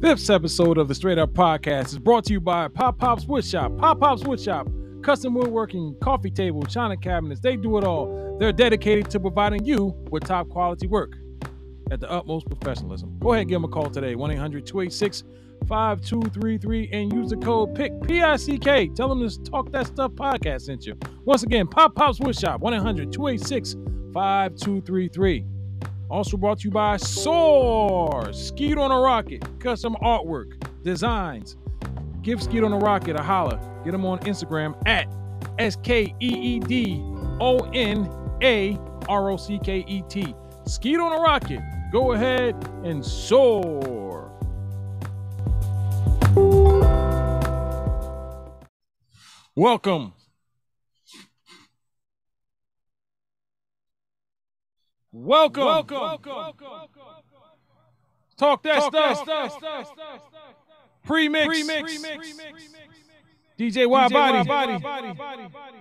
This episode of the Straight Up Podcast is brought to you by Pop Pop's Woodshop. Pop Pop's Woodshop, custom woodworking, coffee table, china cabinets, they do it all. They're dedicated to providing you with top quality work at the utmost professionalism. Go ahead and give them a call today, 1 800 286 5233, and use the code PICK, P I C K. Tell them to Talk That Stuff podcast sent you. Once again, Pop Pop's Woodshop, 1 800 286 5233. Also brought to you by Soar, Skeet on a Rocket, custom artwork, designs. Give Skeet on a Rocket a holler. Get them on Instagram at S K E E D O N A R O C K E T. Skeet on a Rocket. Go ahead and soar. Welcome. Welcome. Welcome. Welcome. Welcome. Talk that stuff. Pre-mix. DJ Wide Body.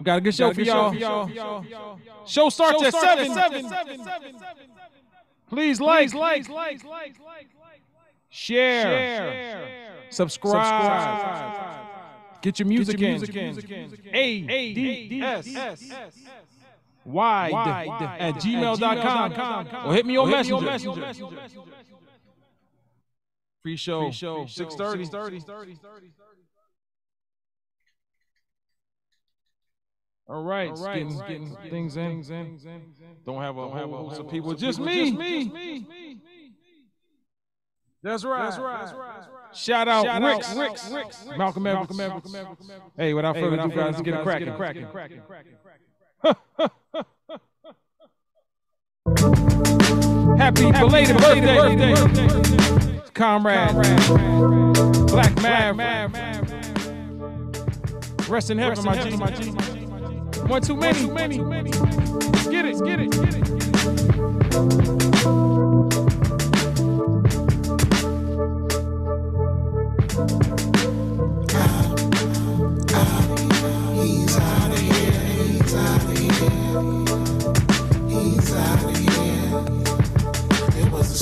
Got a good show for y'all. Show starts at 7. Please like, Like. Like. Like. Like. share, share, share. subscribe. Get your music in. A D D S wide at gmail.com or hit me on messenger. Free show, 630. All right, All right, getting, right, getting right, things in. Things in. Don't have a Don't whole host of people. Just me. me. That's right. That's right. That's right. Shout out Shout Rick, out, Rick, Rick, Malcolm Evans. Malcolm Evans. Hey, without further ado, guys, get it cracking. cracking. Happy belated birthday, comrade, Black Mav. Rest in heaven, my G. My G. One too many. Get it, get it, get it.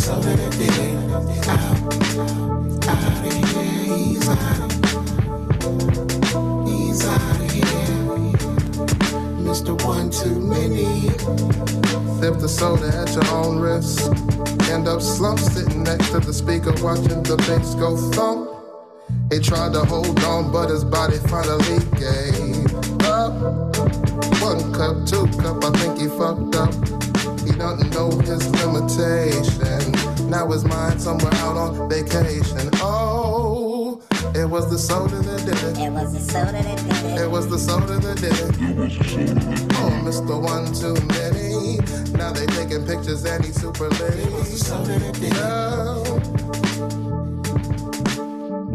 Out, of here. He's out. He's out of here. Mr. One Too Many. Sip the soda at your own risk. End up slumped sitting next to the speaker watching the bass go thump. He tried to hold on, but his body finally gave eh? up. One cup, two cup, I think he fucked up. He doesn't know his limitation. Now his mind somewhere out on vacation. Oh, it was the soda that did it. It was the soda that did it. It was the soda that did it. Oh, Mr. One Too Many. Now they taking pictures and he's super late. It was the soda that lit. Yeah.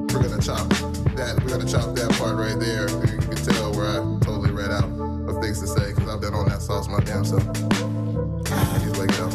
We're gonna chop that. We're gonna chop that part right there. You can tell where I totally read out of things to say because I've been on that sauce my damn self.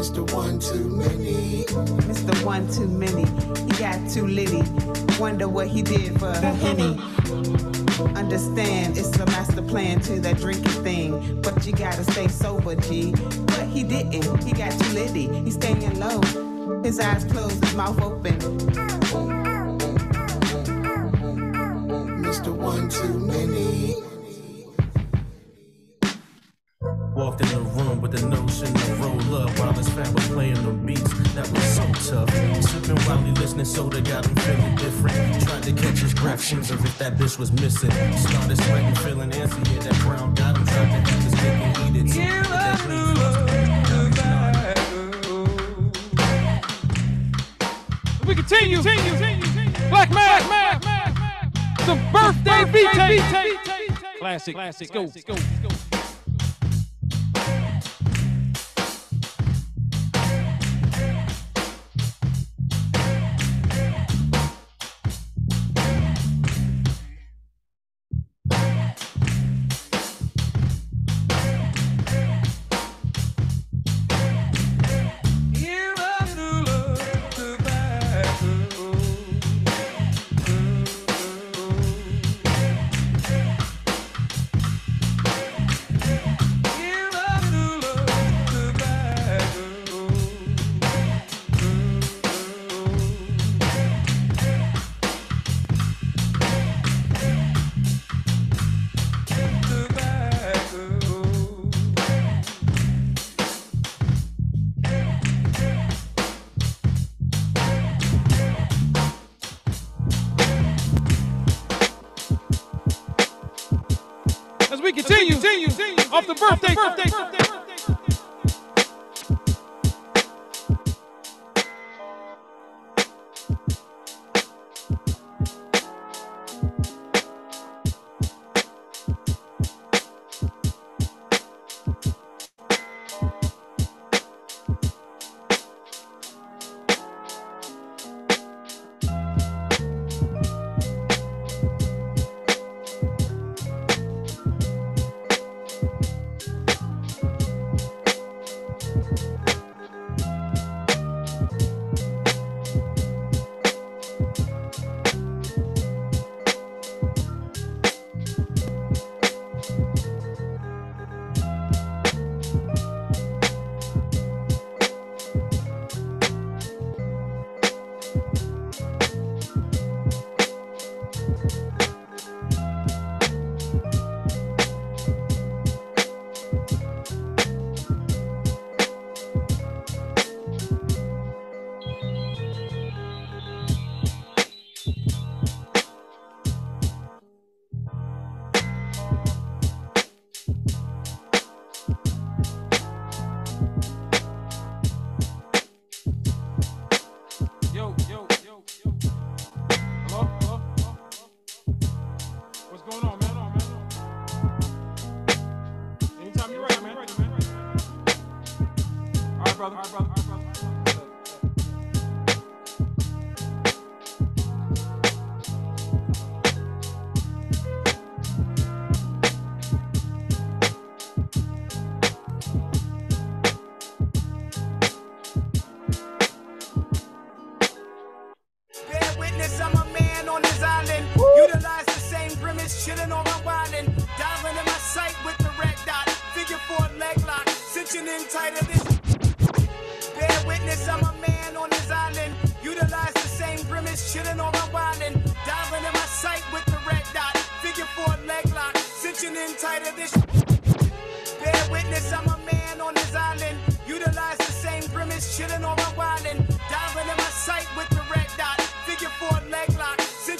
Mr. One Too Many. Mr. One Too Many. He got too litty. Wonder what he did for a henny. Understand it's a master plan to that drinking thing. But you gotta stay sober, G. But he didn't. He got too litty. He's staying low. His eyes closed, his mouth open. Mr. One Too Many. Walked in the room with the notion to roll up while his fam was playing the beats. That was so tough. Sipping while he listening, soda got him feeling different. Tried to catch his breath, wonder if that bitch was missing. Started sweating, feeling antsy. Yeah, that brown got him. Tried to have his cake and eat it. But that green We continue. Black Man. The birthday beat tape. Classic. Classic. Go. Go. You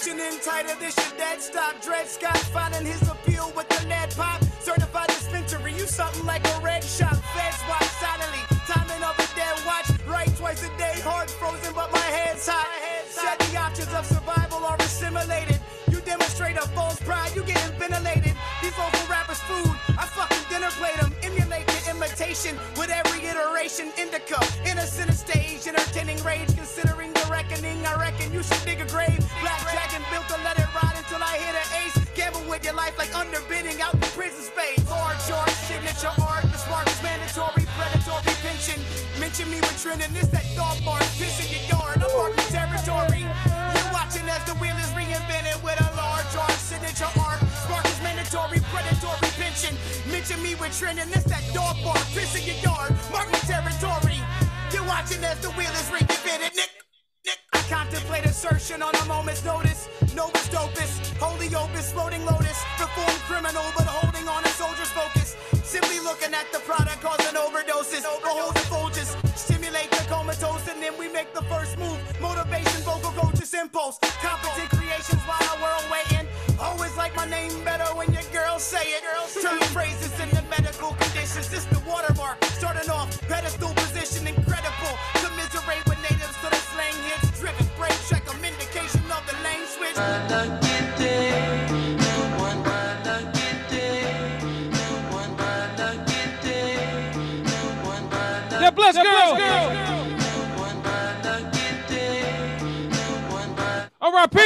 tighter this your dead stop. Dread Scott finding his appeal with the lead pop. Certified dispensary, you something like a red shot. Feds watch silently, timing of a dead watch. Right twice a day, heart frozen, but my head's hot. Said the options of survival are assimilated. You demonstrate a false pride, you getting ventilated. These local rappers' food, I fucking dinner plate them. Emulate the imitation with every iteration. Indica, innocent stage, entertaining rage. Considering the reckoning, I reckon you should dig a grave. Trending, this that dog bar, pissing your yard. I'm marking territory. You're watching as the wheel is reinvented with a large art, signature arc. Spark is mandatory, predatory pension. Mention me with trending, this that dog bar, pissing your yard. Marking territory. You're watching as the wheel is reinvented, Nick. Nick. I contemplate assertion on a moment's notice. Novus dopus, holy opus, floating lotus. Perform criminal, but holding on a soldier's focus. Simply looking at the product causing overdoses. Behold the make the first move. Motivation, vocal coaches, impulse. Competent creations while our world waiting. Always like my name better when your girls say it. Girls turn phrases into medical conditions. This the watermark. Starting off, pedestal position, incredible. Commiserate with natives to the slang hits. Driven, break, check 'em, indication of the lane switch. That blessed girl. All right, P.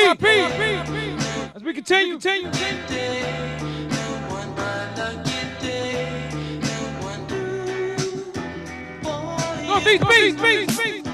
As we continue, continue, continue. Northeast, beast, beast,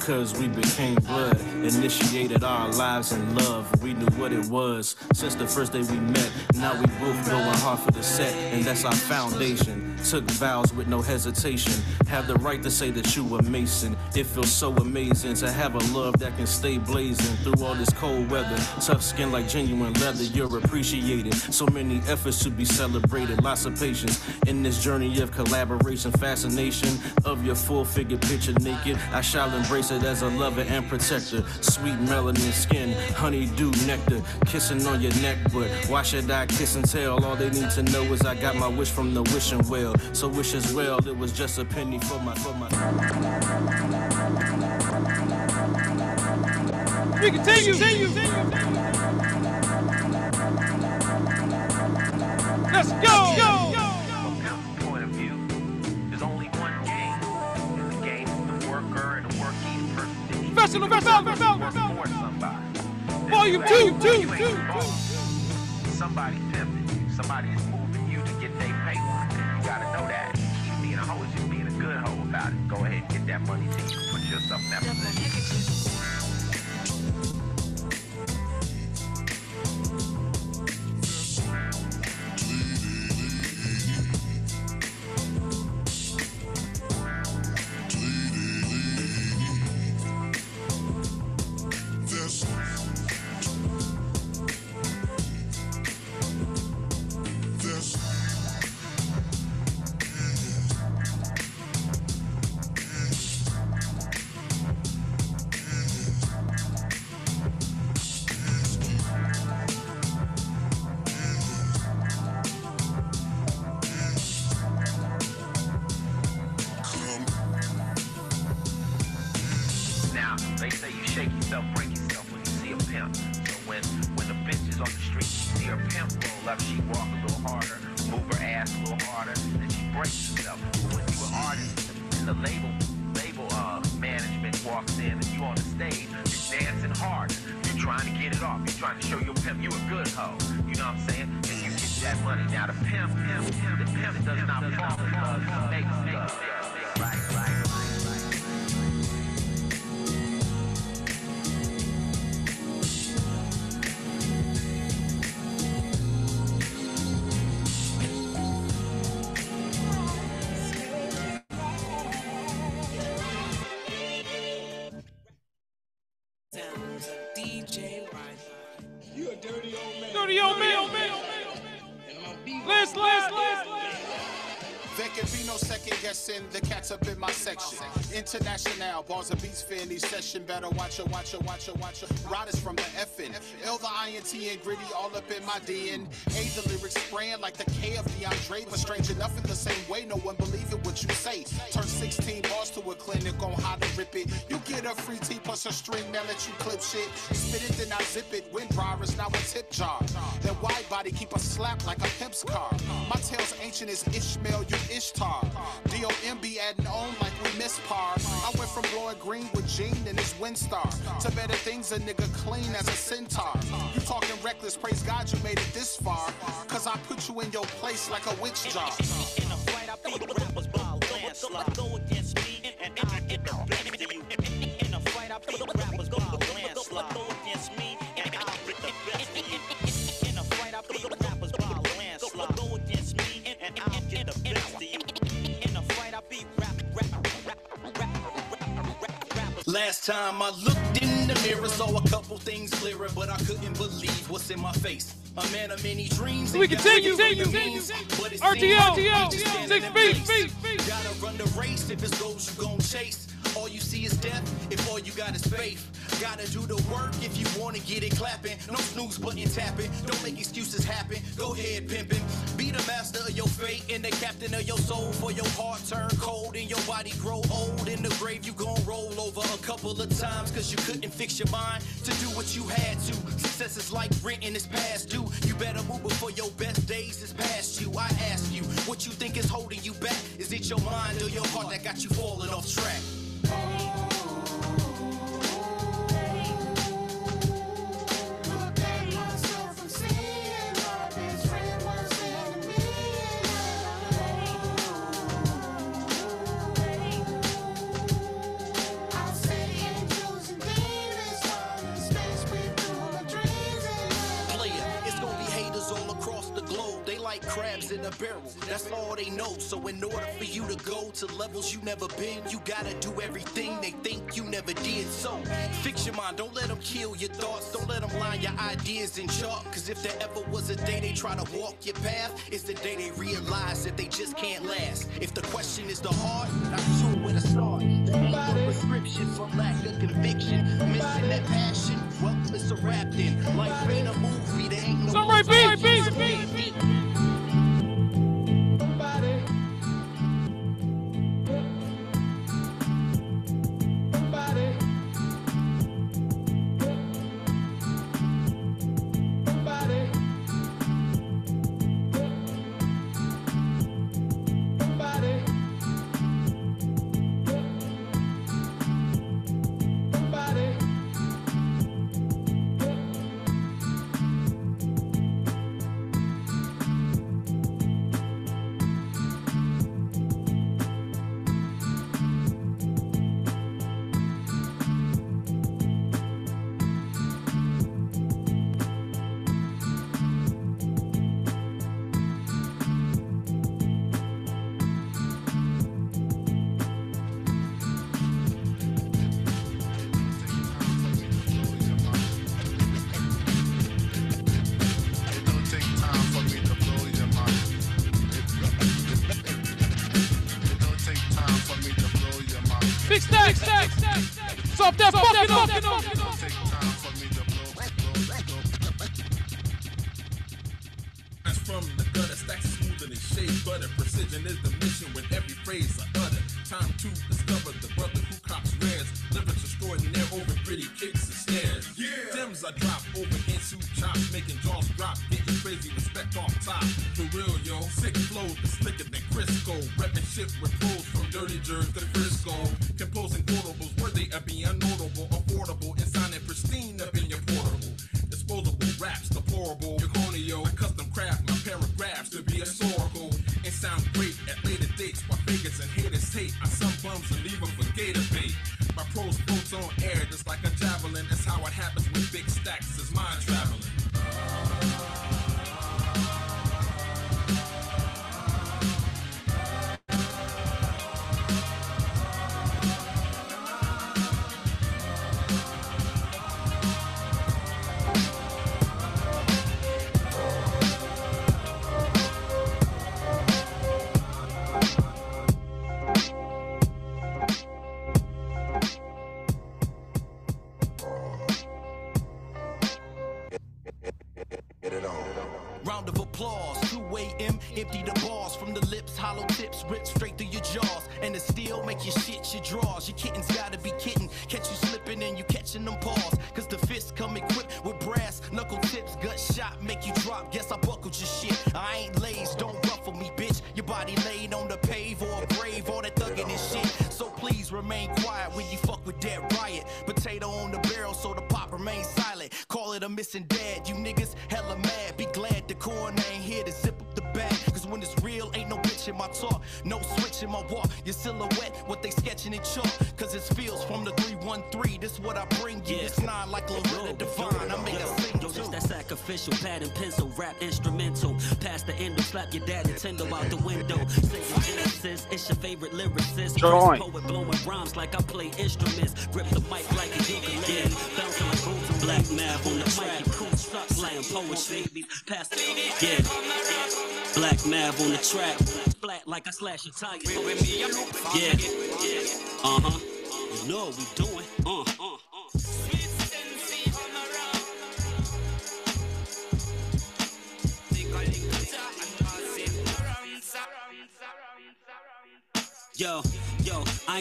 because we became blood. Initiated our lives in love. We knew what it was since the first day we met. Now we both going hard for the set, and that's our foundation. Took vows with no hesitation. Have the right to say that you were Mason. It feels so amazing to have a love that can stay blazing through all this cold weather. Tough skin like genuine leather, you're appreciated. So many efforts to be celebrated. Lots of patience in this journey of collaboration, fascination of your full figure picture naked. I shall embrace it as a lover and protector. Sweet melanin skin, honeydew nectar, kissing on your neck. But why should I kiss and tell? All they need to know is I got my wish from the wishing well. So wish as well. It was just a penny for my for my. We continue. Let's go. From Pimp's point of view, there's only one game. And the game is the worker and the working person. that you Professional work development. for somebody. Volume Then two, you two, ain't two, the boss. Somebody pimping you. Somebody is moving you to get their paper. You gotta know that. Keep being a hoe is just being a good hoe about it. Go ahead and get that money so you can put yourself in that position. The cats up in my section. International bars and beats fair in session. Better watch her, watch her, watch her, watch her. Riders from the effing. L the INT and gritty all up in my DNA. The lyrics spraying like the K of DeAndre. But strange enough in the same way, no one believe it what you say. Turn 16 bars to a clinic on how to rip it. You get a free T plus a string that let you clip shit. Spit it, then I zip it. Wind dryer is now a tip jar. That wide body keep a slap like a pimp's car. My tail's ancient as Ishmael, you Ishtar. D.O.M. be adding on like we miss par. I went from blowing green with Gene and his Windstar to better things, a nigga clean as a centaur. You talking reckless, praise God you made it this far. Cause I put you in your place like a witch jar. In a fight, I beat rappers by landslide. Go against me, and I get the best of you. In a fight, I beat rappers by a landslide. Go against me, and I get the best of you. In a fight, I beat rappers by landslide. Go against me, and I get the best of you. In a fight, I beat rap, rap, rap, rap, rap, rap, rap. Last time I looked mirror, saw a couple things clearer, but I couldn't believe what's in my face. A man of many dreams. We continue, continue, but RTO, RTO, six feet, feet, feet. Gotta run the race if it's goals you gon' chase. All you see is death if all you got is faith. Gotta do the work if you wanna get it clapping. No snooze button tapping. Don't make excuses happen. Go ahead pimping. Be the master of your fate and the captain of your soul. For your heart turn cold and your body grow old. In the grave you gon' roll over a couple of times cause you couldn't fix your mind to do what you had to. Success is like rent and it's past due. You better move before your best days is past you. I ask you, what you think is holding you back? Is it your mind or your heart that got you falling off track? Crabs in a barrel. That's all they know. So in order for you to go to levels you never been, you gotta do everything they think you never did. So fix your mind, don't let them kill your thoughts, don't let them line your ideas in chalk. Cause if there ever was a day they try to walk your path, it's the day they realize that they just can't last. If the question is the heart, not sure where to start. There prescription for lack of conviction. Missing that passion, well, it's a rap then. Life ain't a movie, there ain't no Sunray beat, beat, beat. It that fucking up. Join. Blowing rhymes like I play instruments. Grip the mic like a ukulele. Bouncing like boots black math on the track. Cool suck, slam poetry. Pass the yeah. Black math on the track. Flat like I slash your tire. Yeah. Uh huh. You know what we doing.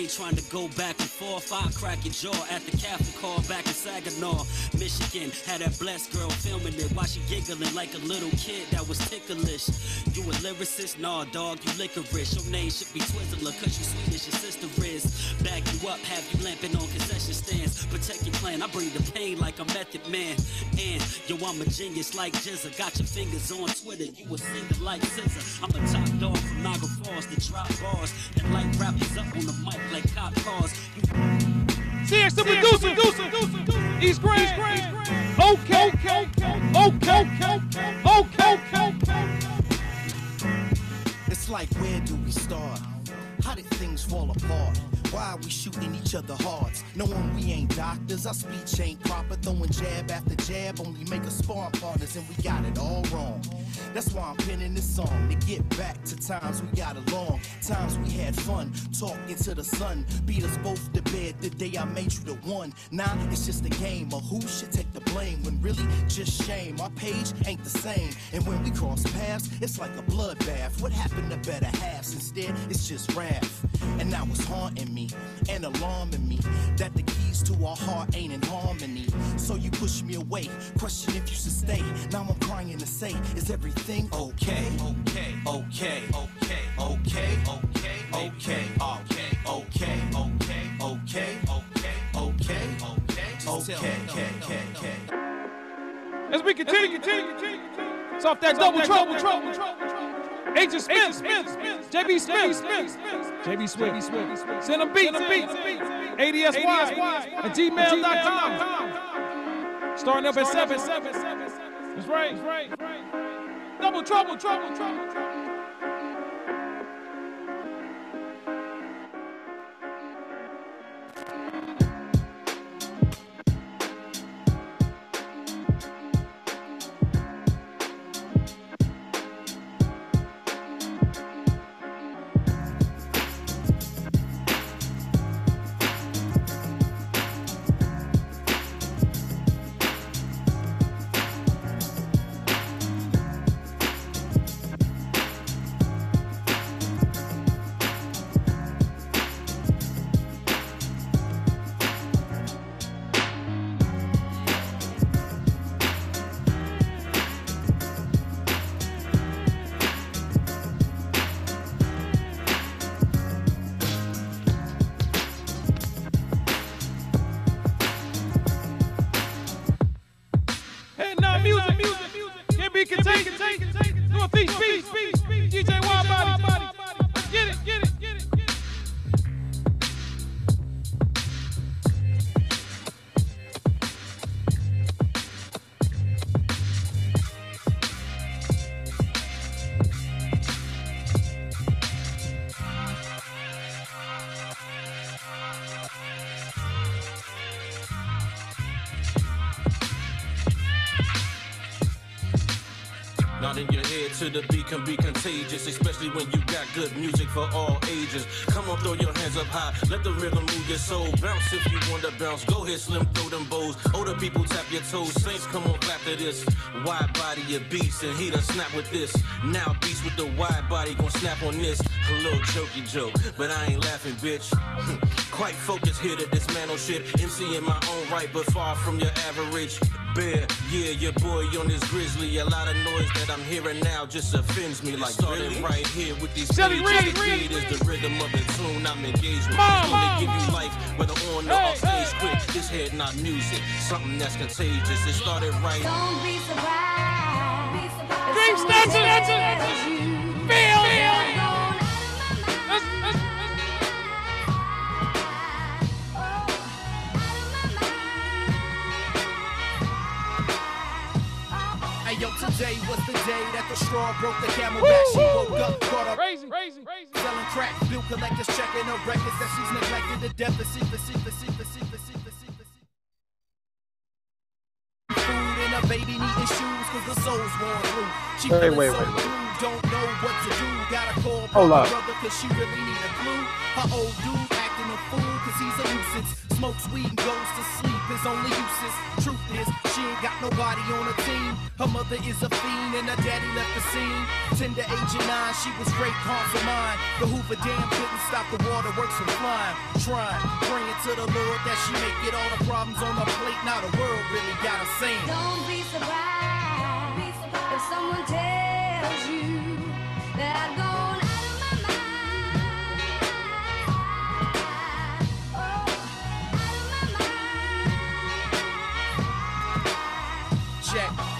Trying to go back and forth. I'll crack your jaw at the Catholic call back in Saginaw, Michigan. Had that blessed girl filming it while she giggling like a little kid that was ticklish. You a lyricist? Nah, dog, you licorice. Your name should be Twizzler, cause you sweet as your sister is. Back you up, have you lamping on concession stands. Protect your clan, I bring the pain like a method man. And yo, I'm a genius like GZA. Got your fingers on Twitter, you a singer like Scissor. I'm a top dog from Niagara Falls, the drop bars. And light rappers up on the mic like cop cars. You CX the producer. East Grand. Okay. Okay. Okay. Okay. Okay. Okay. It's like, where do we start? How did things fall apart? Why we shooting each other hearts? Knowing we ain't doctors, our speech ain't proper. Throwing jab after jab, only make us sparring partners, and we got it all wrong. That's why I'm penning this song to get back to times we got along, times we had fun, talking to the sun. Beat us both to bed the day I made you the one. Now it's just a game of who should take the blame when really just shame. Our page ain't the same, and when we cross paths, it's like a bloodbath. What happened to better halves? Instead, it's just wrath. And now it's haunting me and alarming me that the keys to our heart ain't in harmony. So you push me away, question if you should stay. Now I'm crying to say, is everything okay? Okay, okay, okay, okay, okay, okay, okay, okay, okay, okay, okay, okay, okay, okay, okay. As we continue, continue, continue, it's off that double trouble, trouble, trouble. Agent Smith, Smith, JB Smith, JB Smith, send them beats, beats, ADSY at gmail.com. Starting up at 7. That's that's right. Double trouble, trouble, trouble, trouble. Let the rhythm move your soul. Bounce if you want to bounce, go ahead, slim, throw them bows. Older people tap your toes, saints come on, clap to this. Wide body your beats, and he done snap with this. Now beats with the wide body gon' snap on this. A little jokey joke, but I ain't laughing, bitch. Quite focused here to dismantle oh shit. MC in my own right, but far from your average. Bear, yeah, your boy on this grizzly. A lot of noise that I'm hearing now just offends me. Like started right here with these Shelly, pages. really, The beat is the rhythm of the tune I'm engaged with. Mom, mom, give you life, whether on or Hey, off stage hey, quick. This head not music, something that's contagious. It started right. Don't be surprised. Dream snatcher, feel, feel. Today was the day that the straw broke the camel back. She woke up, caught up crazy, crazy, crazy. selling crack. Bill collectors checking her records that she's neglected. The deficit, the seat, the seat, the seat, the seat, the seat. Food and a baby needing shoes cause the soul's worn through. She Wait, wait, so wait, wait. blue, don't know what to do. Gotta call Hold her up. brother cause she really need a clue. Her old dude acting a fool cause he's a nuisance. Smokes weed and goes to sleep, his only uses. Truth is, she ain't got nobody on her team. Her mother is a fiend and her daddy left the scene. Tender age of nine, she was great calm for mine. The Hoover Dam couldn't stop the waterworks from flying. Trying, praying to the Lord that she make it all the problems on her plate. Now the world really got her saying. Don't be surprised if someone tells you that I've gone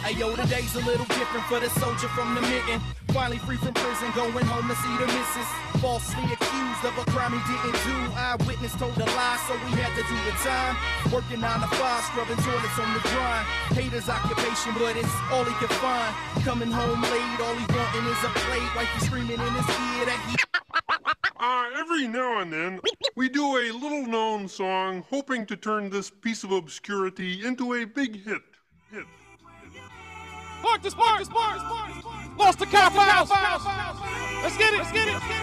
Ayo, today's a little different for the soldier from the mitten. Finally free from prison, going home to see the missus. Falsely accused of a crime he didn't do. Eyewitness told a lie, so we had to do the time. Working nine to five, scrubbing toilets on the grind. Haters occupation, but it's all he can find. Coming home late, all he wanting is a plate. Wife is screaming in his ear that he. Uh, every now and then, we do a little known song hoping to turn this piece of obscurity into a big hit. Hit. Spark the spark, spark, spark, the spark. Lost the cop house. Let's get it, let's get it, let's get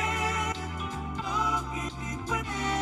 it.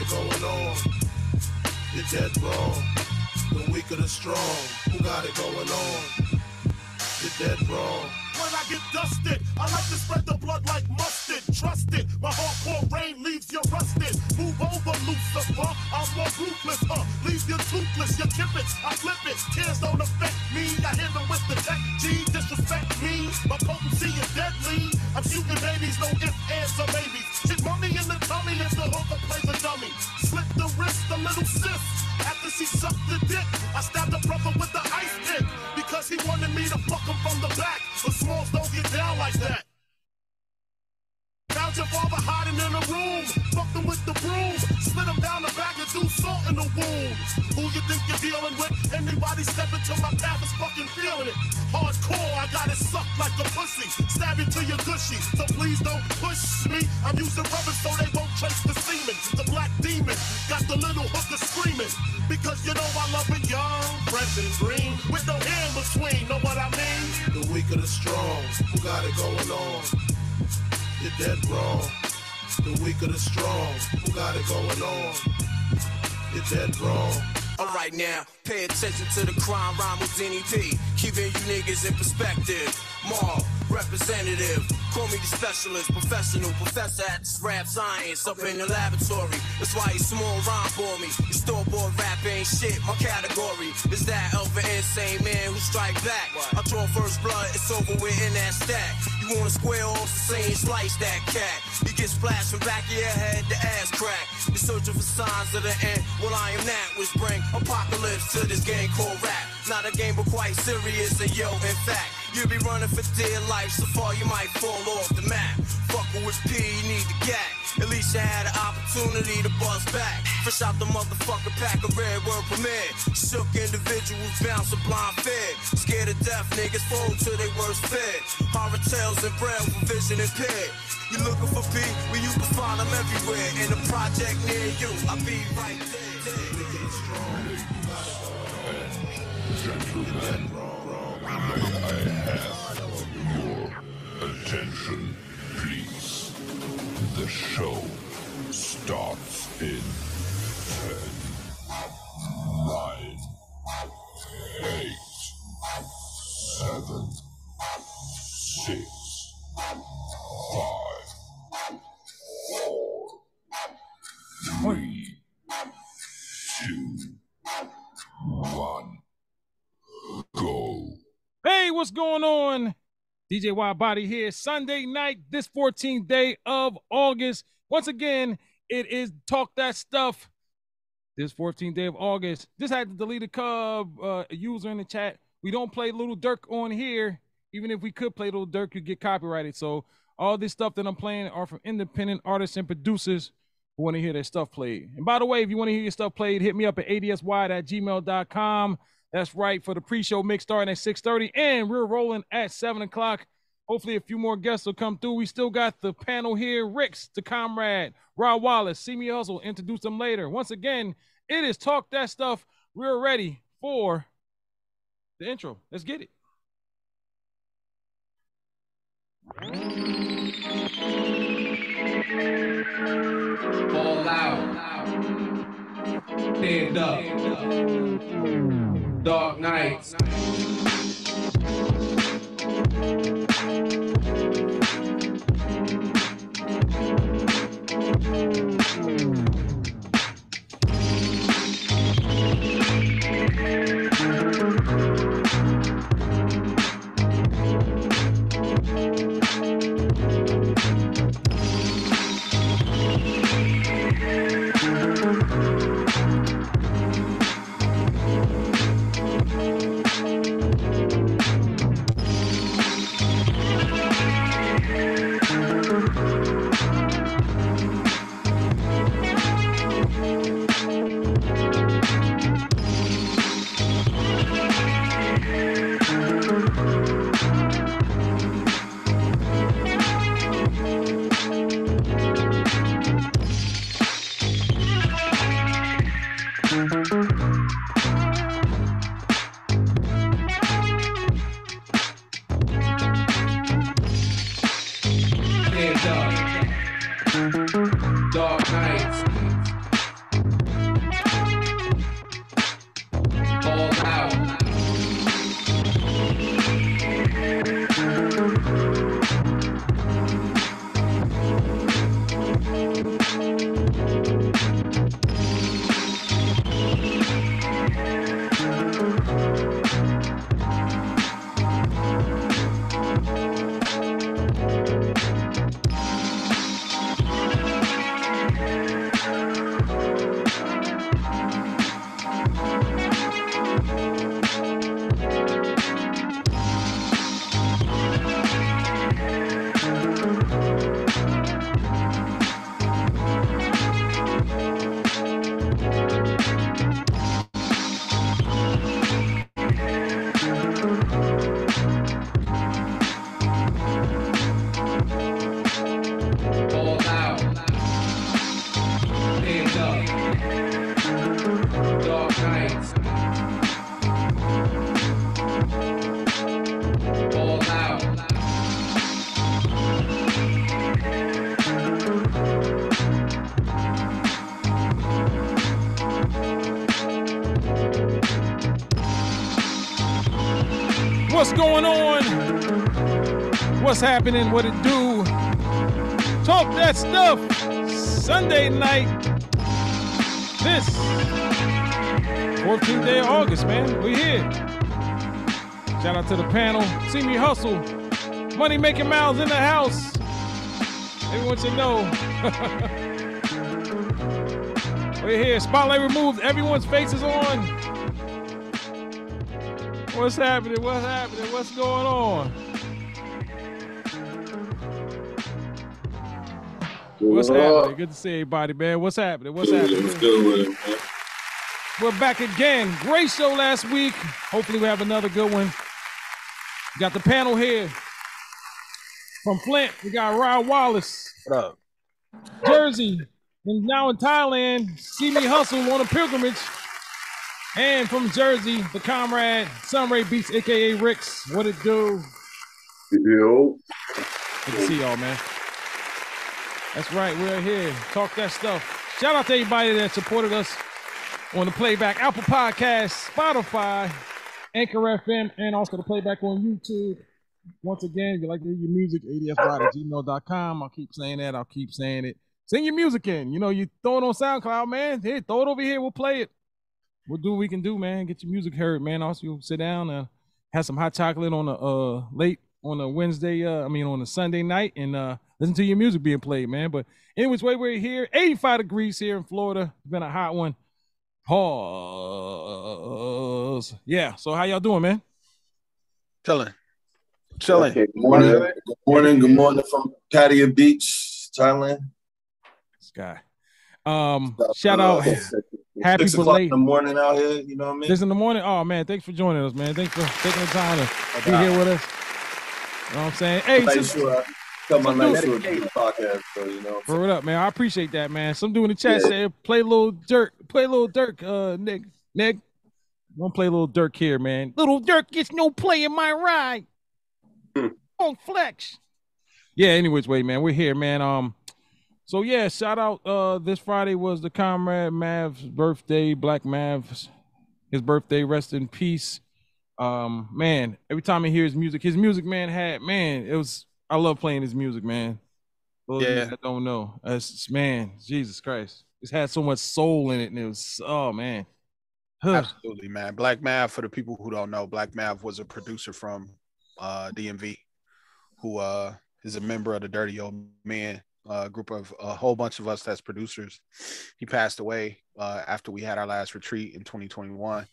It going on? You're dead wrong. The weak and the strong, who got it going on? You're dead wrong. When I get dusted, I like to spread the blood like mustard. Trust it, my hardcore rain leaves you rusted. Move over, Lucifer. I'm more ruthless, huh? Leave you toothless, you kip it, I flip it. Tears don't affect me. I hit them with the tech G. Disrespect me, my potency is deadly. I'm shooting babies, no ifs, ands, or maybes. Shit money in the tummy if the hooker plays a dummy. Slip the wrist, a little sis. After she sucked the dick, I stabbed the brother with wanted me to fuck him from the back. But smalls don't get down like that. Your father hiding in a room, fucked him with the broom, split him down the back and threw salt in the wound. Who you think you're dealing with? Anybody step into my path is fucking feeling it. Hardcore, I got it sucked like a pussy, stab you till you're gushy. So please don't push me. I'm using rubber so they won't trace the semen. The black demon got the little hooker screaming because you know I love it young, fresh and green, with no hair in between. Know what I mean? The weak and the strong, who got it going on? You're wrong. The weak and the strong, who got it going on? You're wrong. Alright now, pay attention to the crime rhyme with Denny P. Keeping you niggas in perspective. Marv, representative. Call me the specialist, professional, professor at this rap science up in the laboratory. That's why you small rhyme for me. You store bought rap ain't shit. My category is that of an insane man who strike back. I draw first blood, it's over with in that stack. You wanna square off the same slice that cat. You get splashed from back of your head, the ass crack. You're searching for signs of the end. Well, I am that, which bring apocalypse to this game called rap. Not a game, but quite serious. And yo, in fact, you'll be running for dear life. So far, you might fall off the map. Fucking with P, you need the gat. At least you had an opportunity to buzz back. Fresh out the motherfucker pack of red word premiere. Shook individuals bounce a blind fear. Scared of death, niggas fold to their worst fear. Horror tales and braille for vision impaired. You looking for B? Well, you can find them everywhere. In a project near you, I'll be right have your attention, please? The show starts in 10, 9, 8, 7, 6, 5, 4, 3, 2, 1. Go. Hey, what's going on? DJ Wide Body here. Sunday night, this 14th day of August. Once again, it is Talk That Stuff. This 14th day of August. Just had to delete a Cub uh, user in the chat. We don't play Lil Durk on here. Even if we could play Lil Durk, you get copyrighted. So all this stuff that I'm playing are from independent artists and producers who want to hear their stuff played. And by the way, if you want to hear your stuff played, hit me up at adswide gmail.com. That's right for the pre-show mix starting at 6:30, and we're rolling at 7 o'clock. Hopefully, a few more guests will come through. We still got the panel here: Ricks, the comrade, Rob Wallace, see me hustle. Introduce them later. Once again, it is talk that stuff. We're ready for the intro. Let's get it. All out. Stand up. Dark nights. Stand What's happening? What it do? Talk that stuff. Sunday night. This 14th day of August, man. We here. Shout out to the panel. See me hustle. Money making mouths in the house. they Everyone should know. We're here. Spotlight removed. Everyone's face is on. What's happening? What's happening? What's going on? What's What happening? Good to see everybody, man. What's happening? What's happening? What's good with it, man? We're back again. Great show last week. Hopefully, we have another good one. Got the panel here from Flint. We got Rod Wallace. What up? Jersey. And now in Thailand, see me hustle on a pilgrimage. And from Jersey, the comrade Sunray Beats, aka Ricks. What it do? Yo. Good to see y'all, man. That's right, we're here. Talk that stuff. Shout out to everybody that supported us on the playback Apple Podcast, Spotify, Anchor FM, and also the playback on YouTube. Once again, if you like to hear your music, adsride at gmail.com. I'll keep saying that. I'll keep saying it. Send your music in. You know, you throw it on SoundCloud, man. Hey, throw it over here. We'll play it. We'll do what we can do, man. Get your music heard, man. Also, sit down and have some hot chocolate on a uh, late on a Wednesday, uh, I mean on a Sunday night, and uh, listen to your music being played, man. But anyways, way we're here, 85 degrees here in Florida. It's been a hot one. Pause. Yeah. So how y'all doing, man? Chilling. Chilling. Okay, good morning. Good morning. Good morning from Pattaya Beach, Thailand. Sky. Um, shout out. Happy Six o'clock in the morning out here. You know what I mean? This in the morning. Oh man, thanks for joining us, man. Thanks for taking the time to be here with us. You know what I'm saying? Hey, just- sure I cut my some nice little podcast, you know. It up, man. I appreciate that, man. Some dude in the chat Yeah. said play a Lil Durk, play a Lil Durk, uh, Nick, Nick. Don't play a little Dirk here, man. Lil Durk gets no play in my ride. On flex. Yeah. Anyways, wait, man. We're here, man. Um. So yeah, shout out. Uh, this Friday was the comrade Mav's birthday. Black Mav's his birthday. Rest in peace. Um, man. Every time I hear his music, his music, man, had man. It was. I love playing his music, man. Those Yeah. that don't know. It's man, Jesus Christ. It's had so much soul in it, and it was oh man. Absolutely, man. Black Mav, for the people who don't know, Black Mav was a producer from uh, DMV who uh, is a member of the Dirty Old Man uh, group of a whole bunch of us that's producers. He passed away uh, after we had our last retreat in 2021.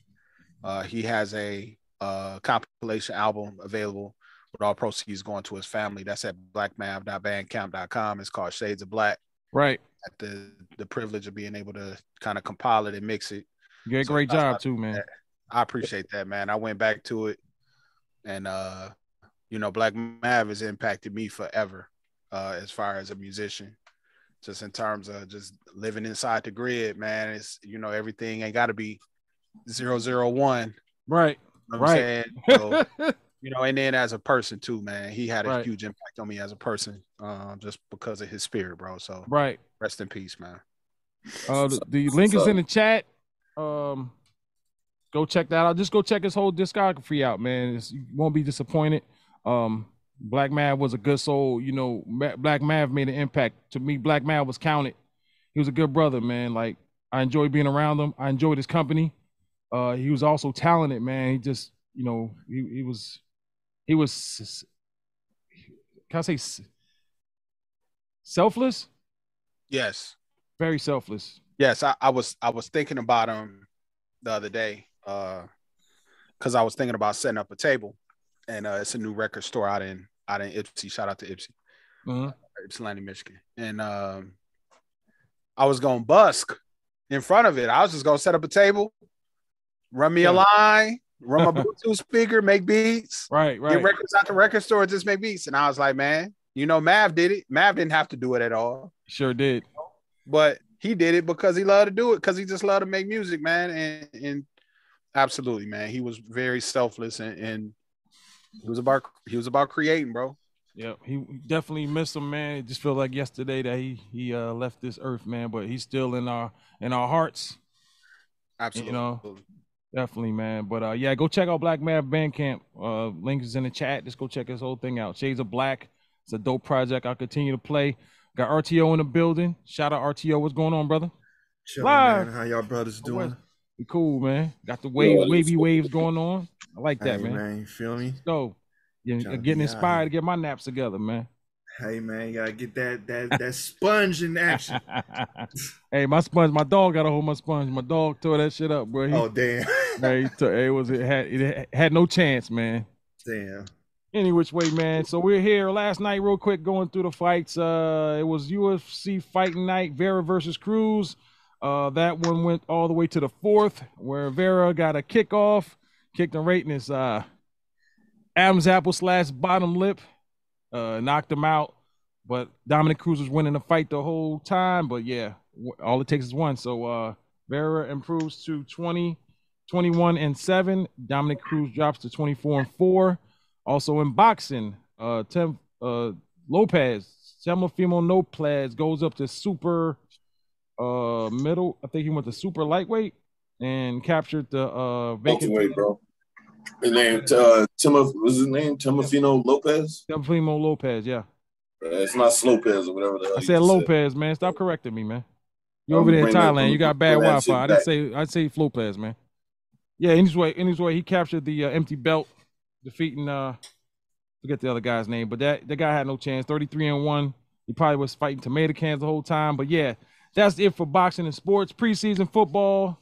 Uh, he has a uh, compilation album available with all proceeds going to his family. That's at blackmav.bandcamp.com. It's called Shades of Black. Right. At the the privilege of being able to kind of compile it and mix it. You did a So great job too, man. I appreciate that, man. I went back to it, and uh, you know, Black Mav has impacted me forever, uh, as far as a musician. Just in terms of just living inside the grid, man. It's you know everything ain't got to be zero zero one. Right. You know Right. So, you know, and then as a person too, man, he had a Right. huge impact on me as a person, uh, just because of his spirit, bro. So Right. rest in peace, man. Uh, the, the link is in the chat. Um, go check that out. Just go check his whole discography out, man. It's, you won't be disappointed. Um, Black Mav was a good soul. You know, Ma- Black Mav made an impact to me. Black Mav was counted. He was a good brother, man. Like I enjoyed being around him. I enjoyed his company. Uh, he was also talented, man. He just, you know, he, he was, he was, can I say, selfless? Yes. Very selfless. Yes, I, I was I was thinking about him the other day, uh, because I was thinking about setting up a table, and uh, it's a new record store out in out in Ypsi. Shout out to Ypsi, Uh-huh. Ypsilanti, Michigan. And um, I was gonna busk in front of it. I was just gonna set up a table, run me a line, run my Bluetooth speaker, make beats, Right, right. get records out the record store, just make beats. And I was like, man, you know, Mav did it. Mav didn't have to do it at all Sure did. but he did it because he loved to do it because he just loved to make music, man. And, and absolutely, man, he was very selfless and, and he was about he was about creating, bro. Yeah, he definitely missed him, man. It just felt like yesterday that he he uh, left this earth, man. But he's still in our in our hearts. Absolutely. You know, definitely, man. But uh, yeah, go check out Black Mav Bandcamp. Uh, link is in the chat. Just go check this whole thing out. Shades of Black. It's a dope project. I'll continue to play. Got RTO in the building. Shout out RTO. What's going on, brother? Chillin', Live. man. How y'all brothers doing? We cool, man. Got the wave, Yeah, wavy waves going on. I like that, Hey, man. man, you feel me? So, yeah, getting inspired to get my naps together, man. Hey man, you gotta get that that that sponge in action. Hey, my sponge, my dog got to hold my sponge. My dog tore that shit up, bro. He, Oh, damn. man, he took, it was it had it had no chance, man. Damn. any which way, man. So we're here last night, real quick, going through the fights. Uh, it was UFC fighting night, Vera versus Cruz. Uh, that one went all the way to the fourth, where Vera got a kickoff, kicked right in his uh, Adam's apple slash bottom lip, uh, knocked him out. But Dominick Cruz was winning the fight the whole time. But yeah, all it takes is one. So uh, Vera improves to 20, 21 and 7. Dominick Cruz drops to 24 and 4. Also in boxing, uh, Tim uh, Lopez, Semifimo Lopez goes up to super uh middle. I think he went to super lightweight and captured the uh vacant bro. His name, uh, Timo, what's his name? Timofino Lopez? Semifimo Lopez, yeah. It's not Slopez or whatever I said Lopez, man. Stop correcting me, man. You over there in that- Thailand. You got bad Wi-Fi. I didn't say I'd say Lopez, man. Yeah, anyway, anyway, he captured the uh, empty belt, defeating uh forget the other guy's name, but that the guy had no chance. 33 and 1. He probably was fighting tomato cans the whole time. But yeah, that's it for boxing and sports. Preseason football.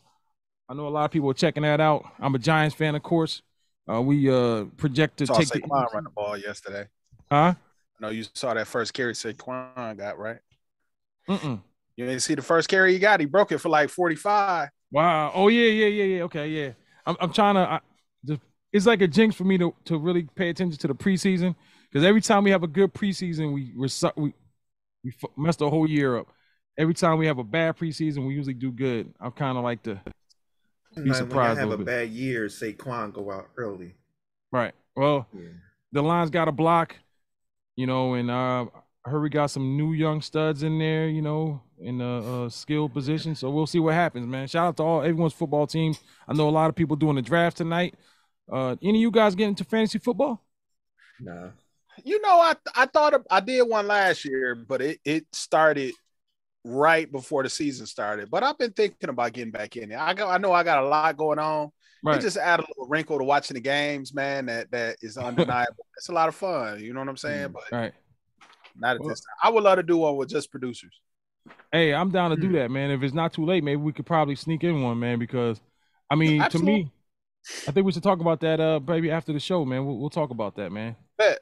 I know a lot of people are checking that out. I'm a Giants fan, of course. Uh, we uh project to take the Saquon run the ball yesterday. huh? I know you saw that first carry Saquon got right. Mm-mm. You didn't see the first carry he got. He broke it for like 45. Wow. Oh yeah, yeah, yeah, yeah. Okay, yeah. I'm I'm trying to. I, the, it's like a jinx for me to to really pay attention to the preseason because every time we have a good preseason, we we we mess the whole year up. Every time we have a bad preseason, we usually do good. I'm kind of like to be Like, when surprised I a have a little bit. bad year, Saquon go out early. Right. Well, the line's got a block, you know, and uh, I heard we got some new young studs in there, you know, in a, uh skill position. So we'll see what happens, man. Shout out to all everyone's football teams. I know a lot of people doing the draft tonight. Uh, any of you guys get into fantasy football? Nah. You know, I I thought I did one last year, but it, it started right before the season started. But I've been thinking about getting back in there. I go, I know I got a lot going on. Right. It just add a little wrinkle to watching the games, man. That that is undeniable. it's a lot of fun. You know what I'm saying? But Right. not at this time. I would love to do one with just producers. Hey, I'm down to do Hmm. that, man. If it's not too late, maybe we could probably sneak in one, man. Because I mean, to me, I think we should talk about that, uh, maybe after the show, man. We'll, we'll talk about that, man. Bet.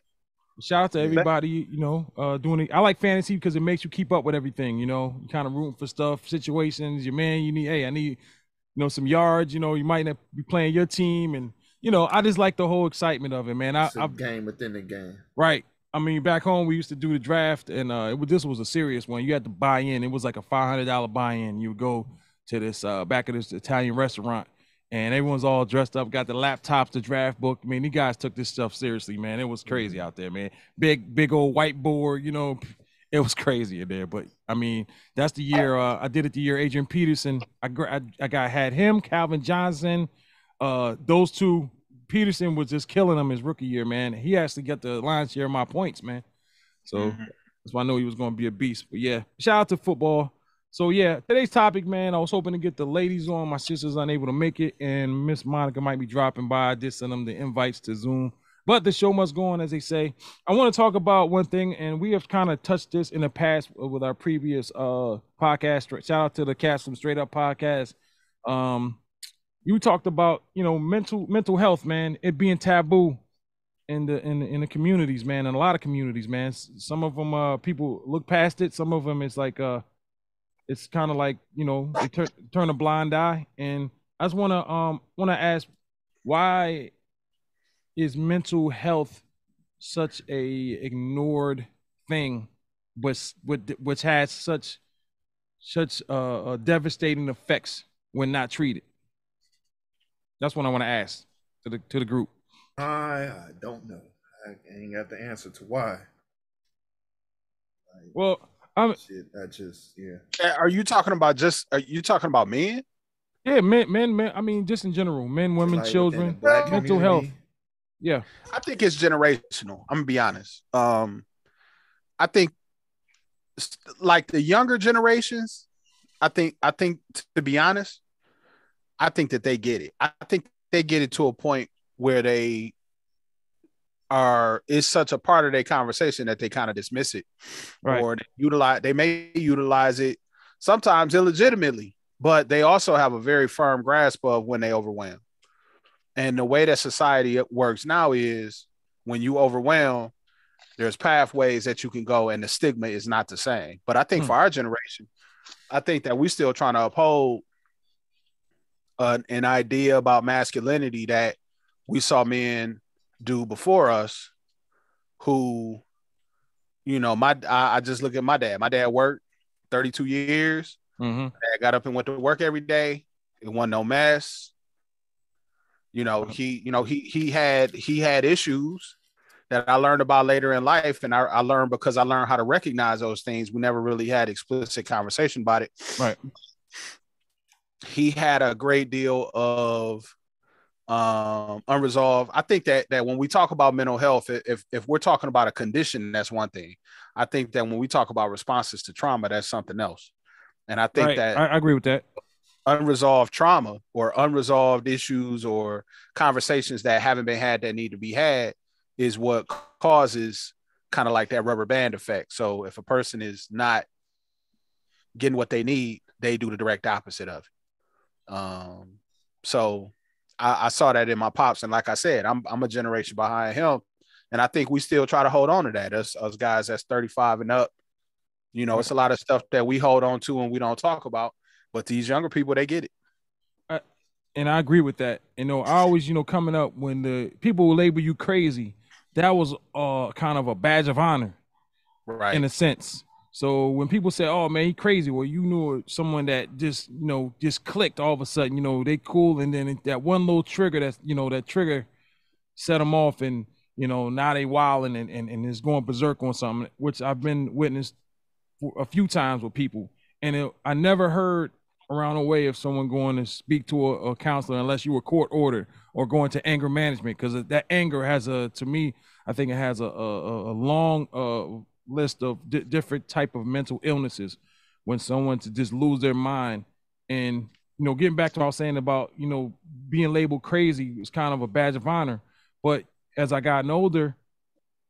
Shout out to everybody, you know, uh, doing it. I like fantasy because it makes you keep up with everything. You know, you kind of rooting for stuff, situations. Your man, you need. Hey, I need, you know, some yards. You know, you might not be playing your team, and you know, I just like the whole excitement of it, man. I, It's a I game within the game. Right. I mean, back home we used to do the draft, and uh, it was, this was a serious one. You had to buy in. It was like a five hundred dollar buy in. You would go to this uh, back of this Italian restaurant, and everyone's all dressed up, got the laptops, the draft book. I mean, you guys took this stuff seriously, man. It was crazy out there, man. Big, big old whiteboard. You know, it was crazy in there. But I mean, that's the year uh, I did it. The year Adrian Peterson. I I, I got had him, Calvin Johnson, uh, those two. Peterson was just killing him his rookie year, man. He actually got the lion's share of my points, man. So that's why I know he was going to be a beast. But yeah, shout out to football. So yeah, today's topic, man. I was hoping to get the ladies on. My sister's unable to make it, and Miss Monica might be dropping by. I did send them the invites to Zoom. But the show must go on, as they say. I want to talk about one thing, and we have kind of touched this in the past with our previous uh podcast. Shout out to the cast from Straight Up Podcast. Um, you talked about you know mental mental health, man. It being taboo in the in the, in the communities, man, in a lot of communities, man. Some of them uh people look past it. Some of them it's like uh it's kind of like you know they turn turn a blind eye. And I just want to um want to ask why is mental health such a ignored thing, but s- which has such such uh, uh devastating effects when not treated? That's what I want to ask to the to the group. I, I don't know. I ain't got the answer to why. Well, I'm shit. I just yeah. Uh, Are you talking about just? Are you talking about men? Yeah, men, men, men. I mean, just in general, men, women, Like children, the black mental health. Yeah, I think it's generational. I'm gonna be honest. Um, I think like the younger generations. I think I think to be honest, I think that they get it. I think they get it to a point where they are it's such a part of their conversation that they kind of dismiss it Right. or they utilize they may utilize it sometimes illegitimately but they also have a very firm grasp of when they overwhelm and the way that society works now is when you overwhelm, there's pathways that you can go, and the stigma is not the same. But I think Hmm. for our generation, I think that we're still trying to uphold an, an idea about masculinity that we saw men do before us, who, you know, my I, I just look at my dad. My dad worked 32 years. Mm-hmm. Dad got up and went to work every day. It wasn't no mess. You know, he, you know, he he had he had issues that I learned about later in life, and I, I learned because I learned how to recognize those things. We never really had explicit conversation about it. Right. He had a great deal of um unresolved. I think that that when we talk about mental health, if if we're talking about a condition, that's one thing. I think that when we talk about responses to trauma, that's something else. And I think Right. that I, I agree with that. unresolved trauma or unresolved issues or conversations that haven't been had that need to be had is what causes kind of like that rubber band effect. So if a person is not getting what they need, they do the direct opposite of it. Um, so I, I saw that in my pops, and like I said, I'm I'm a generation behind him, and I think we still try to hold on to that. Us us guys that's 35 and up, you know, it's a lot of stuff that we hold on to and we don't talk about. But these younger people, they get it. and I agree with that. You know, I always, you know, coming up when the people will label you crazy, that was uh kind of a badge of honor, right? In a sense. So when people say, "Oh man, he crazy," well, you knew someone that just, you know, just clicked all of a sudden. You know, they cool, and then that one little trigger, that's, you know, that trigger set them off, and you know, now they wilding and and, and is going berserk on something, which I've been witnessed a few times with people, and it, I never heard around a way of someone going to speak to a, a counselor unless you were court ordered or going to anger management because that anger has a to me I think it has a a, a long uh, list of di- different type of mental illnesses when someone to just lose their mind and you know getting back to what I was saying about you know being labeled crazy is kind of a badge of honor. But as I gotten older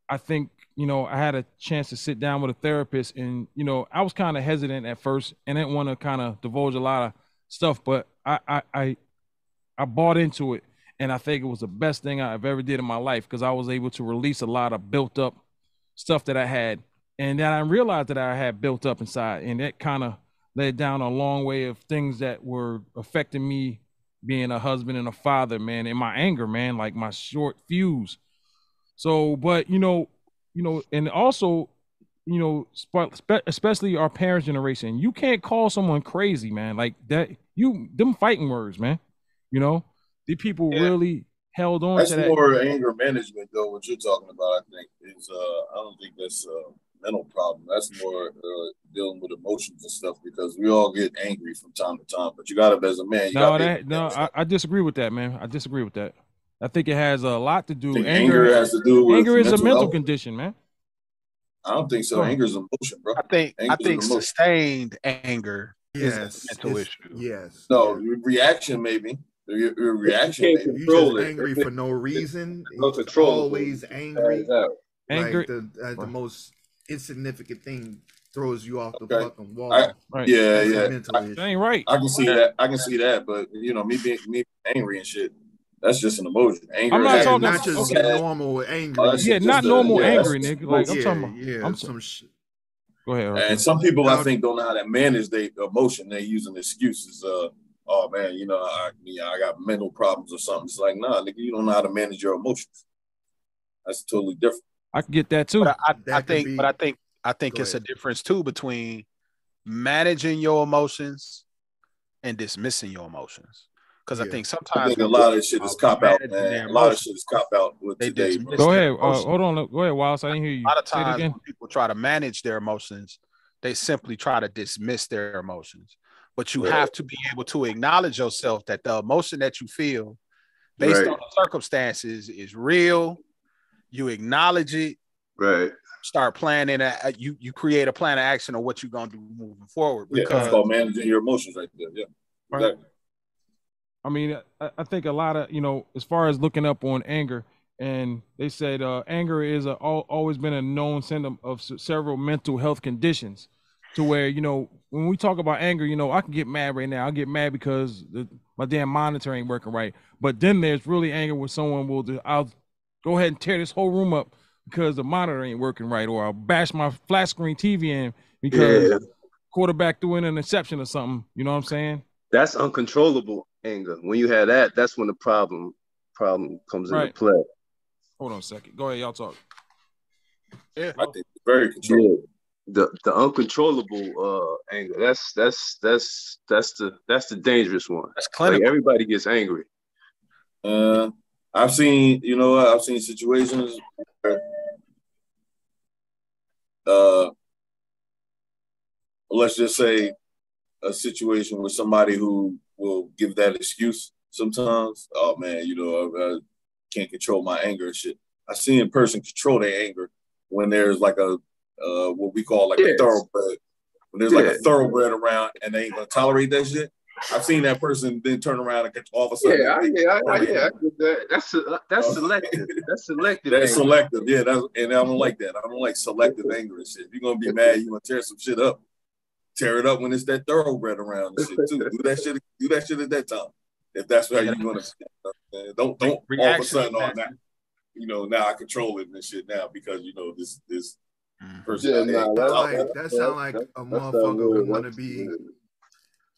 I think you know I had a chance to sit down with a therapist, and you know I was kind of hesitant at first, and didn't want to kind of divulge a lot of stuff, but I I I, I bought into it, and I think it was the best thing I've ever did in my life because I was able to release a lot of built up stuff that I had, and then I realized that I had built up inside, and that kind of led down a long way of things that were affecting me being a husband and a father, man, and my anger, man, like my short fuse. So, but you know, you know, and also, you know, spe- spe- especially our parents' generation, you can't call someone crazy, man. Like that, you them fighting words, man. You know, the people really held on That's to that. more anger management, though. What you're talking about, I think, is uh, I don't think that's a mental problem. That's more uh, dealing with emotions and stuff because we all get angry from time to time. But you got to, as a man, you No, that no, I, I disagree with that, man. I disagree with that. I think it has a lot to do. Think anger has to do with anger is a mental mental health? condition, man. I don't think so. Huh. Anger is emotion, bro. I think I Anger is think emotion. sustained anger Yes, is a mental issue. Yes. No, your reaction maybe. Your, your reaction. You maybe. just angry for no reason. No It's control. Always angry. Anger- Like the, uh, the most insignificant thing throws you off the Okay. fucking wall. I, Yeah, That's yeah. mental I, issue. ain't right. I can see that. I can see that. But you know, me being me angry and shit. That's just an emotion. Anger. I'm not talking- Not just okay. normal angry. Oh, that's Yeah, just not a- normal yeah, angry, nigga. Like I'm talking about. yeah, I'm some shit. Go ahead. And some people, I think, don't know how to manage their emotion. They're using excuses. Uh, oh man, you know, I, yeah, I got mental problems or something. It's like, nah, nigga, you don't know how to manage your emotions. That's totally different. I can get that too. But I, I That could think, be- but I think, I think Go it's a difference too between managing your emotions and dismissing your emotions. Because I think I sometimes think a lot of shit is cop out, man. A lot of shit is cop out with they today, bro. Go ahead. Uh, hold on. Go ahead, Wallace. I didn't hear you. A lot of times when people try to manage their emotions, they simply try to dismiss their emotions. But you Right. have to be able to acknowledge yourself that the emotion that you feel based Right. on the circumstances is real. You acknowledge it, Right. start planning a, you you create a plan of action on what you're gonna do moving forward. Yeah, Because that's called managing your emotions right there. Yeah. Right. Exactly. I mean, I, I think a lot of you know, as far as looking up on anger, and they said uh, anger is a, always been a known symptom of several mental health conditions. To where you know, when we talk about anger, you know, I can get mad right now. I get mad because the, my damn monitor ain't working right. But then there's really anger when someone will do. I'll go ahead and tear this whole room up because the monitor ain't working right, or I'll bash my flat screen TV in because Yeah. quarterback threw in an interception or something. You know what I'm saying? That's uncontrollable anger. When you have that, that's when the problem problem comes into play. Hold on a second. Go ahead, y'all talk. Yeah, I think it's very controllable. Yeah. The the uncontrollable uh anger. That's that's that's that's the that's the dangerous one. That's Like everybody gets angry. Uh, I've seen, you know, I've seen situations where, uh, let's just say a situation with somebody who will give that excuse sometimes. Oh man, you know, I, I can't control my anger and shit. I seen a person control their anger when there's like a uh, what we call like Yes. a thoroughbred. When there's like a thoroughbred around and they ain't gonna tolerate that shit. I've seen that person then turn around and get all of a sudden. Yeah, I, they- yeah, I, I, yeah. I get that. That's a, that's Oh. selective. That's selective. That's anger. selective, yeah. That's and I don't like that. I don't like selective anger and shit. If you're gonna be mad, you gonna tear some shit up. Tear it up when it's that thoroughbred around and shit too. Do that shit. Do that shit at that time. If that's how you're gonna. Don't don't all of a sudden is on that. You know now I control it and shit now because you know this this Mm. Yeah, nah, That, like, that sound like that- a that motherfucker good. who want to be. good.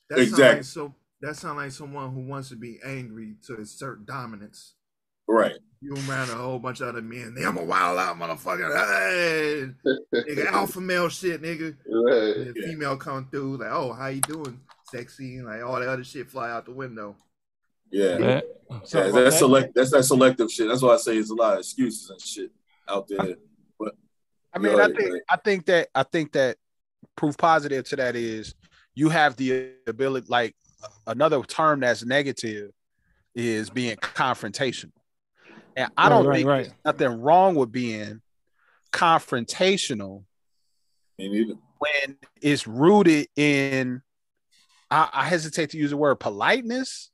That Exactly. like so. That sound like someone who wants to be angry to assert dominance. Right. You around a whole bunch of other men. I'm a wild out motherfucker. Hey, nigga, alpha male shit, nigga. Right. And the female come through like, oh, how you doing, sexy, and like all that other shit fly out the window. Yeah. That- Yeah, that's that. select. That's that selective shit. That's why I say it's a lot of excuses and shit out there. But I mean, Go I think go. I think that I think that proof positive to that is you have the ability. Like another term that's negative is being confrontational, and I don't right, think right. there's nothing wrong with being confrontational when it's rooted in. I, I hesitate to use the word politeness,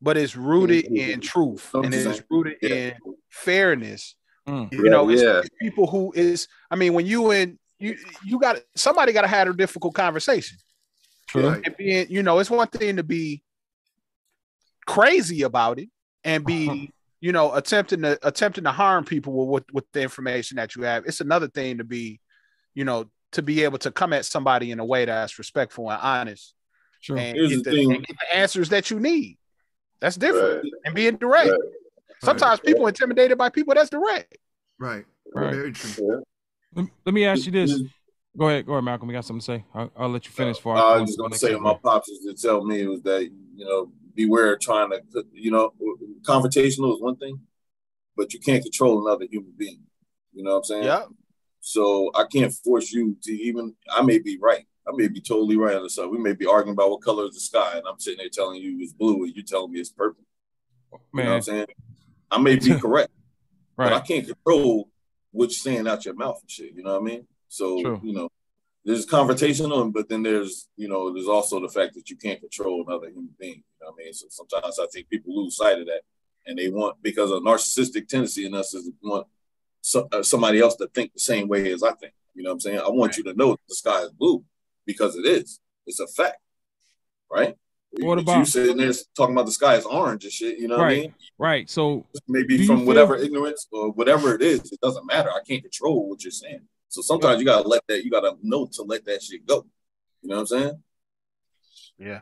but it's rooted in truth and it's rooted in fairness Mm. you know it's, Yeah. it's people who is i mean when you and you you got somebody got to have a difficult conversation True. And being you know it's one thing to be crazy about it and be you know attempting to attempting to harm people with, with with the information that you have it's another thing to be you know to be able to come at somebody in a way that's respectful and honest True. and get the the, thing. and get the answers that you need that's different Right. and being direct Right. Sometimes people intimidated by people that's direct Right. Right. Very true. Let, let me ask you this. Go ahead, go ahead, Malcolm. We got something to say. I'll, I'll let you uh, finish for. I was just gonna say, my pops used to tell me was that you know beware of trying to you know confrontational is one thing, but you can't control another human being. You know what I'm saying? yeah So I can't force you to even. I may be right. I may be totally right on something. We may be arguing about what color is the sky, and I'm sitting there telling you it's blue, and you telling me it's purple. You know what I'm saying? I may be correct, but I can't control what's saying out your mouth and shit. You know what I mean? So True. you know, there's confrontational, but then there's you know, there's also the fact that you can't control another human being. You know what I mean? So sometimes I think people lose sight of that, and they want because a narcissistic tendency in us is want so, uh, somebody else to think the same way as I think. You know what I'm saying? I want you to know that the sky is blue because it is. It's a fact, right? What But about- you sitting there talking about the sky is orange and shit? You know what I mean? Right. So maybe Do you from feel- whatever ignorance or whatever it is, it doesn't matter. I can't control what you're saying. So sometimes you gotta let that, you gotta know to let that shit go. You know what I'm saying? yeah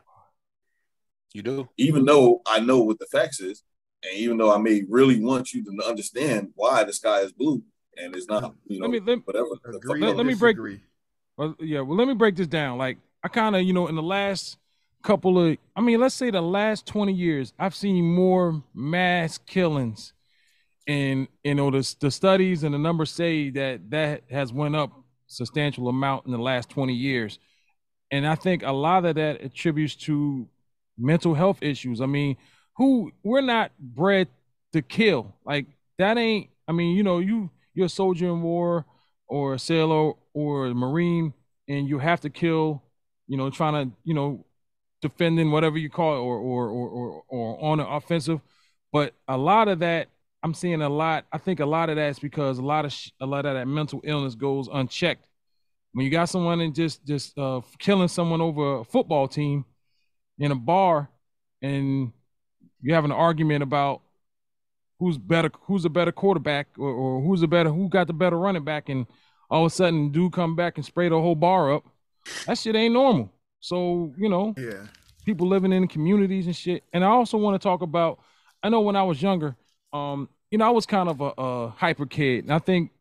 you do Even though I know what the facts is, and even though I may really want you to understand why the sky is blue and it's not, you know, let me let, whatever. Agree let, let me break. Well, yeah. Well, let me break this down. Like I kind of, you know, in the last couple of, I mean, let's say the last twenty years, I've seen more mass killings, and you know, the the studies and the numbers say that that has went up substantial amount in the last twenty years, and I think a lot of that attributes to mental health issues. I mean, who we're not bred to kill. Like that ain't. I mean, you know, you you're a soldier in war or a sailor or a marine, and you have to kill. You know, trying to you know defending whatever you call it or or or or, or on the offensive. But a lot of that. I'm seeing a lot. I think a lot of that's because a lot of sh- a lot of that mental illness goes unchecked. When you got someone and just just uh, killing someone over a football team in a bar, and you have an argument about who's better, who's a better quarterback, or, or who's a better, who got the better running back, and all of a sudden, dude come back and spray the whole bar up. That shit ain't normal. So you know, Yeah. people living in communities and shit. And I also want to talk about. I know when I was younger, um, you know, I was kind of a, a hyper kid, and I think,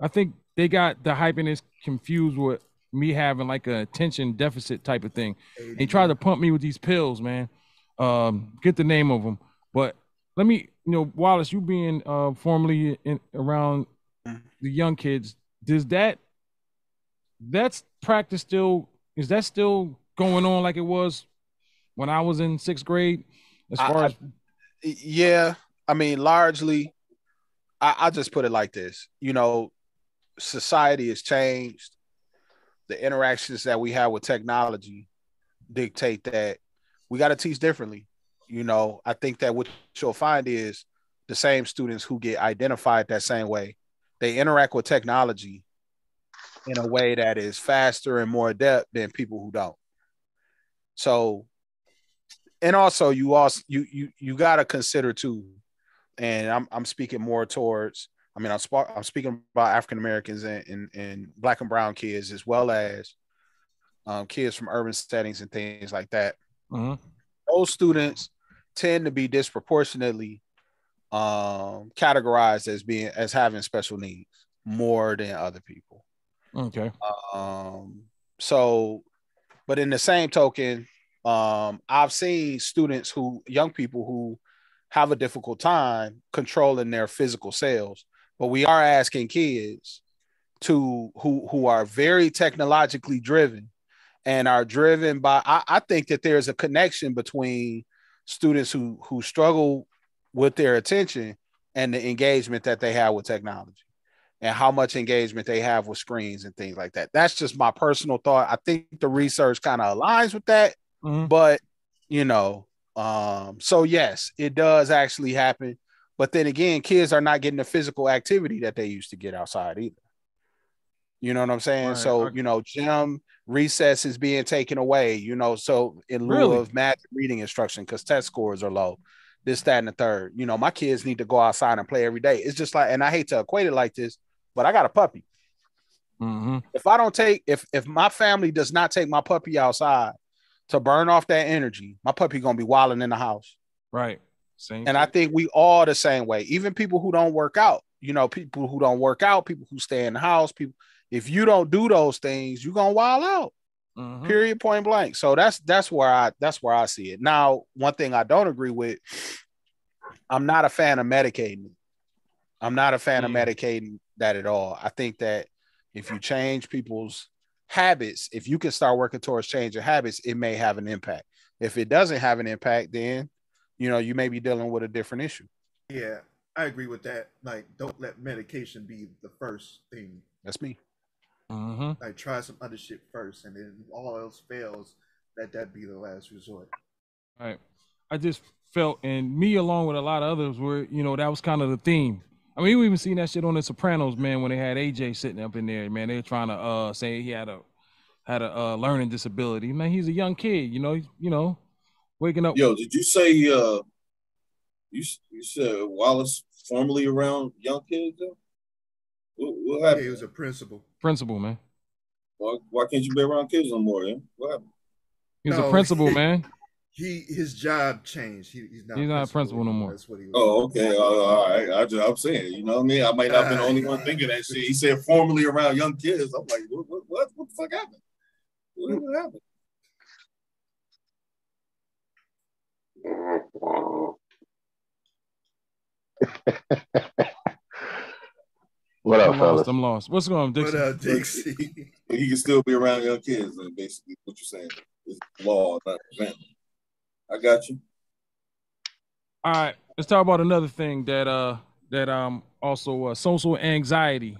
I think they got the hyperness confused with me having like a attention deficit type of thing. They tried to pump me with these pills, man. Um, get the name of them, but let me, you know, Wallace, you being uh formerly in around the young kids, does that that's practice still is that still going on like it was when I was in sixth grade? As far I- as yeah i mean largely I, I just put it like this you know society has changed the interactions that we have with technology dictate that we got to teach differently you know i think that what you'll find is the same students who get identified that same way they interact with technology in a way that is faster and more adept than people who don't so and also you also you you you got to consider too and I'm I'm speaking more towards I mean I'm sp- I'm speaking about African Americans and, and and black and brown kids as well as um, kids from urban settings and things like that. Mhm. Those students tend to be disproportionately um, categorized as being as having special needs more than other people. Okay, Um, so, but in the same token, um, I've seen students who, young people who have a difficult time controlling their physical selves. But we are asking kids to who who are very technologically driven and are driven by. I, I think that there's a connection between students who who struggle with their attention and the engagement that they have with technology and how much engagement they have with screens and things like that. That's just my personal thought. I think the research kind of aligns with that, but you know, um, so yes, it does actually happen. But then again, kids are not getting the physical activity that they used to get outside either. You know what I'm saying? Right. So, you know, gym recess is being taken away, you know, so in lieu Really? of math reading instruction because test scores are low, this, that, and the third. You know, my kids need to go outside and play every day. It's just like, and I hate to equate it like this, but I got a puppy. Mm-hmm. If I don't take, if if my family does not take my puppy outside to burn off that energy, my puppy gonna be wilding in the house. right, same. And I think we all the same way. Even people who don't work out, you know, people who don't work out, people who stay in the house, people. If you don't do those things, you're gonna wild out. Mhm. Period. Point blank. So that's that's where I that's where I see it. Now, one thing I don't agree with, I'm not a fan of medicating. I'm not a fan of medicating that at all. I think that if you change people's habits, if you can start working towards changing habits, it may have an impact. If it doesn't have an impact, then you know you may be dealing with a different issue. Yeah, I agree with that. Like, don't let medication be the first thing. That's me. Mm-hmm. Like, try some other shit first, and then if all else fails, let that be the last resort. Right. I just felt, and me along with a lot of others, were you know that was kind of the theme. I mean, we even seen that shit on The Sopranos, man, when they had AJ sitting up in there, man. They were trying to uh say he had a had a uh, learning disability. Man, he's a young kid, you know. You know, waking up. Yo, did you say uh you you said Wallace formerly around young kids though? What, what Yeah, happened? he was a principal. principal, man. Why, why can't you be around kids no more? Then? What happened? He's No, a principal, man. He his job changed. He, he's not. He's not a principal no more. That's what he was. Oh, okay. Uh, all right. I just, I'm saying, you know what I mean? I might not be the only one thinking that shit. He said formerly around young kids. I'm like, what, what, what, what the fuck happened? What, what happened? What up, I'm fellas? lost. I'm lost. What's going on, Dixie? What up, Dixie? He can still be around young kids. And basically, what you're saying is law, not prevent. I got you. All right, let's talk about another thing that uh that um also uh, social anxiety.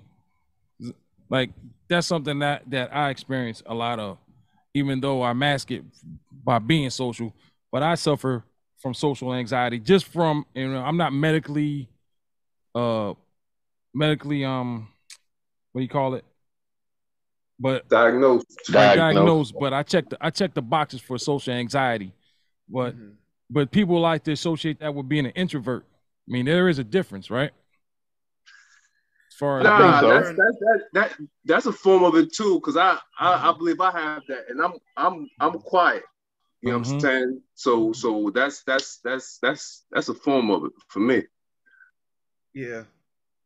Like that's something that that I experience a lot of, even though I mask it by being social. But I suffer from social anxiety just from you know I'm not medically uh medically um what do you call it? But diagnosed. Right, diagnosed. But I checked the I checked the boxes for social anxiety. But Mm-hmm. but people like to associate that with being an introvert. I mean, there is a difference, right? As far as Nah, that's, that's that, that that's a form of it too, because I, I I believe I have that, and I'm I'm I'm quiet. You know what I'm Mhm. saying? So so that's that's that's that's that's a form of it for me. Yeah,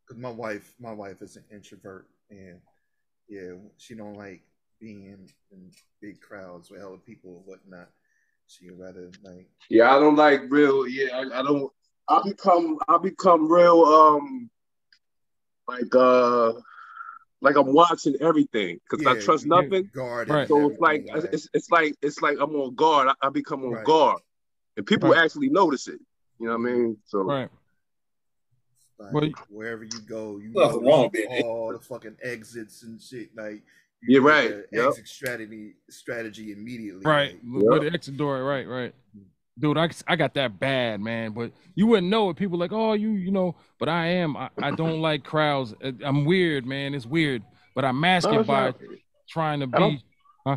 because my wife, my wife is an introvert, and yeah, she don't like being in big crowds with other people and whatnot. She rather like Yeah, I don't like real. Yeah, I, I don't. I become I become real um like uh like I'm watching everything because I trust nothing. guarded Right. So it's like it's, it's like it's like I'm on guard. I, I become on guard, and people Right. actually notice it. You know what I mean? So right. like Well, wherever you go, you Nothing notice wrong with being all the fucking exits and shit. Like Yeah, make right. a Yep. Exit strategy strategy immediately. Right. like- With the exit door, right, right. Dude, I, I got that bad, man. But you wouldn't know it. People like, oh, you, you know, but I am. I, I don't like crowds. Uh, I'm weird, man. It's weird. But I mask No, it by not. trying to I don't- be. Huh?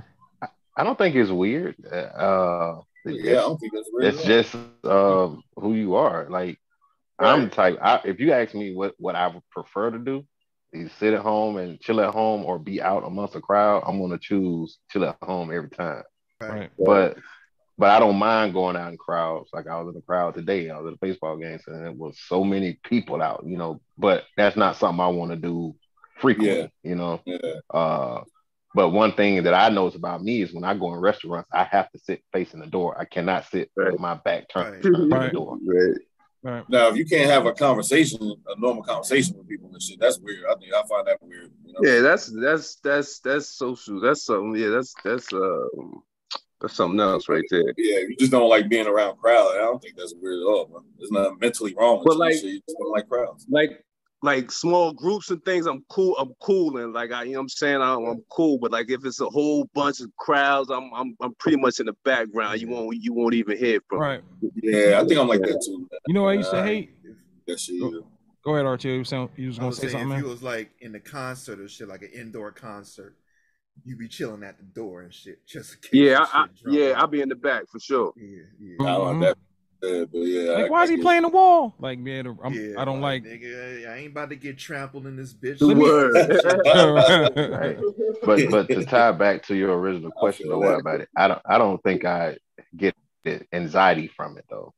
I don't think it's weird. Uh, Yeah, I don't think that's weird It's just um, who you are. Like I'm the type. I, if you ask me what what I would prefer to do, is sit at home and chill at home or be out amongst a crowd. I'm gonna choose chill at home every time. Right. But but I don't mind going out in crowds. Like I was in a crowd today. I was at a baseball game, and it was so many people out. You know, but that's not something I want to do frequently. You know. Yeah. Uh, but one thing that I notice about me is when I go in restaurants, I have to sit facing the door. I cannot sit with my back turned turned to the Right. door. Right. Now, if you can't have a conversation, a normal conversation with people and shit, that's weird. I think I find that weird. You know? yeah, that's that's that's that's social. That's something. Yeah, that's that's um that's something else right there. Yeah, you just don't like being around crowds. I don't think that's weird at all, bro. There's nothing mentally wrong with But you. like- shit. you just don't like crowds. like like small groups and things i'm cool i'm cool and like i you know what i'm saying I'm, I'm cool but like if it's a whole bunch of crowds i'm i'm, I'm pretty much in the background you won't you won't even hear from me. Right. Yeah, I think I'm like that too. You know what I used to hate? That shit. either. Go ahead, RT. You was, saying, you was gonna was say saying something, if you was like in the concert or shit, like an indoor concert, you be chilling at the door and shit, just in case yeah I, I, shit drop yeah i'll be in the back for sure yeah yeah I don't like that. Yeah, but yeah, Like, I- why is he get playing the wall? Like, man, I'm, Yeah, I don't like. Nigga, I ain't about to get trampled in this bitch. Me- Right. But but to tie back to your original question though, what about it? I don't I don't think I get the anxiety from it though.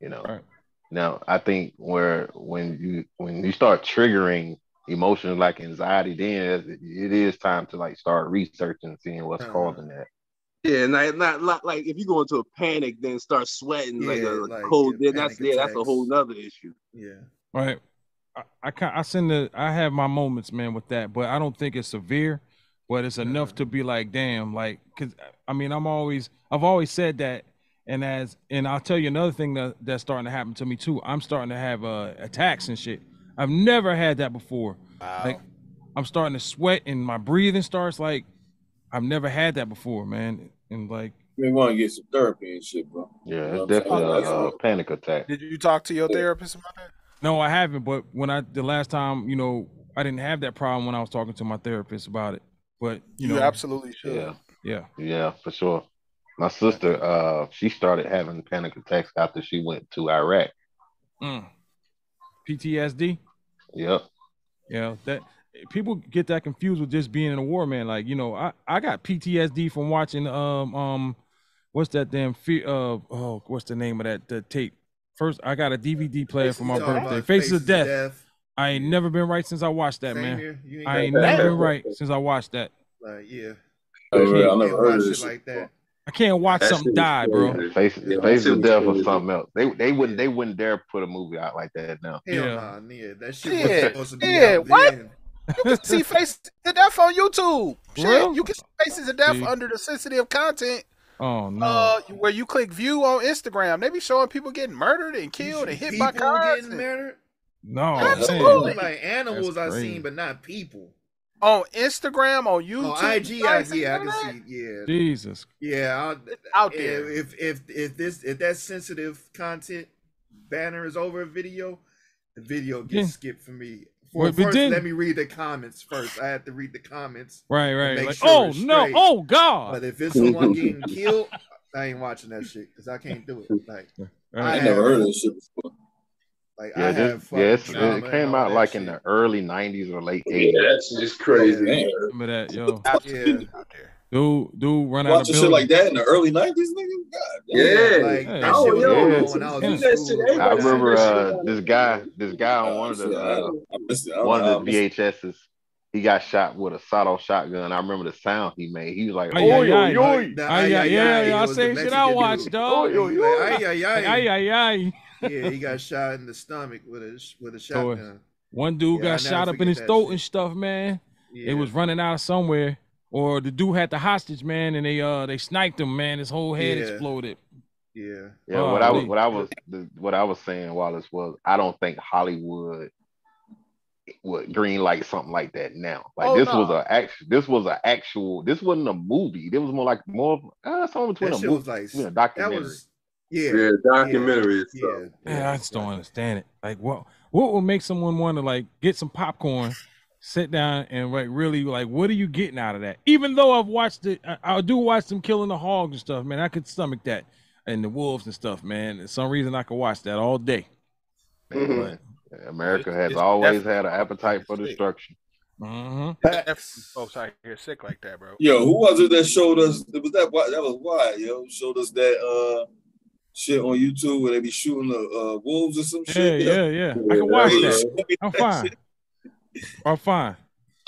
You know. Now I think where when you when you start triggering emotions like anxiety, then it is time to like start researching, seeing what's Uh-huh. causing that. Yeah not, not not like if you go into a panic then start sweating like a like, cold yeah, then that's panic yeah that's a whole other issue Yeah. Right. I, I I send the I have my moments, man, with that, but I don't think it's severe. But it's enough to be like, damn, like, cause I mean, I'm always I've always said that, and as and I'll tell you another thing that that's starting to happen to me too. I'm starting to have uh, attacks and shit. I've never had that before. Like, I'm starting to sweat and my breathing starts like I've never had that before, man. And like, You want to get some therapy and shit, bro. Yeah, You know it's what I'm saying? definitely a, That's a panic attack. Did you talk to your therapist about that? No, I haven't. But when I the last time, you know, I didn't have that problem when I was talking to my therapist about it. But you, You know, absolutely should. Yeah. yeah, Yeah, for sure. My sister, uh, she started having panic attacks after she went to Iraq. Mm. PTSD. Yep. Yeah, that people get that confused with just being in a war, man. Like, you know, I I got PTSD from watching um um what's that damn fe- uh oh what's the name of that the tape? First, I got a DVD player for my birthday. Faces, of Faces of Death. Death. I ain't never been right since I watched that, Same man. here. You ain't I ain't never been right since I watched that. Like yeah. I never, I Can't never heard watch of this like that. I can't watch That something shit was die, bro. crazy. Face, Yeah, Face of Death or something else. They they wouldn't they wouldn't dare put a movie out like that now. Hell Yeah. nah, yeah. That shit Yeah, was supposed to be yeah, out what? then. You can see Faces of Death on YouTube. Shit, Real? you can see Faces of Death See? under the sensitive content. Oh no. Uh, where you click view on Instagram, they be showing people getting murdered and killed and hit People by cars. getting murdered. no. Absolutely. man. Like animals I've seen, but not people. On Instagram, on YouTube, On IG, I, yeah, I can internet? see. Yeah, Jesus. yeah. i out there. If if if this if that sensitive content banner is over a video, the video gets Yeah. skipped for me. For, Well, first, then- let me read the comments first. I have to read the comments. Right, right. Like, sure oh no, straight. oh god. But if it's someone getting killed, I ain't watching that shit because I can't do it. Like I Right. ain't never heard of this shit before. Like Yeah, I this, have yeah, it's, fucking trauma it came out like shit. in the early '90s or late Yeah, '80s. that's just crazy. Remember that, yo. Yeah. Dude, dude, run out of Watching shit like that in the early nineties, nigga. God damn. Yeah, like Hey, that oh, was yo, yeah. when I was in shit I remember uh, this guy, this guy on Uh, one of the uh, don't- I missed it. I don't- one of the VHSs. He got shot with a sawed-off shotgun. I remember the sound he made. He was like, Ay, "Oh, ay, yo, ay. yo." The Ay, ay, yeah, yeah, yeah. I say shit I Mexican watch, dude. dog. He was like, ay, ay, ay. Ay, ay, ay. Yeah, he got shot in the stomach with a with a shotgun. One dude Yeah, got shot up in his throat shit. and stuff, man. Yeah. They was running out of somewhere, or the dude had the hostage, man, and they uh they sniped him, man. His whole head Yeah. exploded. Yeah. Yeah, what I was, what I was, the, what I was saying, Wallace was, I don't think Hollywood would green light something like that now. Like Oh, this was a actual, this was a actual, this wasn't a movie. This was more like more, of- uh, something between That a shit movie, was like between a that documentary. was yeah. Yeah, documentary and Yeah. stuff. Man, I just don't understand it. Like, what what would make someone want to like get some popcorn, sit down, and like really like, what are you getting out of that? Even though I've watched it, I, I do watch them killing the hogs and stuff, man. I could stomach that and the wolves and stuff, man. For some reason, I could watch that all day. Man, America has it's always had an appetite for sick. destruction. Mm-hmm. Definitely folks out here sick like that, bro. Yo, who was it that showed us? It was that that was why yo showed us that uh shit on YouTube where they be shooting the uh, wolves or some Yeah, shit. yeah, yeah. I can watch that. I'm fine. I'm fine.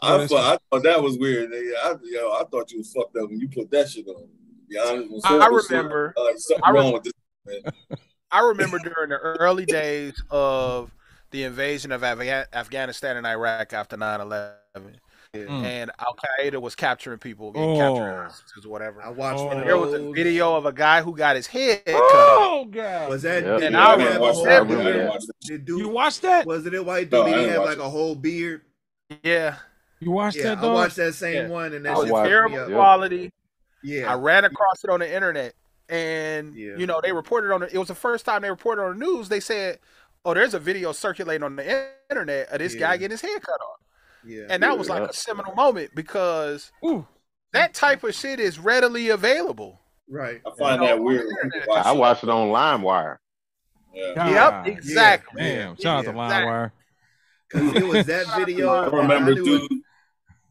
I, Yeah, thought, I thought that was weird. nigga. I, yo, I thought you was fucked up when you put that shit on. To be honest, I- I remember- Uh, something I re- wrong with this man. I remember during the early days of the invasion of Afga- Afghanistan and Iraq after 9 11. Mm. And Al Qaeda was capturing people, Oh. capturing hostages or whatever. I watched one of There was a video of a guy who got his head cut off. Oh god. Was that? Yep. And he I have remember a watching whole that. I remember that. watched that. Did dude, You watched that? was it a white dude? I Did he didn't have watch like it. a whole beard? Yeah. You watched Yeah, that, I watched that same Yeah. one, and I that shit watched- fucked me Terrible quality. Yeah, I ran across it on the internet, and Yeah. you know they reported on it. It was the first time they reported on the news. They said, "Oh, there's a video circulating on the internet of this Yeah. guy getting his head cut off," yeah. and that was like Yeah. a seminal moment because Ooh. that type of shit is readily available. right. I find that weird. when watch I it. watched it on LimeWire. Yeah. God Yep, exactly. Damn. Shout out to LimeWire. Because it was that video. I remember, I dude. it-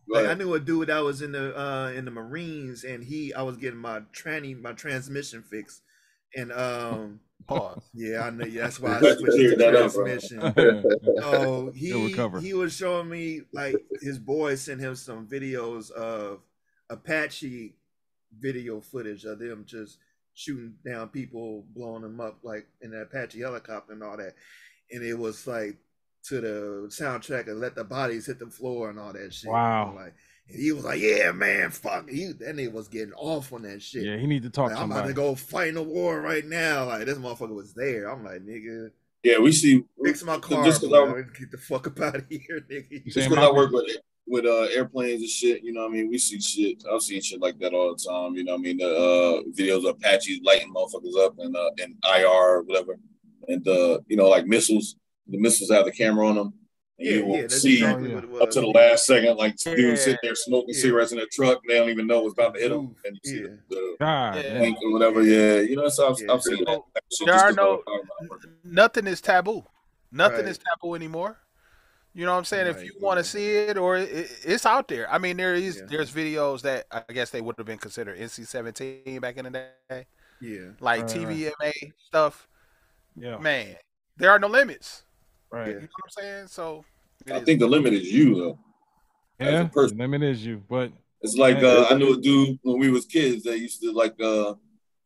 Like I knew a dude that was in the uh in the Marines and he I was getting my tranny my transmission fixed. And um Pause. yeah, I know yeah, that's why I switched to cleared that up, bro. transmission. Oh, he He'll he was showing me like his boy sent him some videos of Apache video footage of them just shooting down people, blowing them up like in an Apache helicopter and all that. And it was like to the soundtrack and let the bodies hit the floor and all that shit. Wow. Like and he was like, "Yeah, man, fuck." He that nigga was getting off on that shit. Yeah, he need to talk Like, to I'm about to go fight in a war right now. Like this motherfucker was there. I'm like, nigga, Yeah, we see. fix my car, Just because bro. I, Get the fuck up out of here, nigga. You just saying 'cause I work with with uh, airplanes and shit, you know what I mean? We see shit. I've seen shit like that all the time. You know what I mean? The uh, videos of Apaches lighting motherfuckers up and uh, and IR or whatever, and uh, you know, like missiles. The missiles have the camera on them. And Yeah, you will yeah, see exactly what up to the last second, like Yeah. dudes sitting there smoking Yeah. cigarettes in their truck. They don't even know what's about to hit them, and you see Yeah. the, the God Yeah. or whatever. Yeah, you know, so I've, Yeah. I've seen that. type of shit There just are 'cause no- I'm talking about it. Nothing is taboo. Nothing Right. is taboo anymore. You know what I'm saying? If you want to see it, or it, it's out there. I mean, there is Yeah. there's videos that I guess they would have been considered NC-17 back in the day, Yeah, like Right, right. TVMA stuff. Yeah. Man, there are no limits. Right. You know what I'm saying? So I is- think the limit is you though. Yeah. person. Limit is you, but It's like Yeah. uh, I knew a dude when we was kids that used to like uh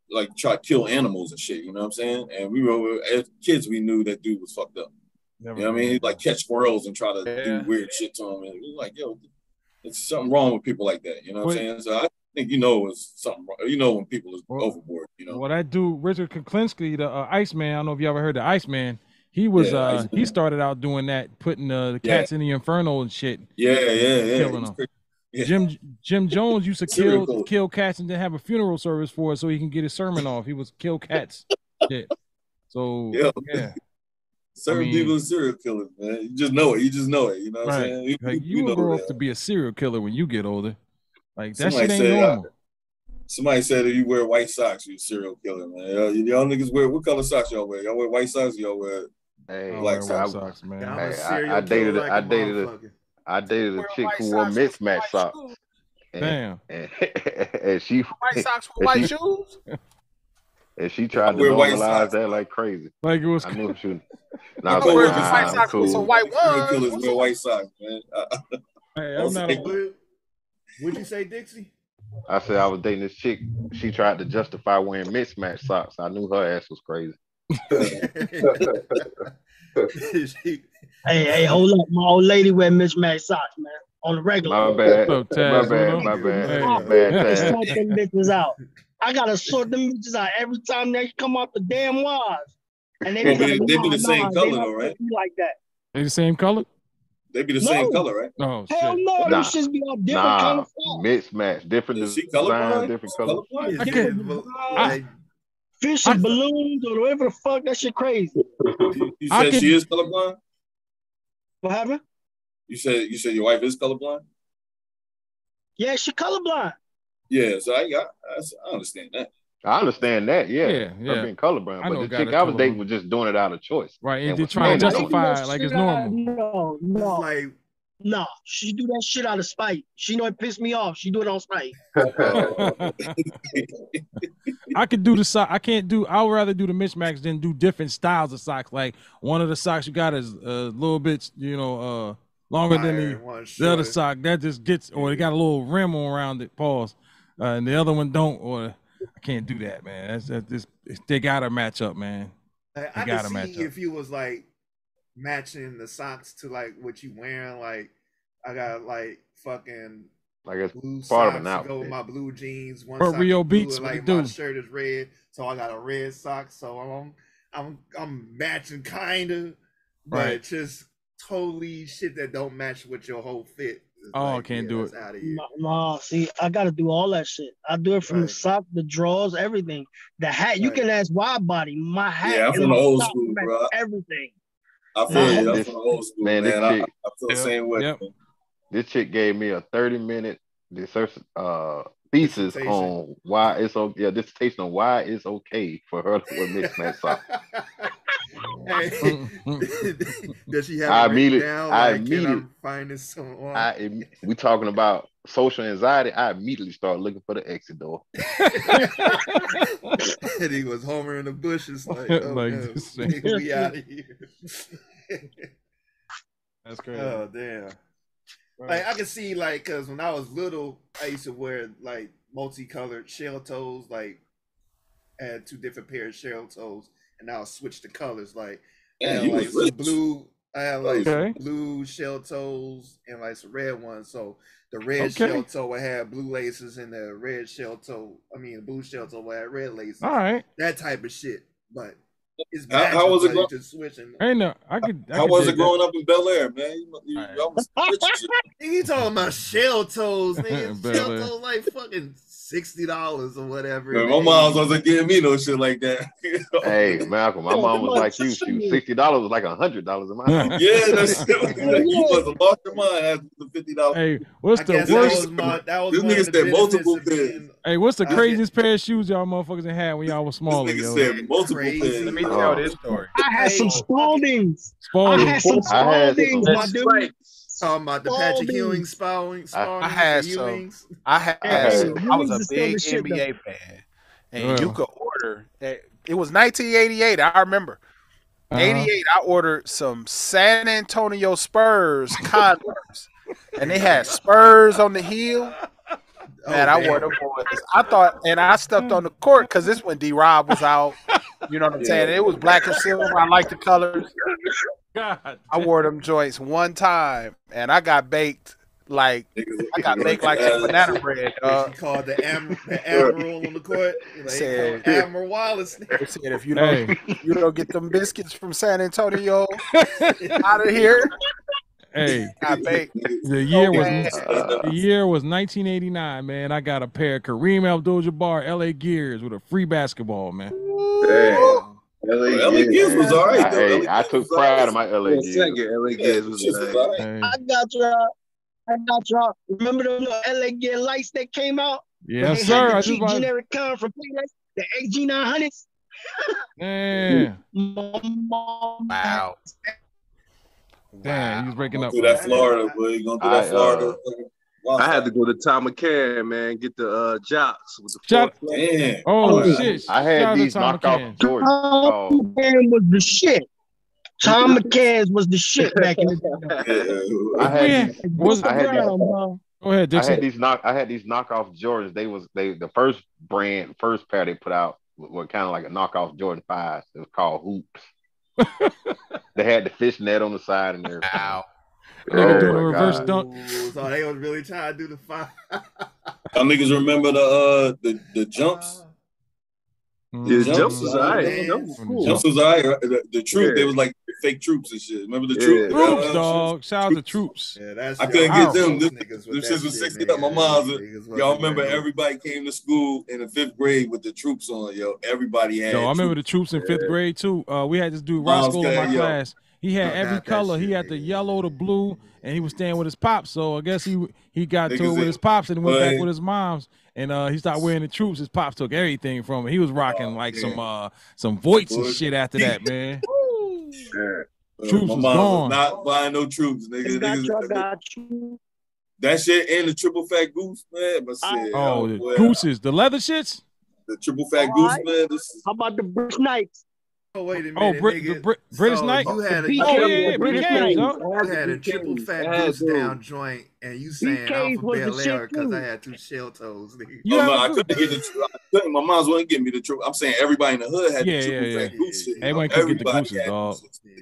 like try to kill animals and shit. You know what I'm saying? And we were as kids, we knew that dude was fucked up. never You know what I mean? He'd like catch squirrels and try to Yeah. do weird shit to them, and we were like, yo, it's something wrong with people like that. You know what I'm saying? So I think you know it's something. wrong. You know when people is Well- overboard. You know? what that dude Richard Kuklinski, the uh, Iceman. I don't know if you ever heard the Iceman. He was Yeah, uh he started out doing that, putting uh, the Yeah. cats in the inferno and shit. Yeah, yeah, yeah. Killing them. Yeah. Jim Jim Jones used to kill kill cats and then have a funeral service for it so he can get his sermon off. He was kill cats. shit. So Yeah. yeah, Certain mean- people are serial killers, man. You just know it. You just know it. You know what I'm right. saying? Like you, you will grow up to be a serial killer when you get older. Like that Somebody shit ain't said, uh, normal. Somebody said if you wear white socks, you're a serial killer, man. Y'all, y'all niggas wear what color socks y'all wear? Y'all wear white socks? Y'all wear Hey, I Black Sox. White Sox, man. Yeah, I'm Hey, I, I dated killer a, like I a dated a, motherfucker. I dated a chick who wore socks mismatched socks. shoes. And, Damn. and, and she White socks with white she, shoes. and she tried to wear white normalize socks. that like crazy. Like it was. I knew she. My Nah, I was like, coworkers nah, white I'm socks with some white serial ones. killers wear white socks, man. I, Hey, I I'm was not like, a. What, what'd you say, Dixie? I said I was dating this chick. She tried to justify wearing mismatched socks. I knew her ass was crazy. She- Hey, hey, hold up. My old lady wear mismatched socks, man. On the regular. My bad. What's up, My bad. What My bad. Hey. My bad. gotta sort them bitches out. I gotta sort them bitches out every time they come out the damn wires. And they be but like, they- they be the same nah, color though, right? be like that. They the same color? they be the No. same color, right? Oh Hell shit. no, them Nah, shits be all different nah. color socks. Mismatched, different Is design, different She colors. colorblind? I can't. but, I- like, Fish I- and balloons or whatever the fuck, that shit crazy. You, you said could- she is colorblind. What happened? You said you said your wife is colorblind. Yeah, she colorblind. Yeah, so I got I, I understand that. I understand that, yeah, Yeah, her yeah. being colorblind, but know the chick I was dating was just doing it out of choice. Right, and And they was trying to standing on it. justify it like it's normal. No, it's no, like no. She do that shit out of spite. She know it pissed me off. She do it on spite. I could do the sock. I can't do. I would rather do the mismatch than do different styles of socks. Like one of the socks you got is a little bit, you know, uh, longer than the, the other sock. That just gets, or it got a little rim around it. Pause. Uh, and the other one don't. Or I can't do that, man. That's, that's this. They gotta match up, man. They I gotta match see up. if you was like matching the socks to like what you wearing. Like I got like fucking Like it's blue part of socks an to go with my blue jeans. One But sock Rio is blue, Beats, like my do? shirt is red, so I got a red sock. So I'm I'm I'm matching kind of, but Right. just totally shit that don't match with your whole fit. It's Oh, like, can't yeah, do it. Out of here. No, no, see, I gotta do all that shit. I do it from the sock, the drawers, everything. The hat, you Right. can ask Wide Body. My hat Yeah, I'm from the old school, bro. everything. I feel Man, you. I'm this- from the old school, man, man. this I, chick- I feel the same way. yep. This chick gave me a 30 minute dissertation uh thesis on why it's okay. Yeah, dissertation on why it's okay for her to wear mismatched socks. Hey, Does she have I it written immediately- down? I Like, can I immediately- find this on? I we talking about social anxiety. I immediately start looking for the exit door. and he was Homer in the bushes, like, oh Like no, we out of here. That's crazy. oh damn! Like I can see, like, cause when I was little, I used to wear like multicolored shell toes, like I had two different pairs of shell toes, and I'll switch the colors. Like, I had, like some blue. I had like some Okay. blue shell toes and like some red ones. So the red Okay. shell toe would have blue laces, and the red shell toe, I mean, the blue shell toe would have red laces. All right. That type of shit. But it's How- bad how was it to go- just switching. Ain't no. I could. I How could was dig it that. growing up in Bel Air, man? You, you, y'all was rich. You talking about shell toes, nigga? Bel shell Air. toes like fucking sixty dollars or whatever. Man, my the mom wasn't giving me no shit like that. Hey, Malcolm, my mom was like you. shut Shoot, sixty dollars was like a hundred dollars in my house. yeah, that's you must have lost your mind after the fifty dollars. Hey, what's I the worst? was my that was This nigga said multiple of being Hey, what's the craziest pair of shoes y'all motherfuckers done had when y'all was smaller, This yo? nigga said multiple Crazy. things. Let me Oh. tell this story. I had some Hey, Spaldings. I had some I Spaldings, my dude. Right. talking about the Patrick Spalding. Ewing spowing. I had some. I had. Hey, some, I was a is still big shit, though. NBA fan, and Yeah. you could order. It was 1988. I remember. Uh-huh. 88. I ordered some San Antonio Spurs Converse, and they had Spurs on the heel. Man, Oh, I wore them boys. I thought, and I stepped on the court because this when D Rob was out. You know what I'm saying? It was black and silver. I like the colors. God. I wore them joints one time, and I got baked like I got baked like some banana bread. He dog. called the, Am- the admiral on the court. Like, Said- called Admiral Wallace. Said if you don't, Hey. you don't get them biscuits from San Antonio out of here, Hey, got baked. the year was bad. the year was 1989, man. I got a pair of Kareem Abdul-Jabbar LA Gears with a free basketball, man. Damn. LA, LA Giz was all right. Hey, I, I took pride in my LA Giz. LA Giz was, all right. I got y'all. I got y'all. Remember the little LA Giz lights that came out? Yes, sir. I just generic con from the AG 900s. Man. wow. Damn, he's breaking up. Through that Florida, boy. You going through that Florida? Uh, Wow. I had to go to Thom McAn, man, get the uh, jocks with the Shout- Oh, oh shit! I had Shout these knockoff Jordans. Tom oh. McAn was the shit. Tom McAn's was the shit back in the day. I had, these. Go ahead, Dixon. I had these knock. I had these knockoff Jordans. They was they the first brand, first pair they put out were kind of like a knockoff Jordan fives. It was called Hoops. they had the fishnet on the side and everything. Ow. Nigga oh doing a reverse God. dunk. So they was really trying to do the five. Y'all niggas remember the uh the, the jumps? The mm-hmm. jumps, jumps was alright. Jumps, jumps was alright. The, the troop, yeah. they was like fake troops and shit. Remember the yeah. Troops, dog. Shout out to troops. Yeah, that's I couldn't get them. This, this, shit was sixty up. My mom's. Y'all remember man. everybody came to school in the fifth grade with the troops on. Yo, everybody had. Yo, I remember troops. the troops in fifth grade too. Uh, we had this dude Roscoe in my yo. class. He had every color. Shit, he had the yellow, the blue, and he was staying with his pops. So I guess he he got to it with his pops and went back with his moms. And uh, he started wearing the troops. His pops took everything from him. He was rocking oh, like yeah. some uh, some voits and shit after that, man. Uh, troops my was gone. Was not buying no troops, nigga. Niggas, that shit and the triple fat goose, man. But oh, oh the well. gooses, the leather shits. The triple fat All goose, right. man. Is... How about the bush Knights? Oh wait a oh, minute! Oh, Brit- nigga. Brit- British so Knight. You had a, PK, oh, yeah, British Knight. You had a triple fat yeah, goose down joint, and you saying Alpha Bel because I had two shell toes, nigga. You oh, no, I couldn't get the. Tr- couldn't, my mom's wouldn't give me the triple. I'm saying everybody in the hood had yeah, the triple yeah, fat yeah. goose shit. Everybody could get the goose dog.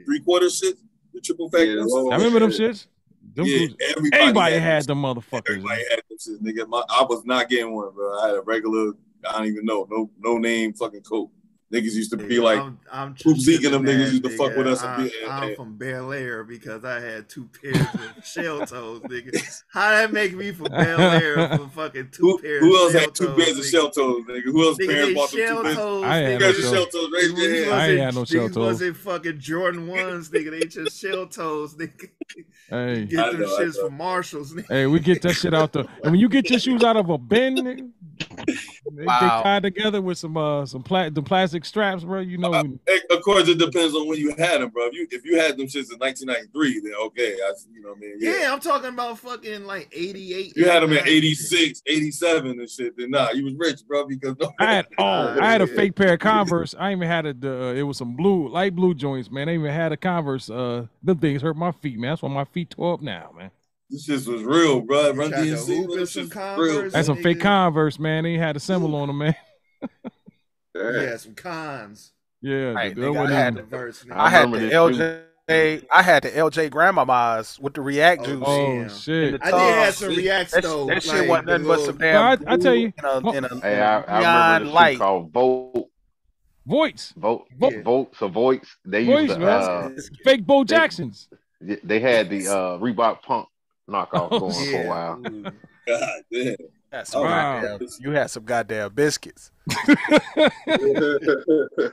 Three quarter shit, the triple fat goose. I remember them shits. Them yeah, everybody, everybody had, had them motherfuckers. Everybody had them shit, nigga. My, I was not getting one, bro. I had a regular. I don't even know, no, no name, fucking coat. Niggas used to be like, I'm, I'm and them niggas used to nigga. fuck with us. I'm, and, I'm from Bel Air because I had two pairs of shell toes, nigga. How that make me from Bel Air for fucking two who, pairs? Who else had two pairs of shell toes, nigga? Who else nigga, parents bought them two pairs? I had no shell toes. Raise your hand. I had no shell toes. These wasn't fucking Jordan ones, nigga. They just shell toes, nigga. Hey, get them shits from Marshalls, nigga. Hey, we get that shit out the. And when you get your shoes out of a bin, nigga, they, wow. they tied together with some uh some the plastic plastic straps, bro, you know. Uh, of course, it depends on when you had them, bro. If you if you had them since 1993, then okay, I, you know what I mean. Yeah. yeah I'm talking about fucking like 88. You had them in 86, 87 and shit. Then nah, you was rich, bro, because no- I had all. Oh, I had a fake pair of Converse. I even had a. Uh, it was some blue, light blue joints, man. I even had a Converse. Uh, them things hurt my feet, man. That's why my feet tore up now, man. This shit was real, bro. Run DMC. That's a fake Converse, man. They had a symbol on them, man. Yeah, yeah some cons. Yeah, I, the, I had, the, verse, I had the LJ. Dude. I had the LJ grandmamas with the React oh, juice. Oh, oh shit! I did have some React That, though, that like, shit wasn't nothing but some damn. I, I tell you, in a, in a, hey, I, I remember light. called Vote. Voights. Vote. Yeah. Vote. So Voights. They Voights, used to uh, fake Bo Jacksons. They, they had the uh, Reebok Pump knockoff oh, going yeah. for a while. God damn. That's oh, wow. You had some goddamn biscuits.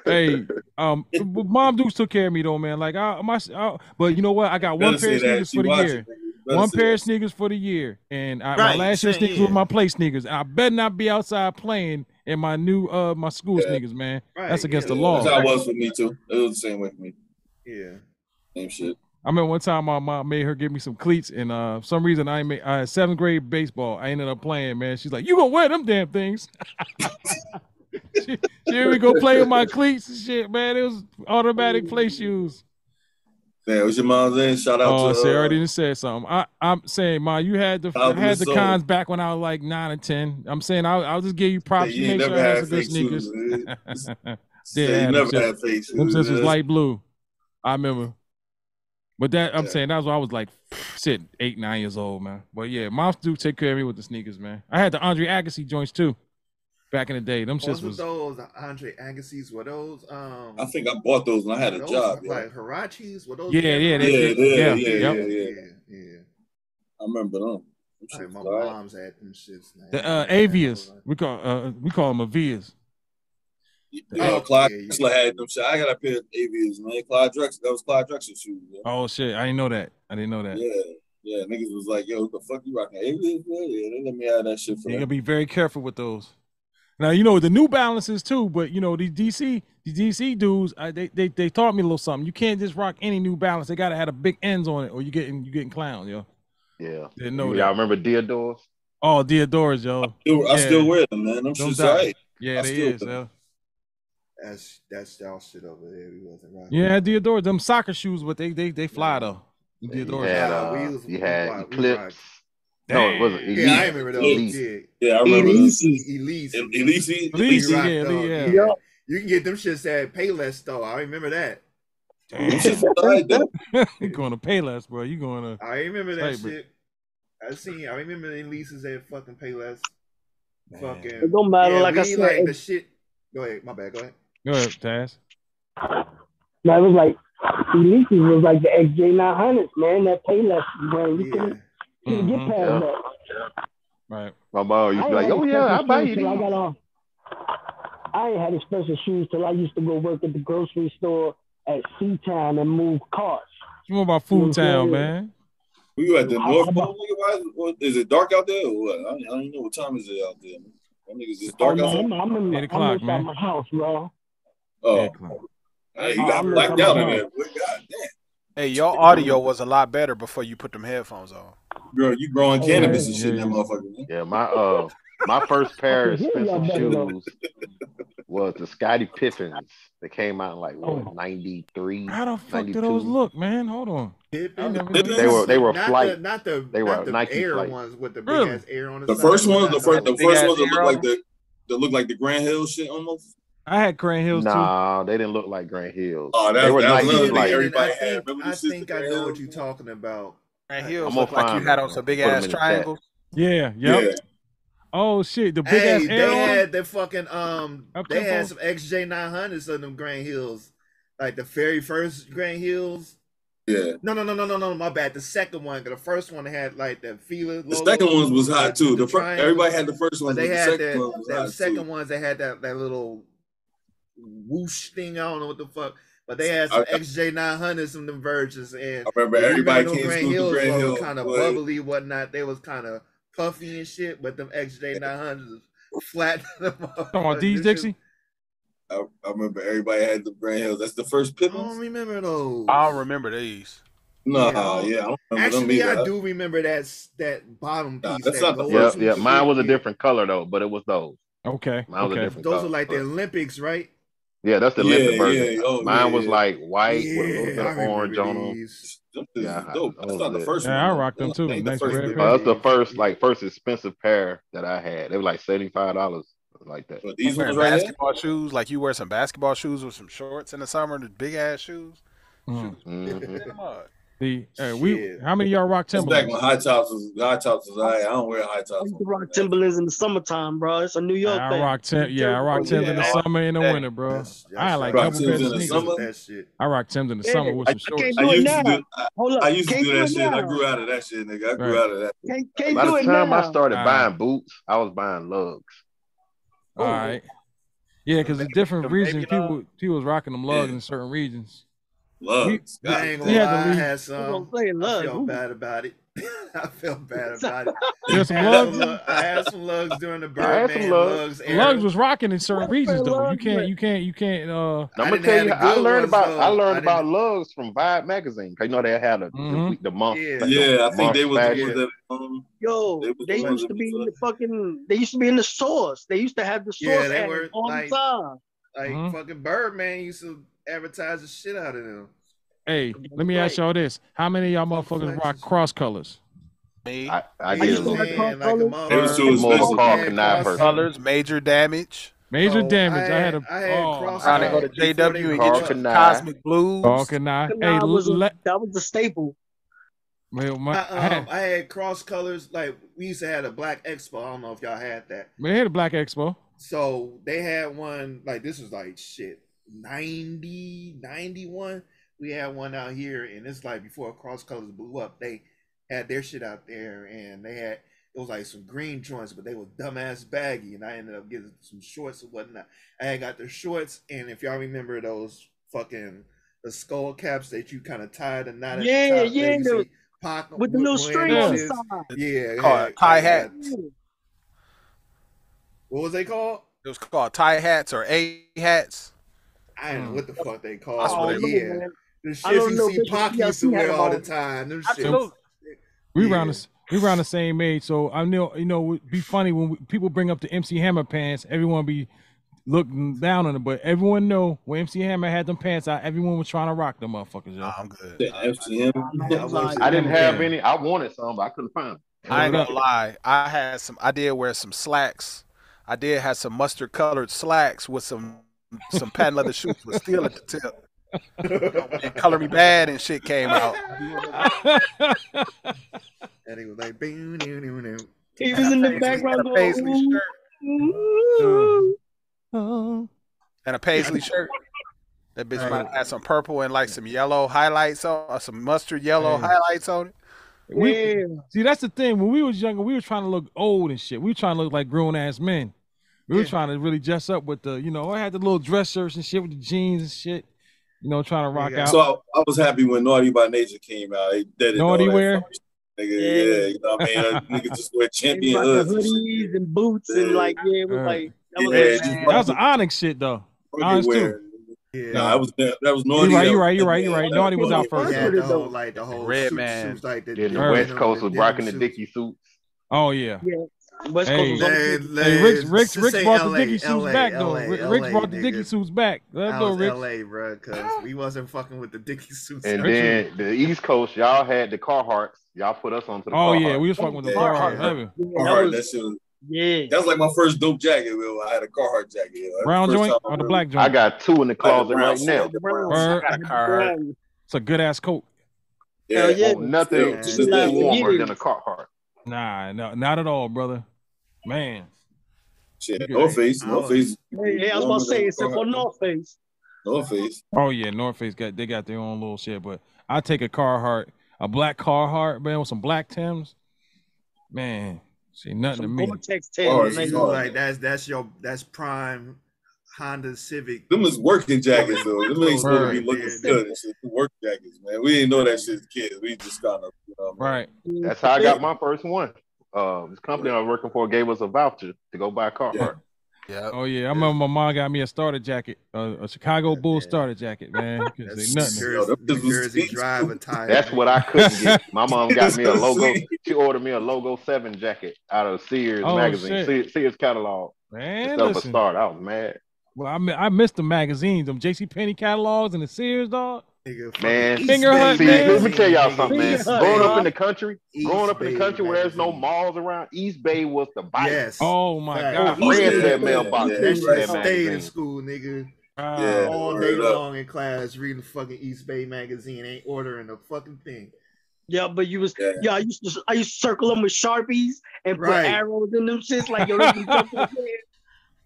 hey, um, mom dudes took care of me though, man. Like I, my, I, but you know what? I got one pair of sneakers for the year. One pair that. of sneakers for the year, and I, right, my last year sneakers yeah. were my play sneakers. I better not be outside playing in my new uh my school yeah. sneakers, man. Right, That's against yeah. the law. That was for me too. It was the same with me. Yeah. Same shit. I remember one time my mom made her give me some cleats, and uh, some reason I made I had seventh grade baseball. I ended up playing, man. She's like, "You gonna wear them damn things?" she, here we go play with my cleats and shit, man. It was automatic play shoes. Man, what's your mom's name? Shout out oh, to. Oh, she already uh, said something. I, I'm saying, ma, you had the I had the soul. cons back when I was like nine or ten. I'm saying I'll, I'll just give you props. Yeah, you make never sure had fake sneakers. Shoes, yeah, you never had fake shoes. Them sisters light blue. I remember. But that I'm yeah. saying that's why I was like sitting eight, nine years old, man. But yeah, moms do take care of me with the sneakers, man. I had the Andre Agassi joints too. Back in the day, them shits was those Andre Agassi's were those. Um, I think I bought those when I had a job. Like yeah. Were those? Yeah, yeah, yeah, yeah, yeah, yeah, yeah, I remember them. Like my moms had them shits. Man. The uh, Avias, we call uh, we call them Avias. You Clyde yeah, Drexler had them shit. I got a pair of aviators, man. Clyde Drexler, that was Clyde Drexler's shoes. Oh shit, I didn't know that. I didn't know that. Yeah, yeah. Niggas was like, "Yo, what the fuck you rocking aviators?" Man? Yeah, they let me have that shit. For you gotta be very careful with those. Now you know the New Balances too, but you know the DC, the DC dudes, I, they, they they taught me a little something. You can't just rock any New Balance. They gotta have a big ends on it, or you getting you getting clown, yo. Yeah, didn't know. Yeah, I remember Diadora's? Oh, Diadora's, yo. I still, yeah. I still wear them, man. I'm sure right. Yeah, I they is. That's that's our shit over there. We wasn't right. Yeah, Diadora, them soccer shoes, but they they they fly though. Diadora. Yeah, uh, we you had we, Eclipse. No, it wasn't. Elise. Yeah, I remember those. Elise. Yeah. I remember Elise. Elise. Elise. Elise. Elise. Yeah, yeah. yeah. You can get them shits at Payless though. I remember that. you going to Payless, bro? You going to? I remember that play, shit. Bro. I seen. I remember the leases at fucking Payless. Man. Fucking. It don't matter. Yeah, like I said, like the shit. Go ahead. My bad. Go ahead. Go ahead, Taz. That was like Ulysses was like the XJ 900s, man. That Payless, man. You yeah. couldn't, couldn't mm-hmm. get past yeah. that. Right. My mom used to be like, "Oh yeah, I buy you these." I got off. I ain't had expensive shoes till I used to go work at the grocery store at Sea Town and move carts. You about Food Town, man? Were you at the I, North Pole? Is it dark out there or what? I, I don't even know what time is it out there. Oh, dark oh, out I'm, I'm in, Eight o'clock, I'm man. my house, bro. Oh, hey, you got blacked out in there. Hey, your audio was a lot better before you put them headphones on. Girl, you growing oh, cannabis yeah, and shit, that motherfucker. Yeah, my uh, my first pair of expensive shoes was the Scottie Pippens that came out in like what, 93. How the fuck 92. did those look, man? Hold on. Pippens. They were they were not flight. The, not the they were the Nike air flight. ones with the big really? ass air on the, the side. first ones. The first the first ones that look like the that look like the Grant Hill shit almost. I had Grant Hills nah, they didn't look like Grant Hills. Oh, that's, they were that like everybody I had. think, I, think I, know what you're talking about. Grant Hills look like you had on some big ass triangles. Yeah, yep. yeah. Oh shit, the big hey, ass they had the fucking um okay, they had some XJ nine hundreds of them Grant Hills. Like the very first Grant Hills. Yeah. No, no, no, no, no, no. My bad. The second one, the first one had like the feeler. The second ones was hot too. The, the everybody had the first one. They had the second, that, one that second ones. They had that that little whoosh thing. I don't know what the fuck. But they had some XJ 900s, some them Virgins, and I remember everybody came Grant Hills Grant Hill, kind of bubbly, whatnot. They was kind of puffy and shit, but them XJ 900s flat. Come on, these Dixie. I, I, remember everybody had the Grant Hills. That's the first Pippens. I don't remember those. I don't remember these. No, yeah. yeah I Actually, I do remember that that bottom piece. Nah, that's that not yeah, yeah. Mine was a different color though, but it was those. Okay. Mine okay. Those color. are like the Olympics, right? Yeah, that's the yeah, version. Yeah, oh, Mine yeah, was like white with a little bit of orange on them. Yeah. That's not the first. I rocked them too. The nice that's the first like first expensive pair that I had. They were like seventy five dollars like that. But these were basketball shoes, like you wear some basketball shoes with some shorts in the summer, the big ass shoes. Mm. shoes. Mm-hmm. The we how many y'all rock Timberlands? Back when high tops was high tops was I. I don't wear high tops. I rock Timberlands in the summertime, bro. It's a New York I, thing. I rock Tim, yeah, I rock Timberlands yeah, in the summer and the that, winter, bro. That's, that's I like rock Tim's in the summer. That shit. I rock Tim's in the yeah. summer with some shorts. I can't do it. Do, I, Hold up. I used to do that shit. Now. I grew out of that shit, nigga. I grew right. out of that. Can't, can't By the time now. I started buying boots, I was buying lugs. All right. Yeah, because there's different reason people people was rocking them lugs in certain regions. Love. He, God, I ain't gonna lie, I had some. I feel Ooh. bad about it. I felt bad about it. There's some lugs. I had some lugs during the Birdman lugs. Lugs, lugs was rocking in certain regions though. Lugs, you can't. You can't. You can't. Uh, I'm gonna tell you. I learned about. Though. I learned I about lugs from Vibe magazine. I know they had a, mm-hmm. the, the month. Yeah, the, yeah the I think they was the ones that. Um, Yo, they, the used to be in the fucking. They used to be in the source. They used to have the source yeah, they were, all like. Like mm-hmm. fucking Birdman used to advertise the shit out of them. Hey, let me ask y'all this: How many of y'all motherfuckers rock cross colors? Me, I, I get a to Man, like a it was too expensive. Cross colors, major damage. Major oh, damage. I had, I had a. I had oh, I to go to JW and get you your cosmic blues. Talking I. Hey, was a, that was staple. My, I, um, I, had, I, had, cross colors. Like we used to have a black expo. I don't know if y'all had that. We had a black expo. So they had one like this was like shit 90, 91. We had one out here, and it's like before Cross Colors blew up, they had their shit out there, and they had it was like some green joints, but they were dumbass baggy, and I ended up getting some shorts and whatnot. I had got the shorts, and if y'all remember those fucking the skull caps that you kind of tied a knot at Yeah, the top, yeah, that you the- with the little wearing string on the side. Yeah, Called yeah, tie yeah. hat. What was they called? It was called tie hats or A hats. I don't know what the hmm. fuck they call. That's it. they- yeah, man. the I don't you know, see Bishop Pac used to TLC had wear all the time. Them Absolutely. shits. We around the we around the same age, so I know you know it'd be funny when we, people bring up the MC Hammer pants. Everyone be looking down on it, but everyone know when MC Hammer had them pants out, everyone was trying to rock them motherfuckers. Yo. I'm good. FCM. I didn't have any. I wanted some, but I couldn't find them. I ain't gonna lie. I had some. I did wear some slacks. I did have some mustard colored slacks with some some patent leather shoes with steel at the tip. and Color Me Badd and shit came out. And he was like, "Boo, doo, doo, doo." He was in the background And a paisley going, shirt. "Ooh." And a paisley shirt. That bitch might have had some purple and like some yellow highlights on, or some mustard yellow Hey. highlights on it. We, See, that's the thing. When we was younger, we were trying to look old and shit. We were trying to look like grown ass men. We were trying to really dress up with the, you know, I had the little dress shirts and shit with the jeans and shit. You know, trying to rock out. So I, I was happy when Naughty by Nature came out. They did it. Naughty all wear? fucking. Nigga, yeah. you know what I mean? Uh, Niggas just wear He champion like hoods. hoodies and boots and like yeah, it was Uh, like that was Yeah, like, that was the Onyx shit though. Onyx too. wear. Nah, that was that was naughty. You Naughty. right, you're right, you're right, you're right. Naughty was out first. Yeah, the whole like the whole Red suit, man. suits like the, Then the denim- West Coast was denim rocking the suits. Dickie suits. Oh yeah. yeah. West Coast Hey, was on hey, hey, Rick's, Rick's, Rick's brought LA, the Dickie suits LA, back though. LA, Rick- Rick's brought the nigga. Dickie suits back. Let's go, Rick. LA, bro, because we wasn't fucking with the Dickie suits. And out then the East Coast, y'all had the Carhartts. Y'all put us onto the Oh Carhartt. yeah, we was fucking with the Yeah. Carhartt heavy. Yeah, that Carhartt, was- that shit was, yeah. that was like my first dope jacket. Will. I had a Carhartt jacket. Yeah. That Brown joint time I or the black joint? I got two in the closet brown right now. the. I got a car. It's a good ass coat. Yeah, Hell yeah. Oh, nothing Yeah. nothing Like, warmer than a Carhartt. Nah, no, not at all, brother. Man. Shit, North Face, I North was- Face. Hey, hey, I was about to say except for North Face. North Face. Oh yeah, North Face got they got their own little shit, but I take a Carhartt, a black Carhartt, man, with some black Tims. Man, see nothing to me. Gore-Tex Oh, Tims. it's nigga. hard. like that's that's your that's prime Honda Civic. Them is working jackets though. Them ain't supposed to be looking Yeah, good. and shit. Work jackets, man. We didn't know that shit as kids. We just kind of, you know, what I mean? Right. That's how I got my first one. Uh, this company I was working for gave us a voucher to go buy a car. Yeah. Oh yeah, I remember my mom got me a starter jacket, uh, a Chicago Bulls starter jacket, man. That's say nothing. Jersey, New Jersey sweet. drive attire. That's what I couldn't get. My mom got me a logo. She ordered me a logo seven jacket out of Sears Oh, magazine, shit. Sears, Sears catalog. Man, Stuff a listen. start. I was mad. Well, I mi- I missed the magazines, them J.C. Penney catalogs and the Sears dog. Nigga, Man, Finger Bay Hut, See, man. let me tell y'all something, man. East Growing Bay. up in the country, East growing up in the Bay country where there's no malls around, East Bay was the bite. Yes. Oh my Fact. god. I ran Yeah, to that yeah, mailbox. yeah, to That shit stayed in school, nigga. Ah, Yeah. All day word up. long in class reading the fucking East Bay magazine, ain't ordering a fucking thing. Yeah, but you was Yeah. yeah. I used to I used to circle them with sharpies and put Right. arrows in them shits like yo. This is something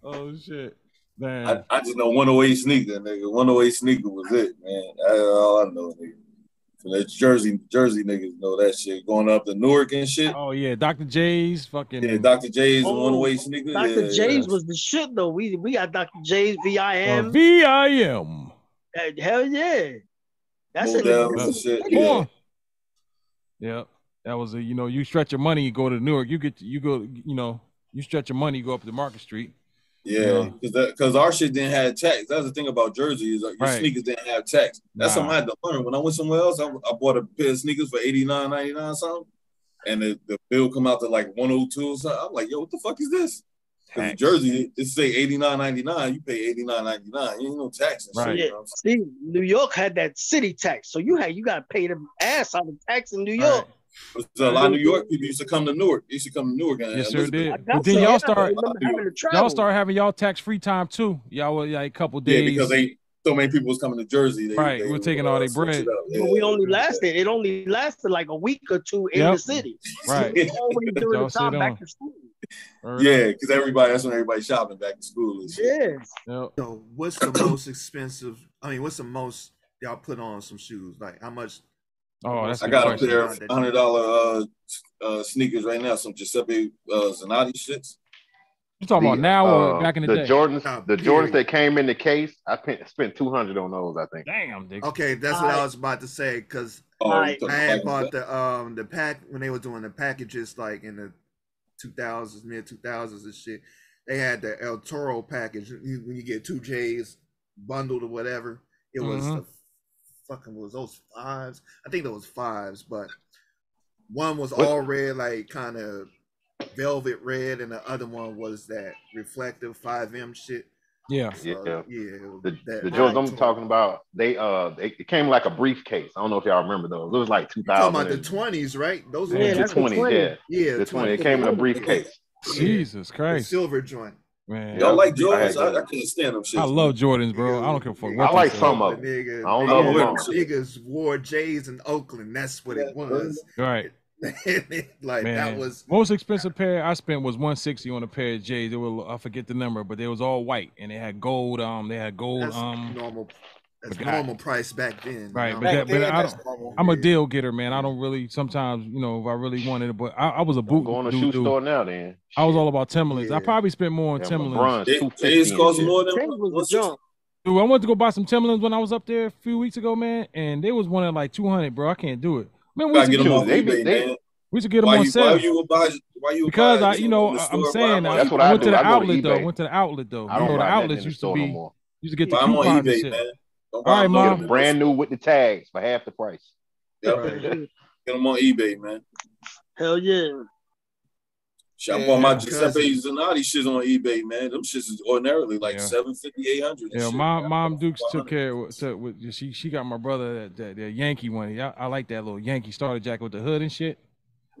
Oh shit. Man. I, I just know 108 sneaker, nigga. 108 sneaker was it, man. That's all I know, nigga. So that Jersey, Jersey niggas know that shit. Going up to Newark and shit. Oh yeah, Dr. J's fucking Yeah, Dr. J's and Oh, 108 sneaker. Dr. Yeah, J's yeah. was the shit though. We we got Dr. J's uh, VIM. VIM. Uh, Hell yeah. That's it. Models and shit. Come Yeah. That was a you know, you stretch your money, you go to Newark, you get you go, you know, you stretch your money, you go up to Market Street. Yeah, because because our shit didn't have tax. That's the thing about Jersey is like, your Right. sneakers didn't have tax. That's Nah. something I had to learn. When I went somewhere else, I, I bought a pair of sneakers for eighty nine ninety nine something, and the, the bill come out to like one hundred two or something. I'm like, yo, what the fuck is this? Because in Jersey, it say eighty nine ninety nine. You pay eighty nine ninety nine. You ain't no tax and Right. shit. Yeah. You know what I'm saying? See, New York had that city tax, so you had you got to pay the ass out of tax in New York. But a lot of New York people used to come to Newark. They used to come to Newark. And Yes, sir did. But then some, yeah, y'all start having y'all start having y'all tax free time too. Y'all were like a couple days. Yeah, because they so many people was coming to Jersey. They, Right, they we're taking all uh, they switch bread. it up. But Yeah. we only lasted. It only lasted like a week or two in Yep. the city. Right. Always during Y'all the sit time on. back to school. Or- Yeah, because everybody that's when everybody shopping back to school and shit. Yeah. Yep. So what's the most expensive? I mean, what's the most y'all put on some shoes? Like how much? Oh, that's I got up a pair of hundred dollar uh, uh, sneakers right now, some Giuseppe uh, Zanotti shits. You talking the, about now or uh, back in the, the day? Jordans, the Jordans that came in the case, I spent two hundred on those. I think. Damn. Dick. Okay, that's All what right. I was about to say because oh, I had bought the um the pack when they were doing the packages like in the two thousands, mid two thousands and shit. They had the El Toro package when you get two J's bundled or whatever. It was mm-hmm. the fucking was those fives? I think there was fives, but one was what? all red, like kind of velvet red, and the other one was that reflective five M shit. Yeah, so, yeah, yeah. The, the Joes I'm talking about, they uh, they, it came like a briefcase. I don't know if y'all remember those. It was like 2000. Talking about the twenties, right? Those yeah, were the twenties. Yeah, yeah, the twenty. It came in a briefcase. Jesus Christ, the silver joint. Man, y'all like Jordans? I, I, I can't stand them shit. I love Jordans, bro. I don't care for. I like some of them. Niggas, I don't know. Niggas, niggas wore J's in Oakland. That's what it was. Right. like Man. that was most expensive pair I spent was 160 on a pair of J's. They were I forget the number, but they was all white and they had gold. Um, they had gold. That's um, normal that's normal price back then. Right, you know? but, that, but I don't, I'm a deal getter, man. I don't really sometimes, you know, if I really wanted it, but I, I was a boot. I'm going to shoe dude. store now, then. I was all about Timberlands. Yeah. I probably spent more on yeah, Timberlands. It, cost more than was junk. Dude, I went to go buy some Timberlands when I was up there a few weeks ago, man, and they was one at like 200, bro. I can't do it. Man, we should get them on they, eBay, they, man. We should get them why on sale. Why you buy, why you because I, you know, I'm saying I, went to the outlet though. Went to the outlet though. I don't the outlets used to be. Used to get the coupons and shit. All right, mom. Brand new with the tags for half the price. Yep. Right. Get them on eBay, man. Hell yeah. Shit, yeah, on my Giuseppe Zanotti shits on eBay, man. Them shits is ordinarily like yeah. 750, 800. Yeah, mom, mom Dukes took care of so with, she she got my brother that, that, that Yankee one. I, I, like that little Yankee starter jacket with the hood and shit.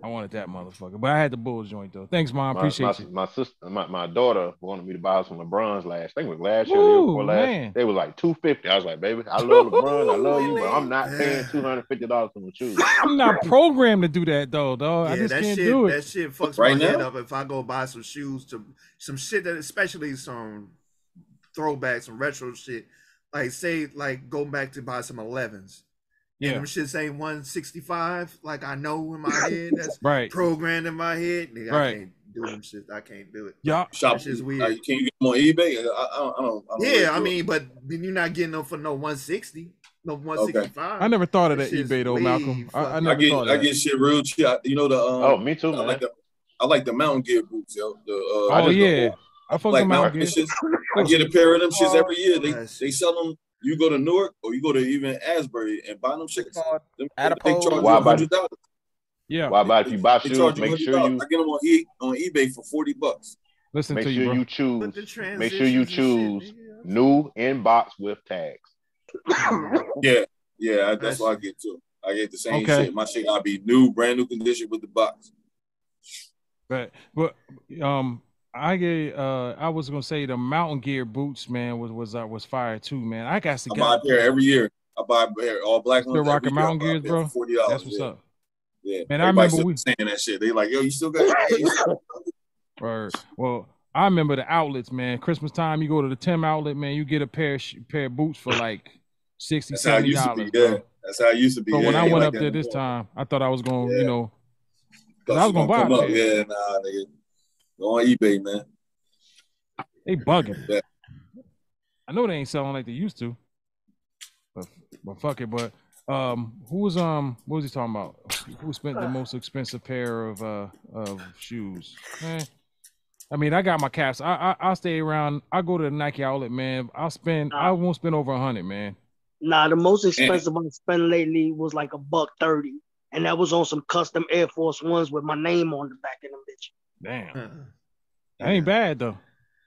I wanted that motherfucker, but I had the Bulls joint though. Thanks, mom. My, Appreciate my, you. My sister, my, my daughter wanted me to buy some LeBron's last. I think it was last year. Ooh, last, man. They were like two fifty. I was like, baby, I love LeBron, I love you, but I'm not paying two hundred fifty dollars for my shoes. I'm not programmed to do that though, though. Yeah, I just that can't shit, do it. That shit fucks right my now? head up if I go buy some shoes to some shit that, especially some throwbacks, some retro shit. Like say, like going back to buy some 11s yeah. And them shits ain't 165. Like I know in my head. That's right. programmed in my head. Nigga, right. I can't do them shit. I can't do it. Yeah. Shop is uh, weird. You can you get them on eBay? I, I, I don't, don't, Yeah, I mean, but but you're not getting them for no 160. No 165. Okay. I never thought of that, eBay though, Malcolm. I, never get, thought I that. get shit real cheap. You know the um, Oh, me too, man. Like the, I like the mountain gear boots, yo. The, uh, oh yeah, I fuck like mountain gear. Shits. I get a pair of them shits every year. They oh, they sell them you go to Newark or you go to even Asbury and buy them chicks. Them, Adipose. they charge Why you hundred dollars. Yeah. Why about if you buy shoes? Make sure you. I get them on, e- on eBay for forty bucks. Listen make to sure you, you choose. Make sure you choose shit, new inbox with tags. yeah, yeah, I, that's what I get too. I get the same okay. shit. My shit, I be new, brand new condition with the box. But but um, I get. Uh, I was gonna say the Mountain Gear boots, man, was was uh, was fire too, man. I got to get. I'm out there every year. I buy all black ones. Still rocking Mountain Gears, bro. Forty dollars. That's what's yeah. up. Yeah, man. Everybody I remember we saying that shit. They like, yo, you still got. Right. Well, I remember the outlets, man. Christmas time, you go to the Tim outlet, man. You get a pair sh- pair of boots for like 60 That's dollars. Yeah. That's how it used to be. But yeah, when I went like up there this time, I thought I was gonna, yeah. you know, I was gonna, gonna buy it. Yeah, nah, nigga. Go on eBay, man. They bugging. Yeah. I know they ain't selling like they used to. But but fuck it. But um, who was um, what was he talking about? Who spent the most expensive pair of uh of shoes? Man, I mean, I got my caps. I I, I stay around. I go to the Nike outlet, man. I'll spend. I won't spend over a hundred, man. Nah, the most expensive man. I spent lately was like a buck thirty, and that was on some custom Air Force Ones with my name on the back of them bitch. Damn. Uh, that ain't uh-uh. bad though.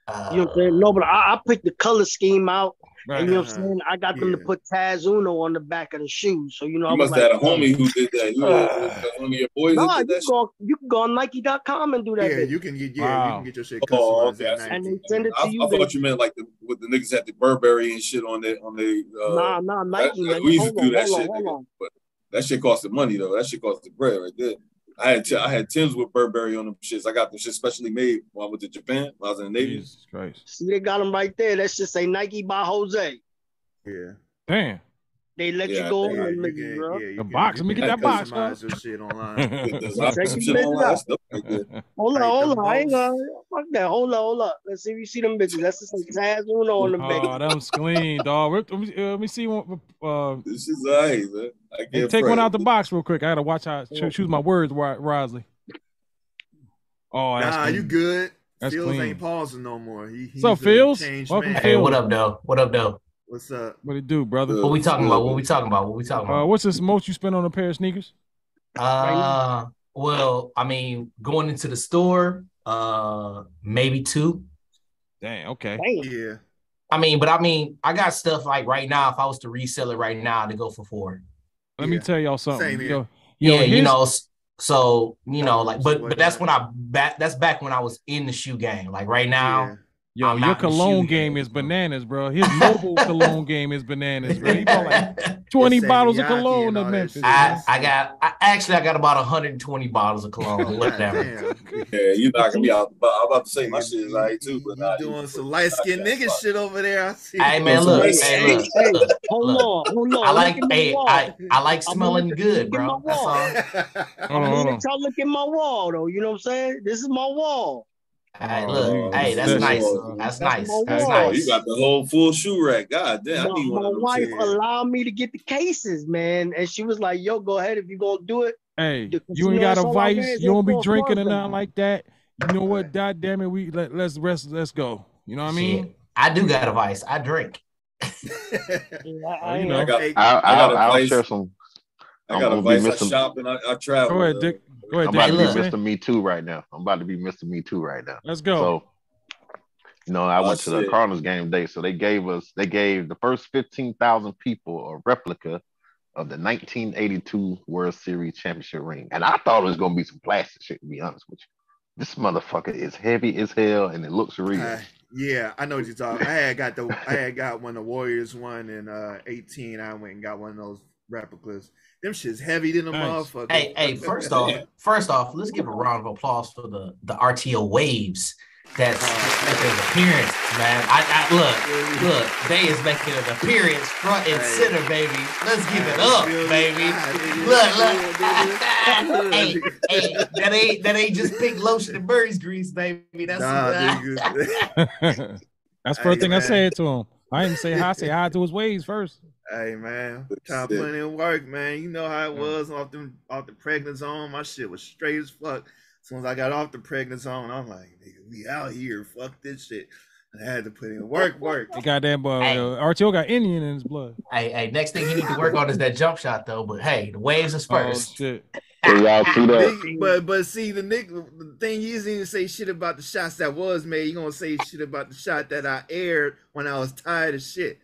You know what I'm saying? No, but I, I picked the color scheme out. Right, and you know what I'm uh-huh. saying? I got yeah. them to put Taz Uno on the back of the shoes, So you know, you I must like, had a homie who did that. You know, one of your boys. Nah, you, Go, you can go on Nike.com and do that. Yeah, bitch. you can get yeah, wow. you can get your shit customized. Oh, okay. And they send it to I, you. I thought you meant like the, with the niggas had the Burberry and shit on the on the. Uh, nah, nah, Nike. That, like, we used to do on, that shit, on, nigga, but that shit costed money though. That shit costed bread right there. I had t- I had Tim's with Burberry on them shits. I got them shit specially made when I went to Japan. I was in the Navy. Jesus Christ! See, they got them right there. That shit say Nike by Jose. Yeah. Damn. They let yeah, you go yeah, the box. Let me get that box. Customize hold on, hold on. I ain't gonna fuck that. Hold up, hold up. Let's see if you see them bitches. That's just like Taz Uno on the back. Oh, them's clean, dog. Let me, uh, let me see one. Uh, this is nice, man. I can't take pray. one out the box real quick. I gotta watch how I choose my words Rosley. Oh, that's nah, you good. That's Fields clean. ain't pausing no more. He, What's up, Phils? Welcome, Phil. Hey, what up, though? What up, though? What's up? What it do, brother? What we talking about? What we talking about? What we talking Uh, about? what's the most you spent on a pair of sneakers? Uh, well, I mean, going into the store, uh, maybe two. Damn. Okay. Yeah. I mean, but I mean, I got stuff like right now. If I was to resell it right now, to go for four. Let me tell y'all something. Same here. Yo, yo, yeah, you know. So you know, like, but but that's when I back. That's back when I was in the shoe game. Like right now, Yo, I'm your not in the shoe cologne game is bananas, bro. His mobile cologne game is bananas, bro. He bought like 20 It's bottles of cologne in Memphis. I I got. I actually I got about 120 bottles of cologne left down. Yeah, you knocking me out. But I'm about to say my shit is alright too. But nah, Doing some light skinned nigga shit over there. I see. Hey man, look, hey look, Hey, look, hold on, hold on. I like, Look at my hey. I, I like I'm smelling good, bro. That's all. Hold on, I'm hold gonna on. y'all look at my wall though. You know what I'm saying? This is my wall. Oh, hey, Oh, hey, that's That's nice. That's That's oh, nice. That's. Oh, nice. you got the whole full shoe rack. God damn, I My, need my of wife too. allowed me to get the cases, man, and she was like, "Yo, go ahead if you gonna do it." Hey, Because, you you ain't got a all I wear vice. You don't be drinking or nothing like that. You know what? God damn it, we let, let's rest. Let's go. You know what I mean? Shit, I do got a vice. I drink. Well, you know. I got, I, I got I'll, a I'll vice. share some. I got I'm a vice. I missing- shop and I, I travel. Go ahead, Dick. Go ahead, I'm Dick. about to be? Mr. Me Too right now. I'm about to be Mr. Me Too right now. Let's go. So, you know, I Oh, went to the shit. Cardinals game day, so they gave us they gave the first fifteen thousand people a replica of the 1982 World Series championship ring, and I thought it was gonna be some plastic shit. To be honest with you, this motherfucker is heavy as hell, and it looks real. Uh, yeah, I know what you're talking. I had got the I had got one of the Warriors one in uh 18. I went and got one of those replicas. Them shit's heavy than a motherfucker. Hey, hey, first off, first off, let's give a round of applause for the the RTO waves that's oh, making an appearance, man. I, I look, look, they is making an appearance front and center, baby. Let's give it up, baby. Look, look. hey, hey, that ain't that ain't just pink lotion and Murray's grease, baby. That's Nah, That's first Hey, thing I man. said to him. I didn't say hi. I say hi to his waves first. Hey man, time to put in work, man. You know how it was off them off the pregnant zone. My shit was straight as fuck. As soon as I got off the pregnant zone, I'm like, nigga, we out here. Fuck this shit. And I had to put in work, work. The goddamn boy, uh, RTO got Indian in his blood. Hey, hey, next thing you need to work on is that jump shot though. But hey, the waves is Oh first. shit. Hey, y'all see that? Nigga, But but see the nigga the thing you didn't even say shit about the shots that was made. You gonna say shit about the shot that I aired when I was tired of shit.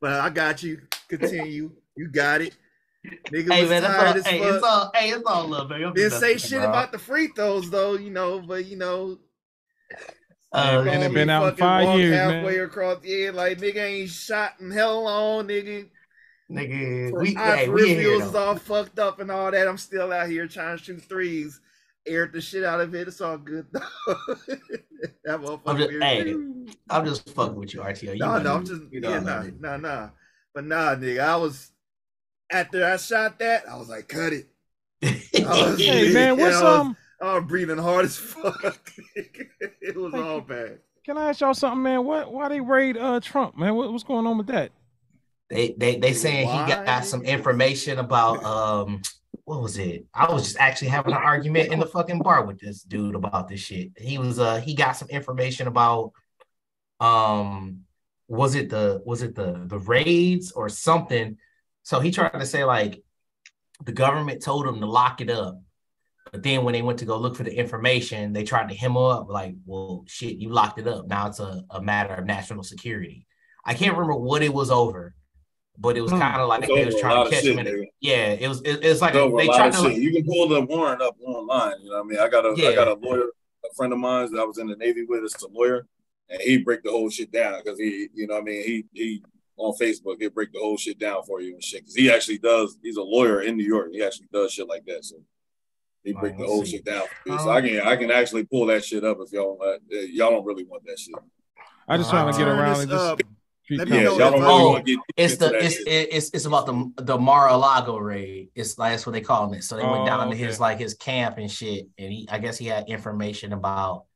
But I got you. Continue. You got it. Nigga Hey was man, that's tired all, as hey, fuck. it's all hey, it's all love, baby. Didn't say shit around. about the free throws though, you know, but you know, Uh, and it been out in fucking five walk years, halfway man. across. Yeah, like nigga ain't shot in hell long, nigga. Nigga, We, we hey, we in here peripherals is though. all fucked up and all that. I'm still out here trying to shoot threes. Aired the shit out of it. It's all good though. that motherfucker. I'm just, hey, I'm just fucking with you, RTO. You No, know no, I'm just You know yeah, I nah, nah, nah. But nah, nigga, I was after I shot that, I was like, cut it. Was, Hey man, what's I was, um? I was breathing hard as fuck. it was all bad. Can I ask y'all something, man? What? Why they raid uh Trump, man? What, what's going on with that? They they they saying he got Why? some information about um what was it? I was just actually having an argument in the fucking bar with this dude about this shit. He was uh he got some information about um was it the was it the the raids or something? So he tried to say like the government told him to lock it up. But then when they went to go look for the information, they tried to hem up like, well, shit, you locked it up. Now it's a, a matter of national security. I can't remember what it was over, but it was Hmm. kind of like It's they was trying to catch shit, him. In Yeah, it was. It, it's like It's they tried to. shit. Like, You can pull the warrant up online. You know what I mean? I got a I Yeah. got a lawyer, a friend of mine that I was in the Navy with. It's a lawyer, and he break the whole shit down because he, you know, what I mean, he he on Facebook, he break the whole shit down for you and shit. Because he actually does. He's a lawyer in New York. He actually does shit like that. So he break the whole see. shit down. For you. So I um, can I can actually pull that shit up if y'all uh, y'all don't really want that shit. I just trying to get Turn around this and just. Uh, let me Yeah, know y'all if don't uh, really Oh, get it's the it's it's it's about the the Mar-a-Lago raid. It's like that's what they calling it. So they Oh, went down to okay. his like his camp and shit, and he I guess he had information about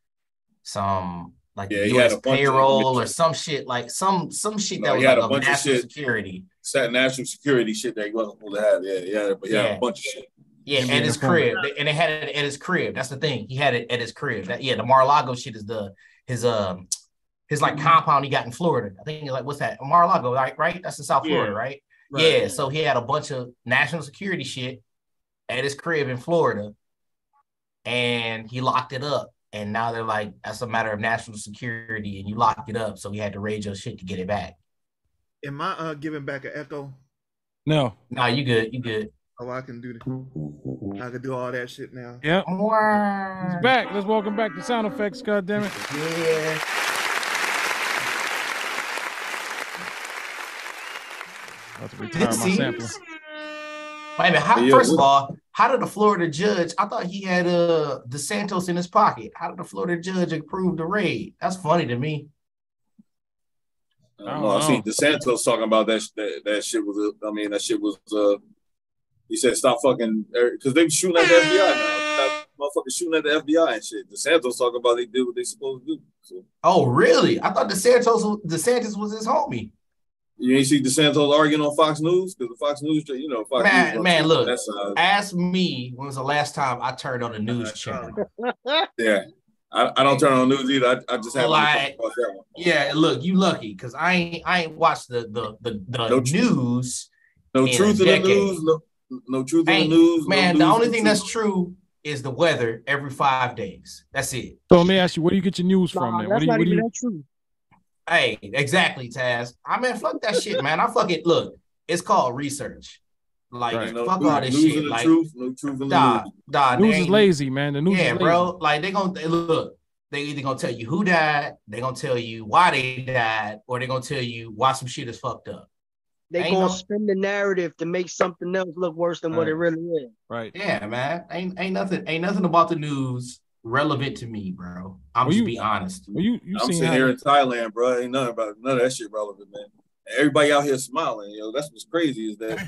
some like Yeah, he had U.S. a payroll or some shit like some some shit No, that was like a of bunch of national shit. security. Set national security shit that he wasn't supposed to have. Yeah, yeah, but he had Yeah. a bunch of shit. Yeah, Him at his informant. crib, and they had it at his crib. That's the thing. He had it at his crib. That, yeah, the Mar-a-Lago shit is the his um his like compound he got in Florida. I think like what's that? Mar-a-Lago, right? Right? That's in South Yeah. Florida, right? Right. Yeah. So he had a bunch of national security shit at his crib in Florida, and he locked it up. And now they're like, that's a matter of national security, and you locked it up, so we had to raid your shit to get it back. Am I uh giving back an echo? No. No, you good. You good. Oh, I can do the, I can do all that shit now. Yep. He's back. Let's welcome back to sound effects. God damn it. Yeah. About to retire my See? Sampler. Wait a minute. How, Yeah, first of all, how did the Florida judge? I thought he had uh DeSantos in his pocket. How did the Florida judge approve the raid? That's funny to me. I don't know. I seen DeSantos talking about that. That, that shit was. uh, I mean, that shit was. uh He said, "Stop fucking," because they shooting at the FBI now. Stop motherfucking shooting at the FBI and shit. DeSantos talking about they did what they supposed to do. So Oh, really? I thought DeSantos was- DeSantis was his homie. You ain't see DeSantos arguing on Fox News because the Fox News, you know, Fox Man, News. man, look. that's uh, Ask me when was the last time I turned on a news channel. yeah. I, I don't turn on news either. I, I just have Like- about that one. Yeah, look, you lucky because I ain't I ain't watched the the the, the No news. No in a truth in the news. No, no truth in the news. no Man, the news only thing the that's true is the weather every five days. That's it. So let me ask you, where do you get your news from, Nah, man? that's What do you, not what do even you, that true. Hey, exactly, Taz. I mean, fuck that shit, man. I fuck it. look. It's called research. Like, Right. No fuck news- all this shit. the Like, truth, no truth in the nah, news. nah, news is lazy, man. The news yeah, is lazy. bro. Like they gonna they- look. They either gonna tell you who died, they gonna tell you why they died, or they gonna tell you why some shit is fucked up. They Ain't gonna no- spin the narrative to make something else look worse than what it really is. Right. Yeah, man. Ain't ain't nothing ain't nothing about the news relevant to me, bro. I'm Well, just you- be honest. Well, you you I'm seen sitting how- here in Thailand, bro. Ain't nothing about none of that shit relevant, man. Everybody out here smiling, yo. That's what's crazy is that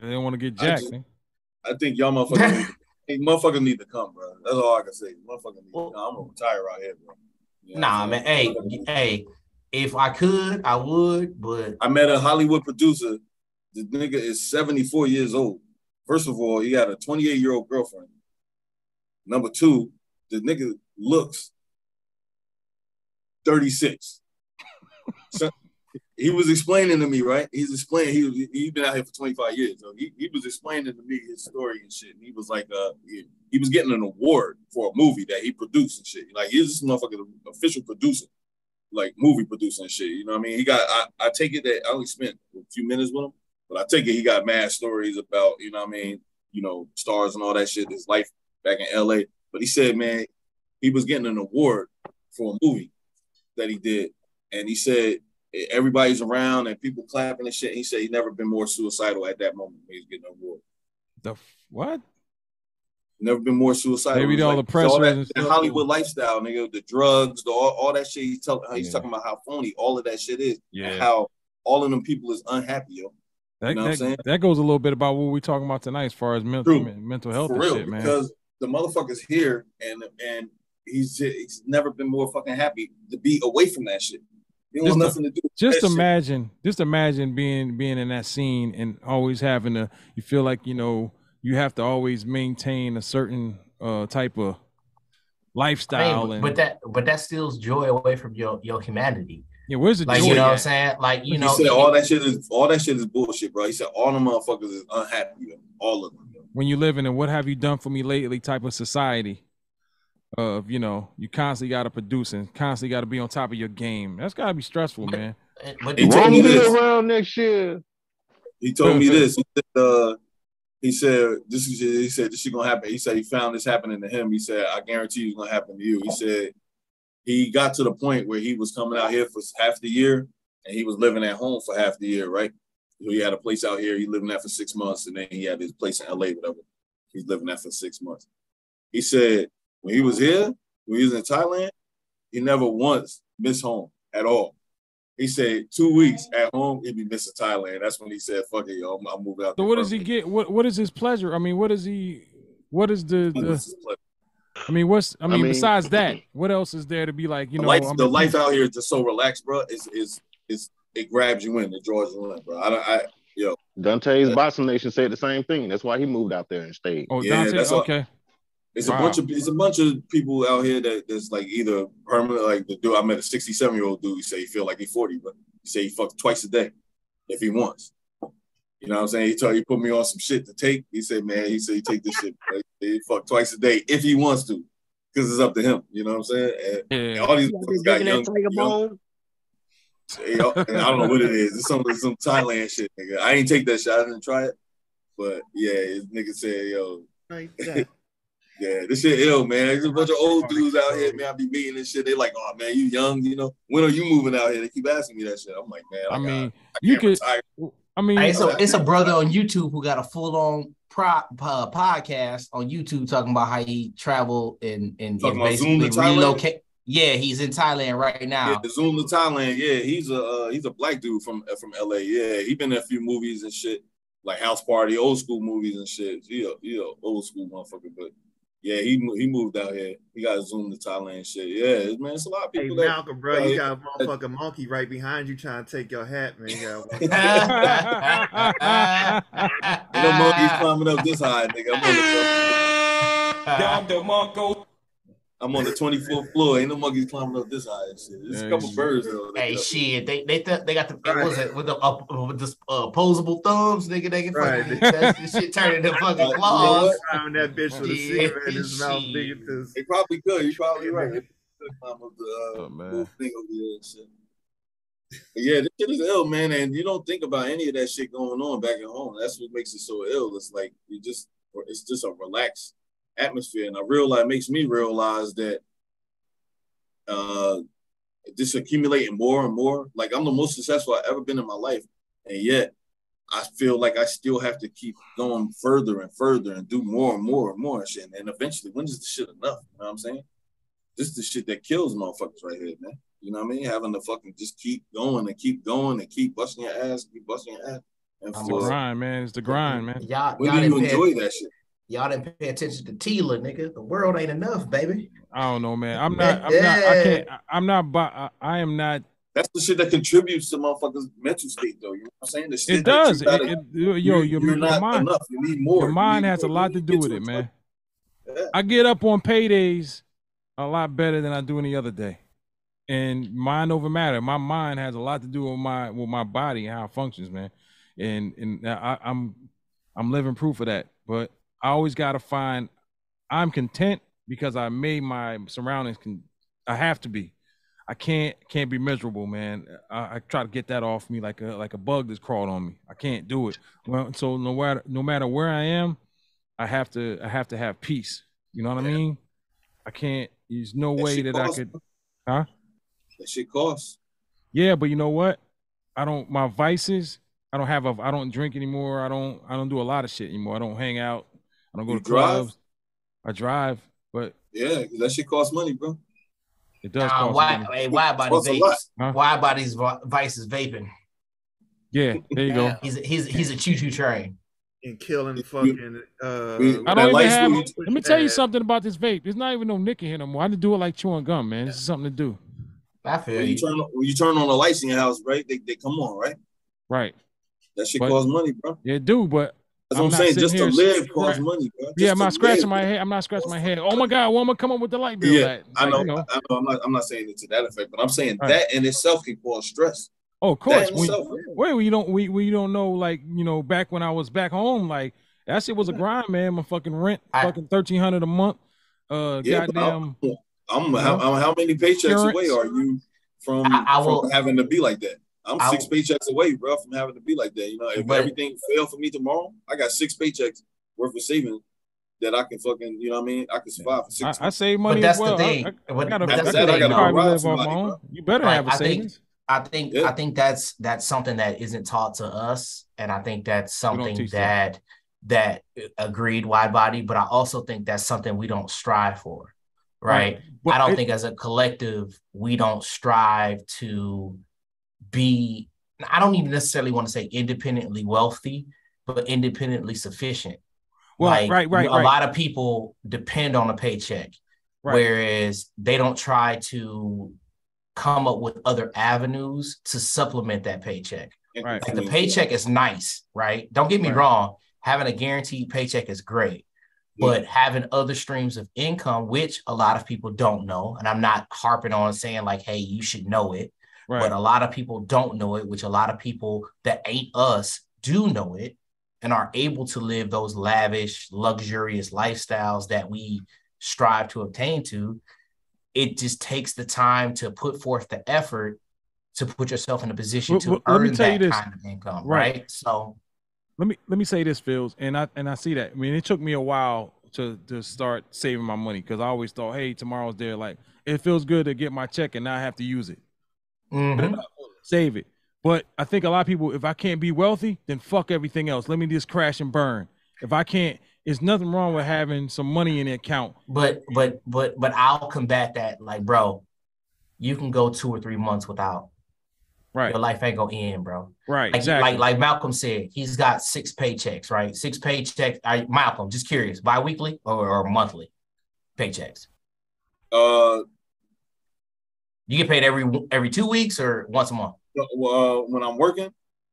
they don't want to get I jacked. just- I think y'all motherfuckers, need, hey, motherfuckers need to come, bro. That's all I can say. Motherfuckers need to come. I'm gonna retire out here, bro. You know Nah, man. I'm Hey, hey, if I could, I would, but I met a Hollywood producer. The nigga is 74 years old. First of all, he got a 28 year old girlfriend. Number two, the nigga looks 36. So he was explaining to me, right? He's explaining, he he's been out here for 25 years. So he, he was explaining to me his story and shit. And he was like, uh, he, he was getting an award for a movie that he produced and shit. Like, he's this motherfucker, official producer, like movie producer and shit. You know what I mean? He got, I, I take it that I only spent a few minutes with him, but I take it he got mad stories about, you know what I mean? You know, stars and all that shit, his life back in LA. But he said, man, he was getting an award for a movie that he did. And he said, everybody's around and people clapping and shit. He said he never been more suicidal at that moment when he was getting an award. The f- what? Never been more suicidal. Maybe all the pressure all that, and that. Hollywood lifestyle, nigga, the drugs, the all, all that shit. He's talking. He's talking about how phony all of that shit is. Yeah. And how all of them people is unhappy, yo. That, you know what I'm that, saying? that goes a little bit about what we're talking about tonight as far as mental True. mental health For and real, shit, man. because the motherfucker's here and and he's he's never been more fucking happy to be away from that shit. He don't Just nothing to do. With just that shit. imagine, just imagine being being in that scene and always having to. You feel like you know you have to always maintain a certain uh type of lifestyle I mean, and but that but that steals joy away from your your humanity. yeah. Where's the Like joy? you know what I'm saying? Like you he know, said all that shit is all that shit is bullshit, bro. He said all the motherfuckers is unhappy, all of them. Yo. when you live in a what have you done for me lately type of society of you know you constantly got to produce and constantly got to be on top of your game that's got to be stressful man but He told me this. around next year. He told me this. He said, uh, he said this is he said this is gonna happen. He said he found this happening to him. He said, I guarantee it's gonna happen to you. He said he got to the point where he was coming out here for half the year and he was living at home for half the year, right? So he had a place out here, he lived in that for six months, and then he had his place in LA, whatever. He's living there for six months. He said when he was here, when he was in Thailand, he never once missed home at all. He said two weeks at home, he'd be missing Thailand. That's when he said, "Fuck it, yo, I'm, I'm moving out." so there what does he permanently." get what what is his pleasure i mean what is he what is the, the is his pleasure? i mean what's i mean, mean- besides that what else is there to be like you the know life, I'm the a- life out here is just so relaxed, bro. Is is is it grabs you in, it draws you in, bro. I don't, I Yo, Dante's Boston Nation said the same thing. That's why he moved out there and stayed. Oh, Yeah, Dante. that's all- okay. It's Wow. a bunch of it's a bunch of people out here that that's like either permanent, like the dude I met a 67 year old dude. He say he feel like he's 40, but he say he fucks twice a day if he wants. You know what I'm saying? He told he put me on some shit to take. He said, man, he said he take this shit. Like, he fuck twice a day if he wants to, because it's up to him. You know what I'm saying? And, and all these motherfuckers got young, young Yo, and I don't know what it is. It's some some Thailand shit, nigga. I ain't take that shit. I didn't try it, but yeah, this nigga said, yo, Like that. yeah, this shit ill, man. There's a bunch of old dudes out here, man. I be meeting this shit. They like, oh man, you young, you know. When are you moving out here? They keep asking me that shit. I'm like, man, I, I got- mean, I you can't could. retire. I mean, Hey, it's, a, it's a brother on YouTube who got a full on pro, uh, podcast on YouTube talking about how he traveled and and, and about Zoom to basically relocate. Yeah, he's in Thailand right now. Yeah, the Zoom to Thailand. Yeah, he's a uh, he's a black dude from uh, from LA. Yeah, he been in a few movies and shit, like House Party, old school movies and shit. He a, he a old school motherfucker, but yeah, he he moved out here. He got Zoom to Thailand shit. Yeah, man, it's a lot of Hey people. that, Malcolm, bro, uh, you got a motherfucking monkey right behind you trying to take your hat, man. You got no monkeys climbing up this high, nigga. I'm on the, Down the Mongo. I'm on the 24th floor. Ain't no monkeys climbing up this high and shit. There's a couple birds though. Hey, shit, they they th- they got the what was it with the uh, with the uh, opposable thumbs, nigga. They can Right. fucking that shit turn into fucking you know claws. what? Found that bitch with a Yeah, cigarette in his mouth, shit. big as They probably could. You're probably right. They could climb up the uh, Oh, man. thing over there and shit. But yeah, this shit is ill, man, and you don't think about any of that shit going on back at home. That's what makes it so ill. It's like you just, it's just a relaxed atmosphere, and I realize makes me realize that uh, just accumulating more and more. Like I'm the most successful I've ever been in my life, and yet I feel like I still have to keep going further and further and do more and more and more and shit. And eventually, when is the shit enough? You know what I'm saying? This is the shit that kills motherfuckers right here, man. You know what I mean? Having to fucking just keep going and keep going and keep busting your ass, keep busting your ass. And It's the grind, man. It's the grind, man. Y'all, When y'all do you didn't pay- enjoy that shit? Y'all didn't pay attention to Tila, nigga. The world ain't enough, baby. I don't know, man. I'm not. I'm not. I can't. I- I'm not. I, I am not. That's the shit that contributes to motherfuckers' mental state, though. You know what I'm saying? The shit It that you does. It, gotta- it, yo, you're- your, you're your not mind. enough. You need more. Your mind need has a lot to do with get it, to man. Yeah. I get up on paydays a lot better than I do any other day, and mind over matter. My mind has a lot to do with my with my body and how it functions, man. And and I, I'm I'm living proof of that. But I always got to find. I'm content because I made my surroundings. Con- I have to be. I can't can't be miserable, man. I, I try to get that off me like a like a bug that's crawled on me. I can't do it. Well, so no matter no matter where I am, I have to I have to have peace. You know what I mean? I can't. There's no That way that I could. Huh? That shit costs. Yeah, but you know what? I don't. My vices. I don't have a. I don't drink anymore. I don't. I don't do a lot of shit anymore. I don't hang out. I don't go You to drive? clubs. I drive, but yeah, that shit costs money, bro. it does Nah, cost why, money. hey, Wide Body Costs vapes? Huh? Wide Body's vices vaping? Yeah, there you go. He's a, he's a, he's a choo choo train. and killing fucking. Uh, I don't even have. light Let me tell you something about this vape. There's not even no nick in here no more. I just do it like chewing gum, man. This is something to do. I feel When you turn on, when you turn on the lights in your house, right? They, they come on, right? Right. That shit But- costs money, bro. Yeah, it do, but That's what I'm not saying. Just to live scra- costs money, bro. Yeah, I'm not scratching live. my head. I'm not scratching my head. Oh my god, woman, come up with the light bill. Yeah, at? I Like, know, you know. I know. I'm not. I'm not saying it to that effect, but I'm saying Right. that in itself can cause stress. Oh, of course. That in We, itself, wait, we don't we we don't know like you know back when I was back home like that shit was a grind, man. My fucking rent, fucking thirteen hundred a month. Uh, Yeah, but goddamn. I'm, how, I'm how many paychecks Insurance. away are you from, I- I will- from having to be like that? I'm I six paychecks away, bro, from having to be like that. You know, if But- everything failed for me tomorrow, I got six paychecks worth of savings that I can fucking, you know what I mean? I can survive for six I, I save money But that's as well. the thing. I, But- I gotta, that's I the gotta thing, though. live off my own. You better Like, have a I think savings. I think Yeah. I think that's that's something that isn't taught to us, and I think that's something teach that that agreed Wide Body. But I also think that's something we don't strive for, right? Right. I don't it- think as a collective we don't strive to be. I don't even necessarily want to say independently wealthy, but independently sufficient. Well, like right, right, a right. lot of people depend on a paycheck, Right. whereas they don't try to come up with other avenues to supplement that paycheck. Right. Like the paycheck is nice, right? Don't get me wrong. Having a guaranteed paycheck is great, but having other streams of income, which a lot of people don't know, and I'm not harping on saying like, hey, you should know it, Right. but a lot of people don't know it, which a lot of people that ain't us do know it and are able to live those lavish, luxurious lifestyles that we strive to obtain to. It just takes the time to put forth the effort to put yourself in a position to well, let me earn that this. kind of income, Right. right? So let me let me say this, Phils, and I and I see that. I mean, it took me a while to to start saving my money because I always thought, hey, tomorrow's there. Like it feels good to get my check and not have to use it. Mhm. Save it. But I think a lot of people, if I can't be wealthy, then fuck everything else. Let me just crash and burn. If I can't, there's nothing wrong with having some money in the account. But but but but I'll combat that. Like, bro, you can go two or three months without. Right. Your life ain't gonna end, bro. Right. Like, exactly. like like Malcolm said, he's got six paychecks, right? Six paychecks. I, Malcolm, just curious, bi-weekly or, or monthly paychecks? Uh, You get paid every every two weeks or once a month? well, uh, when I'm working,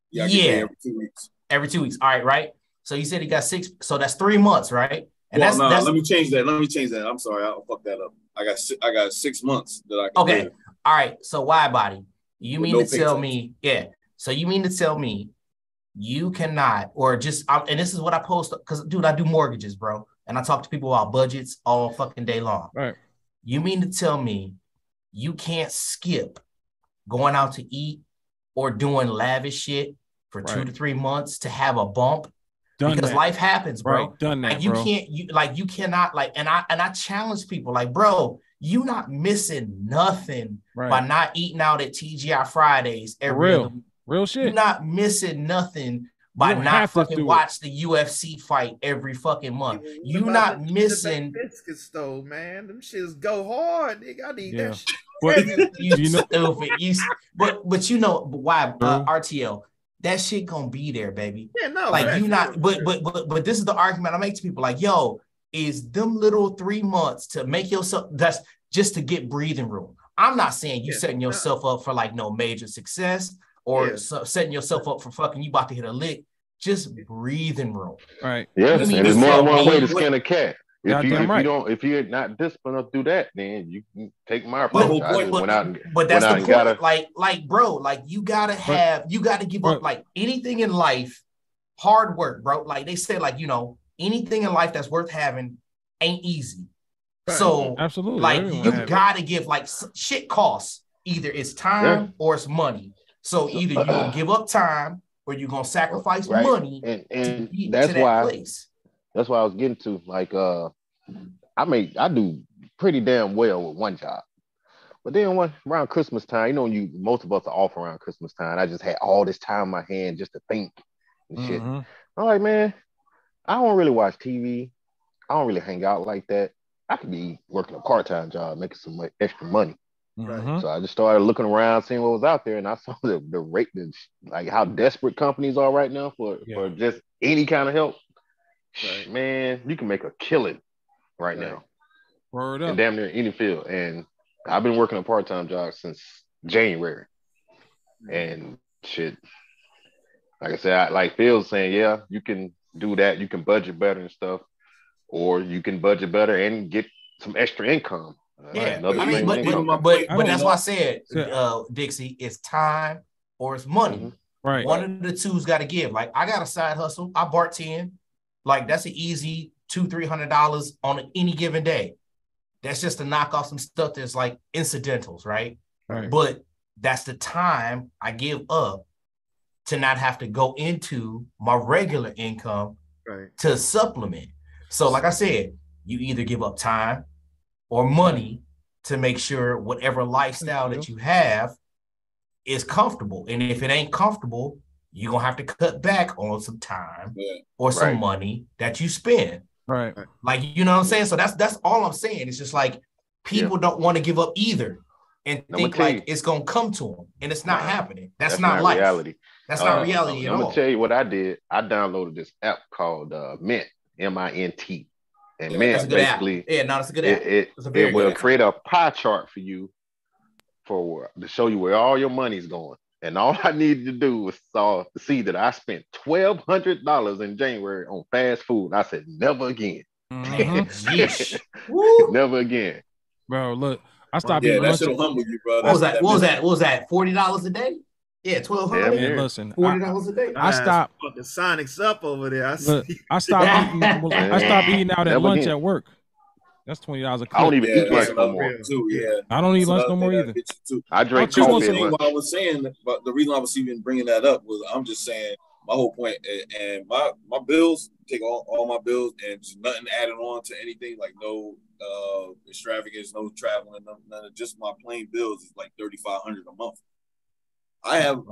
yeah, I get paid every two weeks. Every two weeks. All right, right. So you said he got six, so that's three months, right? And well, that's no, that's let me change that. Let me change that. I'm sorry, I'll fuck that up. I got I got six months that I can Okay. live. All right. So Wide Body? You With mean no to tell paychecks. me, yeah. So you mean to tell me you cannot, or just, I- and this is what I post because, dude, I do mortgages, bro, and I talk to people about budgets all fucking day long. Right. You mean to tell me you can't skip going out to eat or doing lavish shit for two to three months to have a bump? Done because that. life happens, bro. Right, done that, Like you bro. can't, you like you cannot like, and I and I challenge people like, bro, you not missing nothing Right. by not eating out at TGI Fridays For every real. Real shit. You're not missing nothing by don't not have to fucking do it. watch the UFC fight every fucking month. You About not the- the missing. biscuits though, man. Them shits go hard, nigga. I need Yeah. that shit. But you, you know, stupid. You, but but you know why uh, RTL that shit gonna be there, baby. Yeah, no, like right, you not. sure, But but but but this is the argument I make to people. Like, yo, is them little three months to make yourself that's just to get breathing room. I'm not saying you Yeah, setting no. yourself up for like no major success or Yeah. so- setting yourself up for fucking you about to hit a lick. Just breathing room. Right. Yes, You and mean there's to more than one way to skin a cat. If you Goddamn if right. you don't if you're not disciplined enough to do that, then you can take my But- approach. I but- but- and But that's the point. got a Like, like, bro, like you gotta have, you gotta give up like anything in life, hard work, bro. Like they say, like, you know, anything in life that's worth having ain't easy. So Absolutely. like you gotta give like shit costs. Either it's time or it's money. So either you're gonna give up time or you're gonna sacrifice right. money and to and get that's to that why place. that's why I was getting to like uh I make I do pretty damn well with one job. But then when around Christmas time, you know, you most of us are off around Christmas time. I just had all this time in my hand just to think and shit. Mhm. I'm like, man, I don't really watch TV. I don't really hang out like that. I could be working a part-time job, making some extra money. Mhm. So I just started looking around, seeing what was out there, and I saw the the rate, the, like how desperate companies are right now for for just any kind of help. Man, you can make a killing right, now Word in up. damn near any field. And I've been working a part-time job since January, and shit. Like I said, I, like Phil's saying, yeah, you can do that. You can budget better and stuff, or you can budget better and get some extra income. Yeah, another I mean, but but, but, but that's don't why I said, uh, Dixie, it's time or it's money. Mm-hmm. Right. One of the two's got to give. Like I got a side hustle. I bartend. Like that's an easy two three hundred dollars on any given day. That's just to knock off some stuff that's like incidentals, right? Right. But that's the time I give up to not have to go into my regular income Right. to supplement. So, like I said, you either give up time or money to make sure whatever lifestyle that you have is comfortable. And if it ain't comfortable, you're gonna have to cut back on some time or some Right. money that you spend. Right. Like you know what I'm saying? So that's that's all I'm saying. It's just like people don't want to give up either and I'ma think tell like it's gonna come to them, and it's not happening. That's, That's not, not life. reality. That's not Uh, reality at I'm all. gonna tell you what I did. I downloaded this app called uh, Mint, M I N T, and Yeah, Mint that's a good app. basically Yeah, no, that's a good it app. it, It's a it will app. create a pie chart for you for to show you where all your money's going. And all I needed to do was saw to see that I spent twelve hundred dollars in January on fast food. I said, never again. Mm-hmm. never again. Bro, look, I stopped Yeah, eating that lunch. shit'll humble you, bro. What was that? What was that that? What was that? Forty dollars a day? Yeah, twelve Yeah, hundred. listen, forty dollars a day. I stopped. Fucking Sonics up over there. I Look. I stopped eating. I stopped eating out at Never lunch again. at work. That's twenty dollars a clip. I don't even Yeah, eat lunch no more. too. Yeah, I don't eat That's lunch no more either. that gets you, too. I drink just coffee saying at lunch. what I was saying, but the reason I was even bringing that up was I'm just saying my whole and my my bills take all, all my bills and just nothing added on to anything like no uh extravagance, no traveling, none, none of just my plain bills is like thirty five hundred a month. I have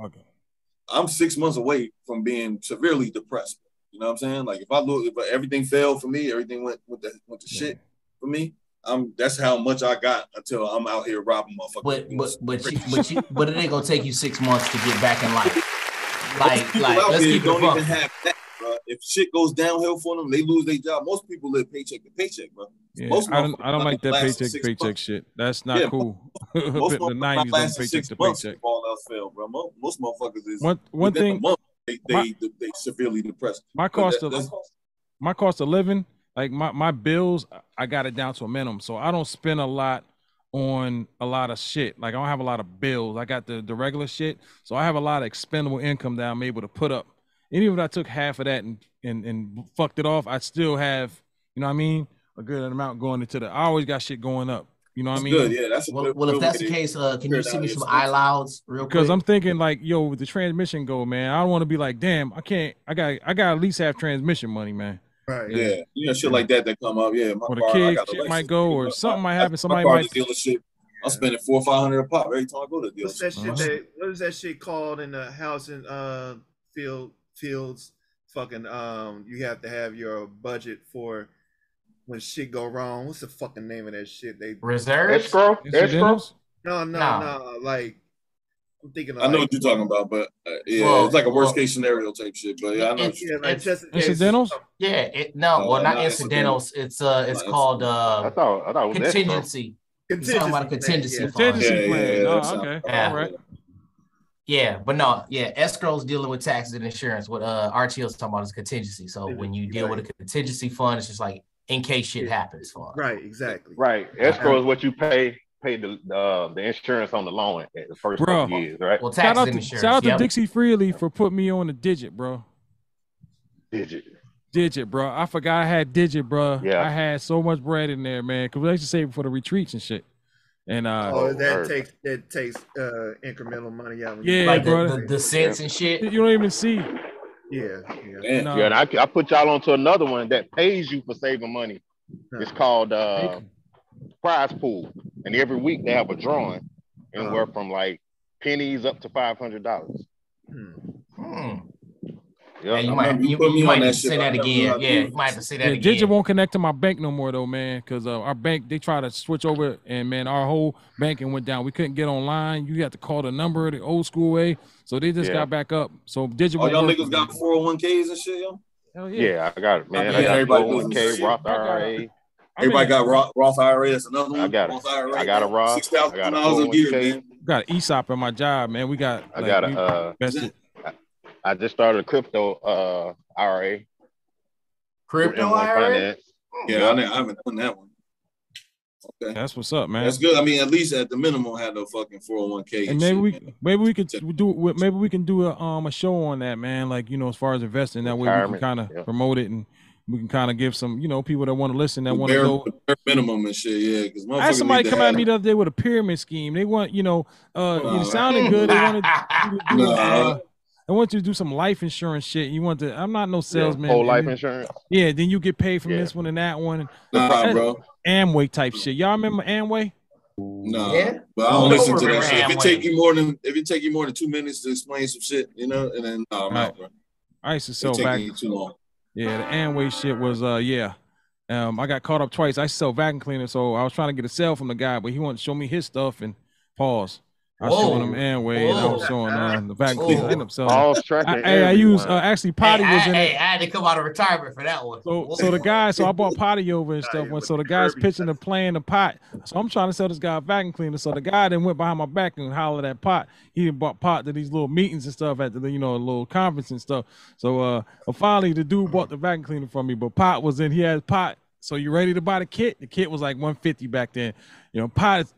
I'm six months away from being severely depressed. You know what I'm saying? Like if I look, if everything failed for me, everything went with the went to shit for me. I'm that's how much I got until I'm out here robbing motherfuckers. But but but you, but you but it ain't gonna take you six months to get back in life. Like like let's keep don't even have that, bro. If shit goes downhill for them, they lose their job. Most people live paycheck to paycheck, bro. Yeah, most I don't. I don't like that paycheck paycheck shit. That's not Yeah, cool. Most the nineties lasting paycheck to paycheck. all bro. Most, most motherfuckers is One- one thing- month, they they, my- they, they severely depressed. My cost that- of my cost of living, like my my bills, I got it down to a minimum, so I don't spend a lot on a lot of shit. Like I don't have a lot of bills. I got the the regular shit, so I have a lot of expendable income that I'm able to put up. And even if I took half of that and and and fucked it off, I still have, you know what I mean, a good amount going into the. I always got shit going up. You know what I mean? good. Yeah, that's a Well, good- well if that's the case, uh, can you down send me some expenses. iLouds real quick? Because I'm thinking like, yo, with the transmission go, man, I don't want to be like, damn, I can't. I got I got at least have transmission money, man. Right. Yeah, you know, shit like that that come up. Yeah, my Or the car, I kid got shit license. might go, or something might happen. Somebody car might. to dealership. I'm spending four or five hundred a pop every time I go to the What's dealership. that shit? Uh-huh. That, what is that shit called in the housing uh field fields? Fucking um, you have to have your budget for when shit go wrong. What's the fucking name of that shit? They Reserves? Escrow? Escrow? Incidentals? No, no, No. no. Like I'm thinking. Of I know like, what you're talking about, but uh, yeah, Well, it's like a worst well, case scenario type shit. But yeah, I know. what It's, you're Yeah, like it's, just Incidentals? yeah, it, no, No, well, not not incidentals. It's uh, it's Not called I uh, thought I thought it was contingency. You're talking about a contingency yeah. Contingency Yeah, yeah, plan. yeah, oh, okay. All right. Yeah, but no, yeah, escrow's dealing with taxes and insurance. What uh RTO's talking about is contingency. So when you deal with a contingency fund, it's just like in case shit happens fund. Right, exactly. Right. Escrow is what you pay pay the uh, the insurance on the loan at the first Bro. couple years, right? Well, Shout out and to insurance. shout out to yep. Dixie Freely for putting me on the digit, bro. Digit. Digit, bro. I forgot I had digit, bro. Yeah. I had so much bread in there, man. Cause we used to save it for the retreats and shit. And uh, Oh, that word. takes that takes uh incremental money out. when Yeah, you like bro. the, the, the cents and shit. you don't even see. Yeah, yeah. Damn. No. Yeah, and I, I put y'all onto another one that pays you for saving money. It's called uh, Prize Pool, and every week they have a drawing, anywhere from like pennies up to five hundred dollars. Hmm. Yeah, Yeah, you might you you, you might that need to shit, say that again. knew how to Yeah, you might have to say that Yeah, again. Digit won't connect to my bank no more though, man. Cause uh, our bank they tried to switch over, and man, our whole banking went down. We couldn't get online. You had to call the number the old school way. So they just Yeah. got back up. So Digit. All won't y'all niggas got 401ks and shit, yo. Hell yeah, I got it, man. Yeah, I got everybody 401k, Roth got a- IRA. Everybody got Roth, Roth IRA. That's another one. I got it. Roth IRA. I got a Roth. Six I got a dollars a year, 401k. man. got an ESOP in my job, man. We got. I like, got a we uh, invested- I just started a crypto uh IRA. Crypto IRA? Finance. Yeah, I, I haven't done that one. Okay. That's what's up, man. That's good. I mean, at least at the minimum, have no fucking 401k. And maybe we maybe we could do maybe we can do a um a show on that, man. Like you know, as far as investing, that way we can kind of yeah. promote it and we can kind of give some you know people that want to listen that want to bare, go. bare minimum and shit. Yeah, because I had somebody come at me the other day with a pyramid scheme. They want you know uh Nah, it sounded good. They wanted to do Nah. uh, they want you to do some life insurance shit. You want to? I'm not no salesman. whole life insurance. Yeah, then you get paid from this one and that one. Nah, That's bro. Amway type shit. Y'all remember Amway? No, Yeah? but I don't listen to that shit. If it take you more than if it take you more than two minutes to explain some shit, you know, and then no, I'm out, bro. I used to sell taking back. too long. Yeah, the Amway shit was uh yeah. Um, I got caught up twice. I sell vacuum cleaner, so I was trying to get a sale from the guy, but he wanted to show me his stuff and pause. I was showing Whoa. them Amway and I was showing uh, the vacuum cleaner. I ended up selling. Balls I, tracking hey, I use uh, actually potty hey, was I, in hey, it. I had to come out of retirement for that one. So, so the guy, so I bought potty over and stuff. When so the guy's pitching the playing the pot. So I'm trying to sell this guy a vacuum cleaner. So the guy then went behind my back and hollered at pot. He done bought pot to these little meetings and stuff at the you know a little conference and stuff. So uh, uh, finally the dude bought the vacuum cleaner from me, but pot was in. He had pot. So you ready to buy the kit? The kit was like 150 back then. You know, pot.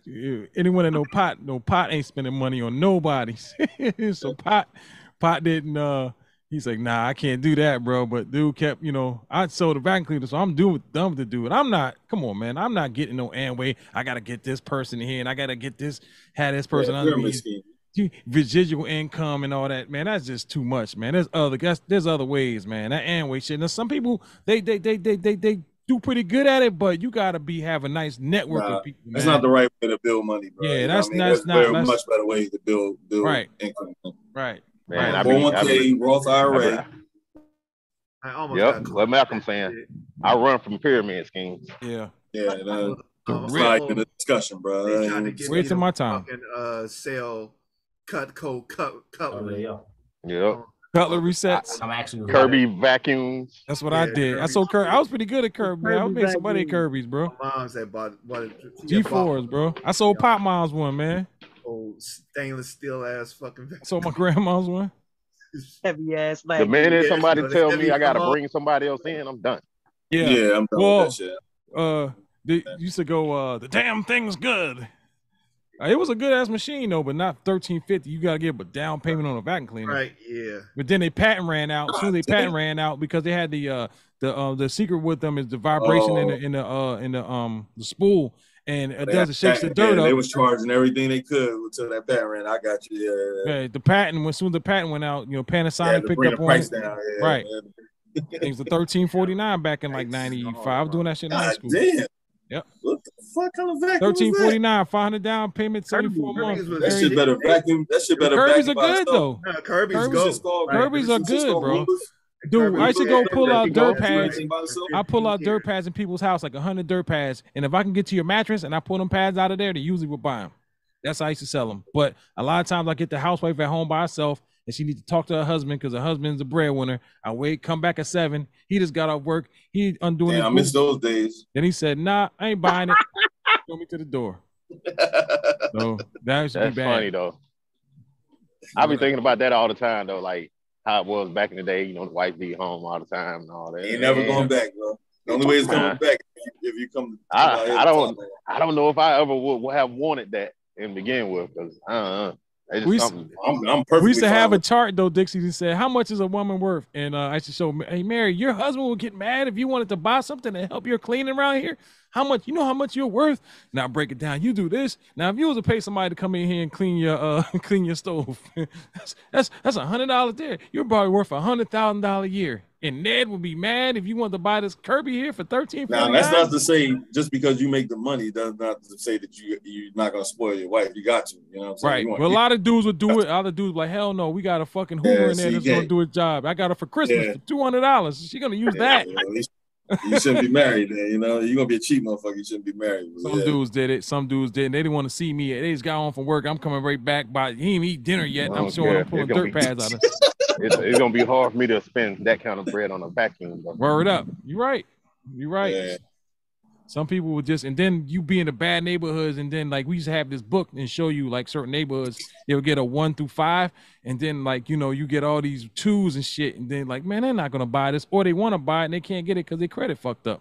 Anyone that know pot, no pot ain't spending money on nobody. so pot, pot didn't. uh He's like, nah, I can't do that, bro. But dude kept, you know, I sold the vacuum cleaner, so I'm doing dumb to do it. I'm not. Come on, man. I'm not getting no Amway. I gotta get this person here, and I gotta get this, had this person Yeah, under me. Residual income and all that, man. That's just too much, man. There's other guys. There's other ways, man. That Amway shit. Now some people, they, they, they, they, they, they do pretty good at it, but you gotta be have a nice network Nah, of people. that's not the right way to build money, bro. Yeah, You know that's- I mean? that's There's not- that's- much better way to build build Right. income. Right. Man, right. I be, I 401k, be, Roth IRA. I almost Yep, got caught. what Malcolm saying. I run from pyramid schemes. Yeah. Yeah, that, Um, it's real- not even a discussion, bro. They That trying to ain't- get me Wasting my time. Fucking, uh, sell Cutco cut cutlery. Yep. Cutlery sets. I'm actually Kirby vacuums. That's what I Yeah, did. I Kirby's sold Kirby. I was pretty good at Kirby. Man. I Kirby made some money at. Kirby's, bro. My mom's had bought bought it. she G had bought fours, bro. I sold Pop Moms one, man. old stainless steel ass fucking. I sold my grandma's one. Heavy ass The minute Yeah, somebody so tell me I gotta come bring somebody else in, I'm done. Yeah. Yeah, I'm done well, with that shit. uh, they used to go, uh, the damn thing's good. It was a good ass machine though, but not thirteen fifty. You gotta give a down payment on a vacuum cleaner. Right. Yeah. But then they patent ran out. Soon as they patent ran out because they had the uh the uh the secret with them is the vibration in the in the uh in the um the spool and it does it shakes the dirt yeah, up. They was charging everything they could until that patent ran. I got you. Yeah, yeah, Yeah, the patent when soon as the patent went out, you know. Panasonic picked up on it. down. Right. was the thirteen forty nine back in like ninety five. I was doing that shit in high school. damn. Yep. Fuck kind of vacuum Thirteen was forty that? nine, five hundred down payment, seventy four months. was That shit better vacuum. That shit better Kirby's are vacuum by good though. No, Kirby's, Kirby's go. just called- Kirby's are It's just good, bro. Roombas. Dude, I should go pull out dirt pads. vacuum by itself. I pull out dirt pads in people's house, like hundred dirt pads, and if I can get to your mattress and I pull them pads out of there, they usually will buy them. That's how I used to sell them. But a lot of times I get the housewife at home by herself, and she needs to talk to her husband because her husband's a breadwinner. I wait, come back at seven. He just got off work. He undoing Damn, I miss those days. Then he said, "Nah, I ain't buying it. Show me to the door." So that used to That's be bad. funny though. I be thinking about that all the time though, like how it was back in the day. You know, the wife be home all the time and all that. Ain't never Man, going back, bro. The only way it's coming Nah. back if you, if you come. I, I don't I don't know if I ever would, would have wanted that in begin with because I uh uh, We I'm, I'm we used to have a chart though, Dixie, that said how much is a woman worth, and uh, I used to show, hey Mary, your husband would get mad if you wanted to buy something to help your cleaning around here. How much? You know how much you're worth? Now break it down. You do this. Now if you was to pay somebody to come in here and clean your uh clean your stove, that's that's that's a hundred dollars there. You're probably worth a hundred thousand dollar a year. And Ned would be mad if you wanted to buy this Kirby here for thirteen. Now that's not to say just because you make the money does not to say that you you're not gonna spoil your wife. You got to, you know what I'm saying? Right. Well, a lot of dudes would do it. Other dudes like, hell no, we got a fucking Hoover Yeah, in there see, that's yeah. gonna do a job. I got her for Christmas Yeah. for two hundred dollars. She gonna use that. at least you shouldn't be married, then. You know, you're gonna be a cheap motherfucker. You shouldn't be married. But Some yeah. dudes did it. Some dudes didn't. They didn't want to see me. They just got home from work. I'm coming right back. By he ain't eat dinner yet. I I'm oh, don't showing care. I'm pulling It's gonna dirt be- pads out of. it's, it's gonna be hard for me to spend that kind of bread on a vacuum. Though. Word up. You're right. You're right. Yeah. Some people would just, and then you be in the bad neighborhoods, and then like we used to have this book and show you like certain neighborhoods, they'll get a one through five, and then like you know you get all these twos and shit, and then like man they're not gonna buy this, or they want to buy it and they can't get it because their credit fucked up.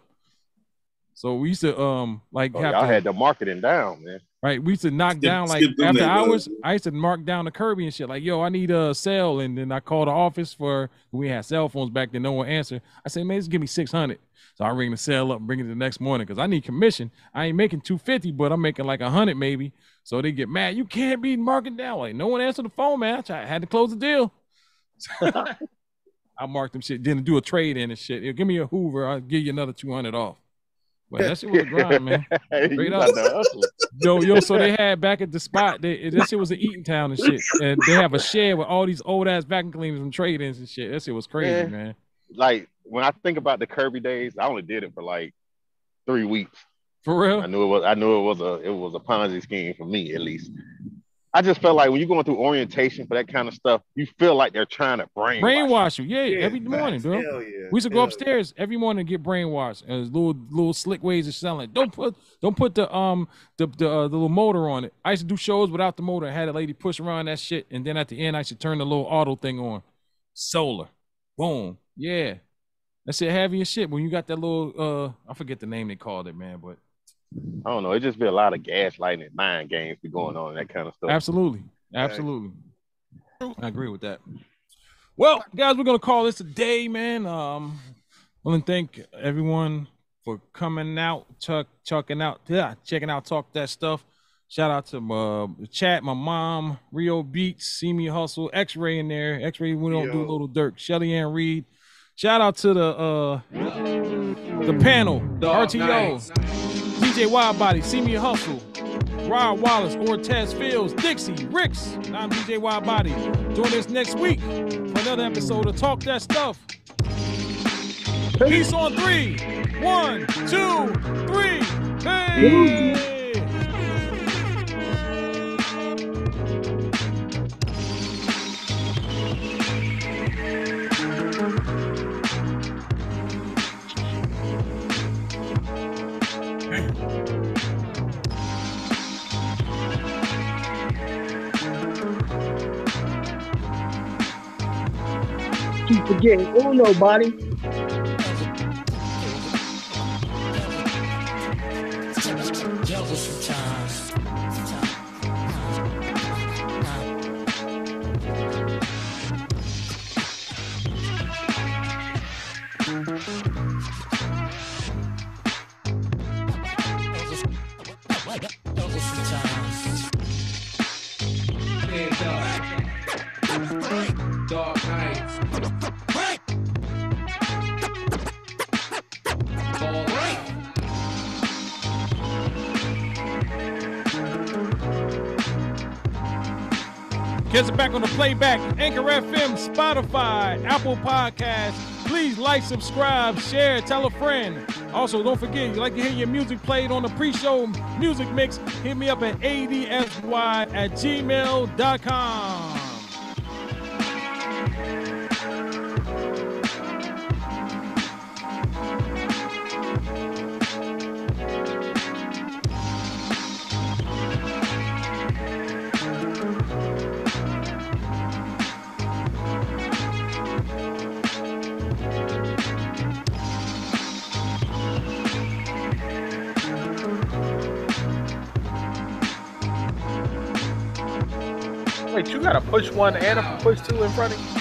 So we used to um like Oh, have y'all to, had the marketing down, man. Right, we used to knock Skip- down like after hours. I used to mark down the Kirby and shit. Like, yo, I need a sale, and then I called the office for we had cell phones back then. No one answered. I said, man, just give me six hundred. So I ring the sale up and bring it the next morning because I need commission. I ain't making two fifty, but I'm making like a hundred maybe. So they get mad. You can't be marking down. Like no one answered the phone, man. I tried, had to close the deal. I marked them shit. didn't do a trade in and shit. Give me a Hoover. I'll give you another two hundred off. But that shit was a grind, man. Straight up. about to hustle. Yo, yo, so they had back at the spot, they that shit was an eating Town and shit. And they have a shed with all these old ass vacuum cleaners and trade ins and shit. That shit was crazy, Yeah. man. Like when I think about the Kirby days, I only did it for like three weeks. For real? I knew it was. I knew it was a. It was a Ponzi scheme for me at least. I just felt like when you're going through orientation for that kind of stuff, you feel like they're trying to brainwash. Brainwash you, yeah, every facts. morning, bro. Hell yeah, We used to go hell upstairs every morning and get brainwashed. And little little slick ways of selling. Don't put don't put the um the the, uh, the little motor on it. I used to do shows without the motor. I had a lady push around that shit, and then at the end I should turn the little auto thing on. Solar, boom, yeah. That's it. Having your shit when you got that little uh I forget the name they called it, man, but I don't know. It just be a lot of gaslighting and mind games be going on and that kind of stuff. Absolutely. Absolutely. I agree with that. Well, guys, we're gonna call this a day, man. Um, I want to thank everyone for coming out, chuck, chucking out, yeah, checking out, talk that stuff. Shout out to my the chat, my mom, Rio Beats, See Me Hustle, X-Ray in there. X-Ray, we don't do Yo. Lil Durk, Shelly Ann Reed. Shout out to the uh the panel, RTO, nights. DJ Wide Body, See Me Hustle, Rod Wallace, Ortez Fields, Dixie, Ricks. and I'm DJ Wide Body. Join us next week for another episode of Talk That Stuff. Peace on three. One, two, three. Hey! Keep forgetting. Oh, nobody. Dark on the playback. Anchor FM, Spotify, Apple Podcasts. Please like, subscribe, share, tell a friend. Also, don't forget, you like to hear your music played on the pre-show music mix, hit me up at adsy at gmail.com. gotta push one and a push two in front of you?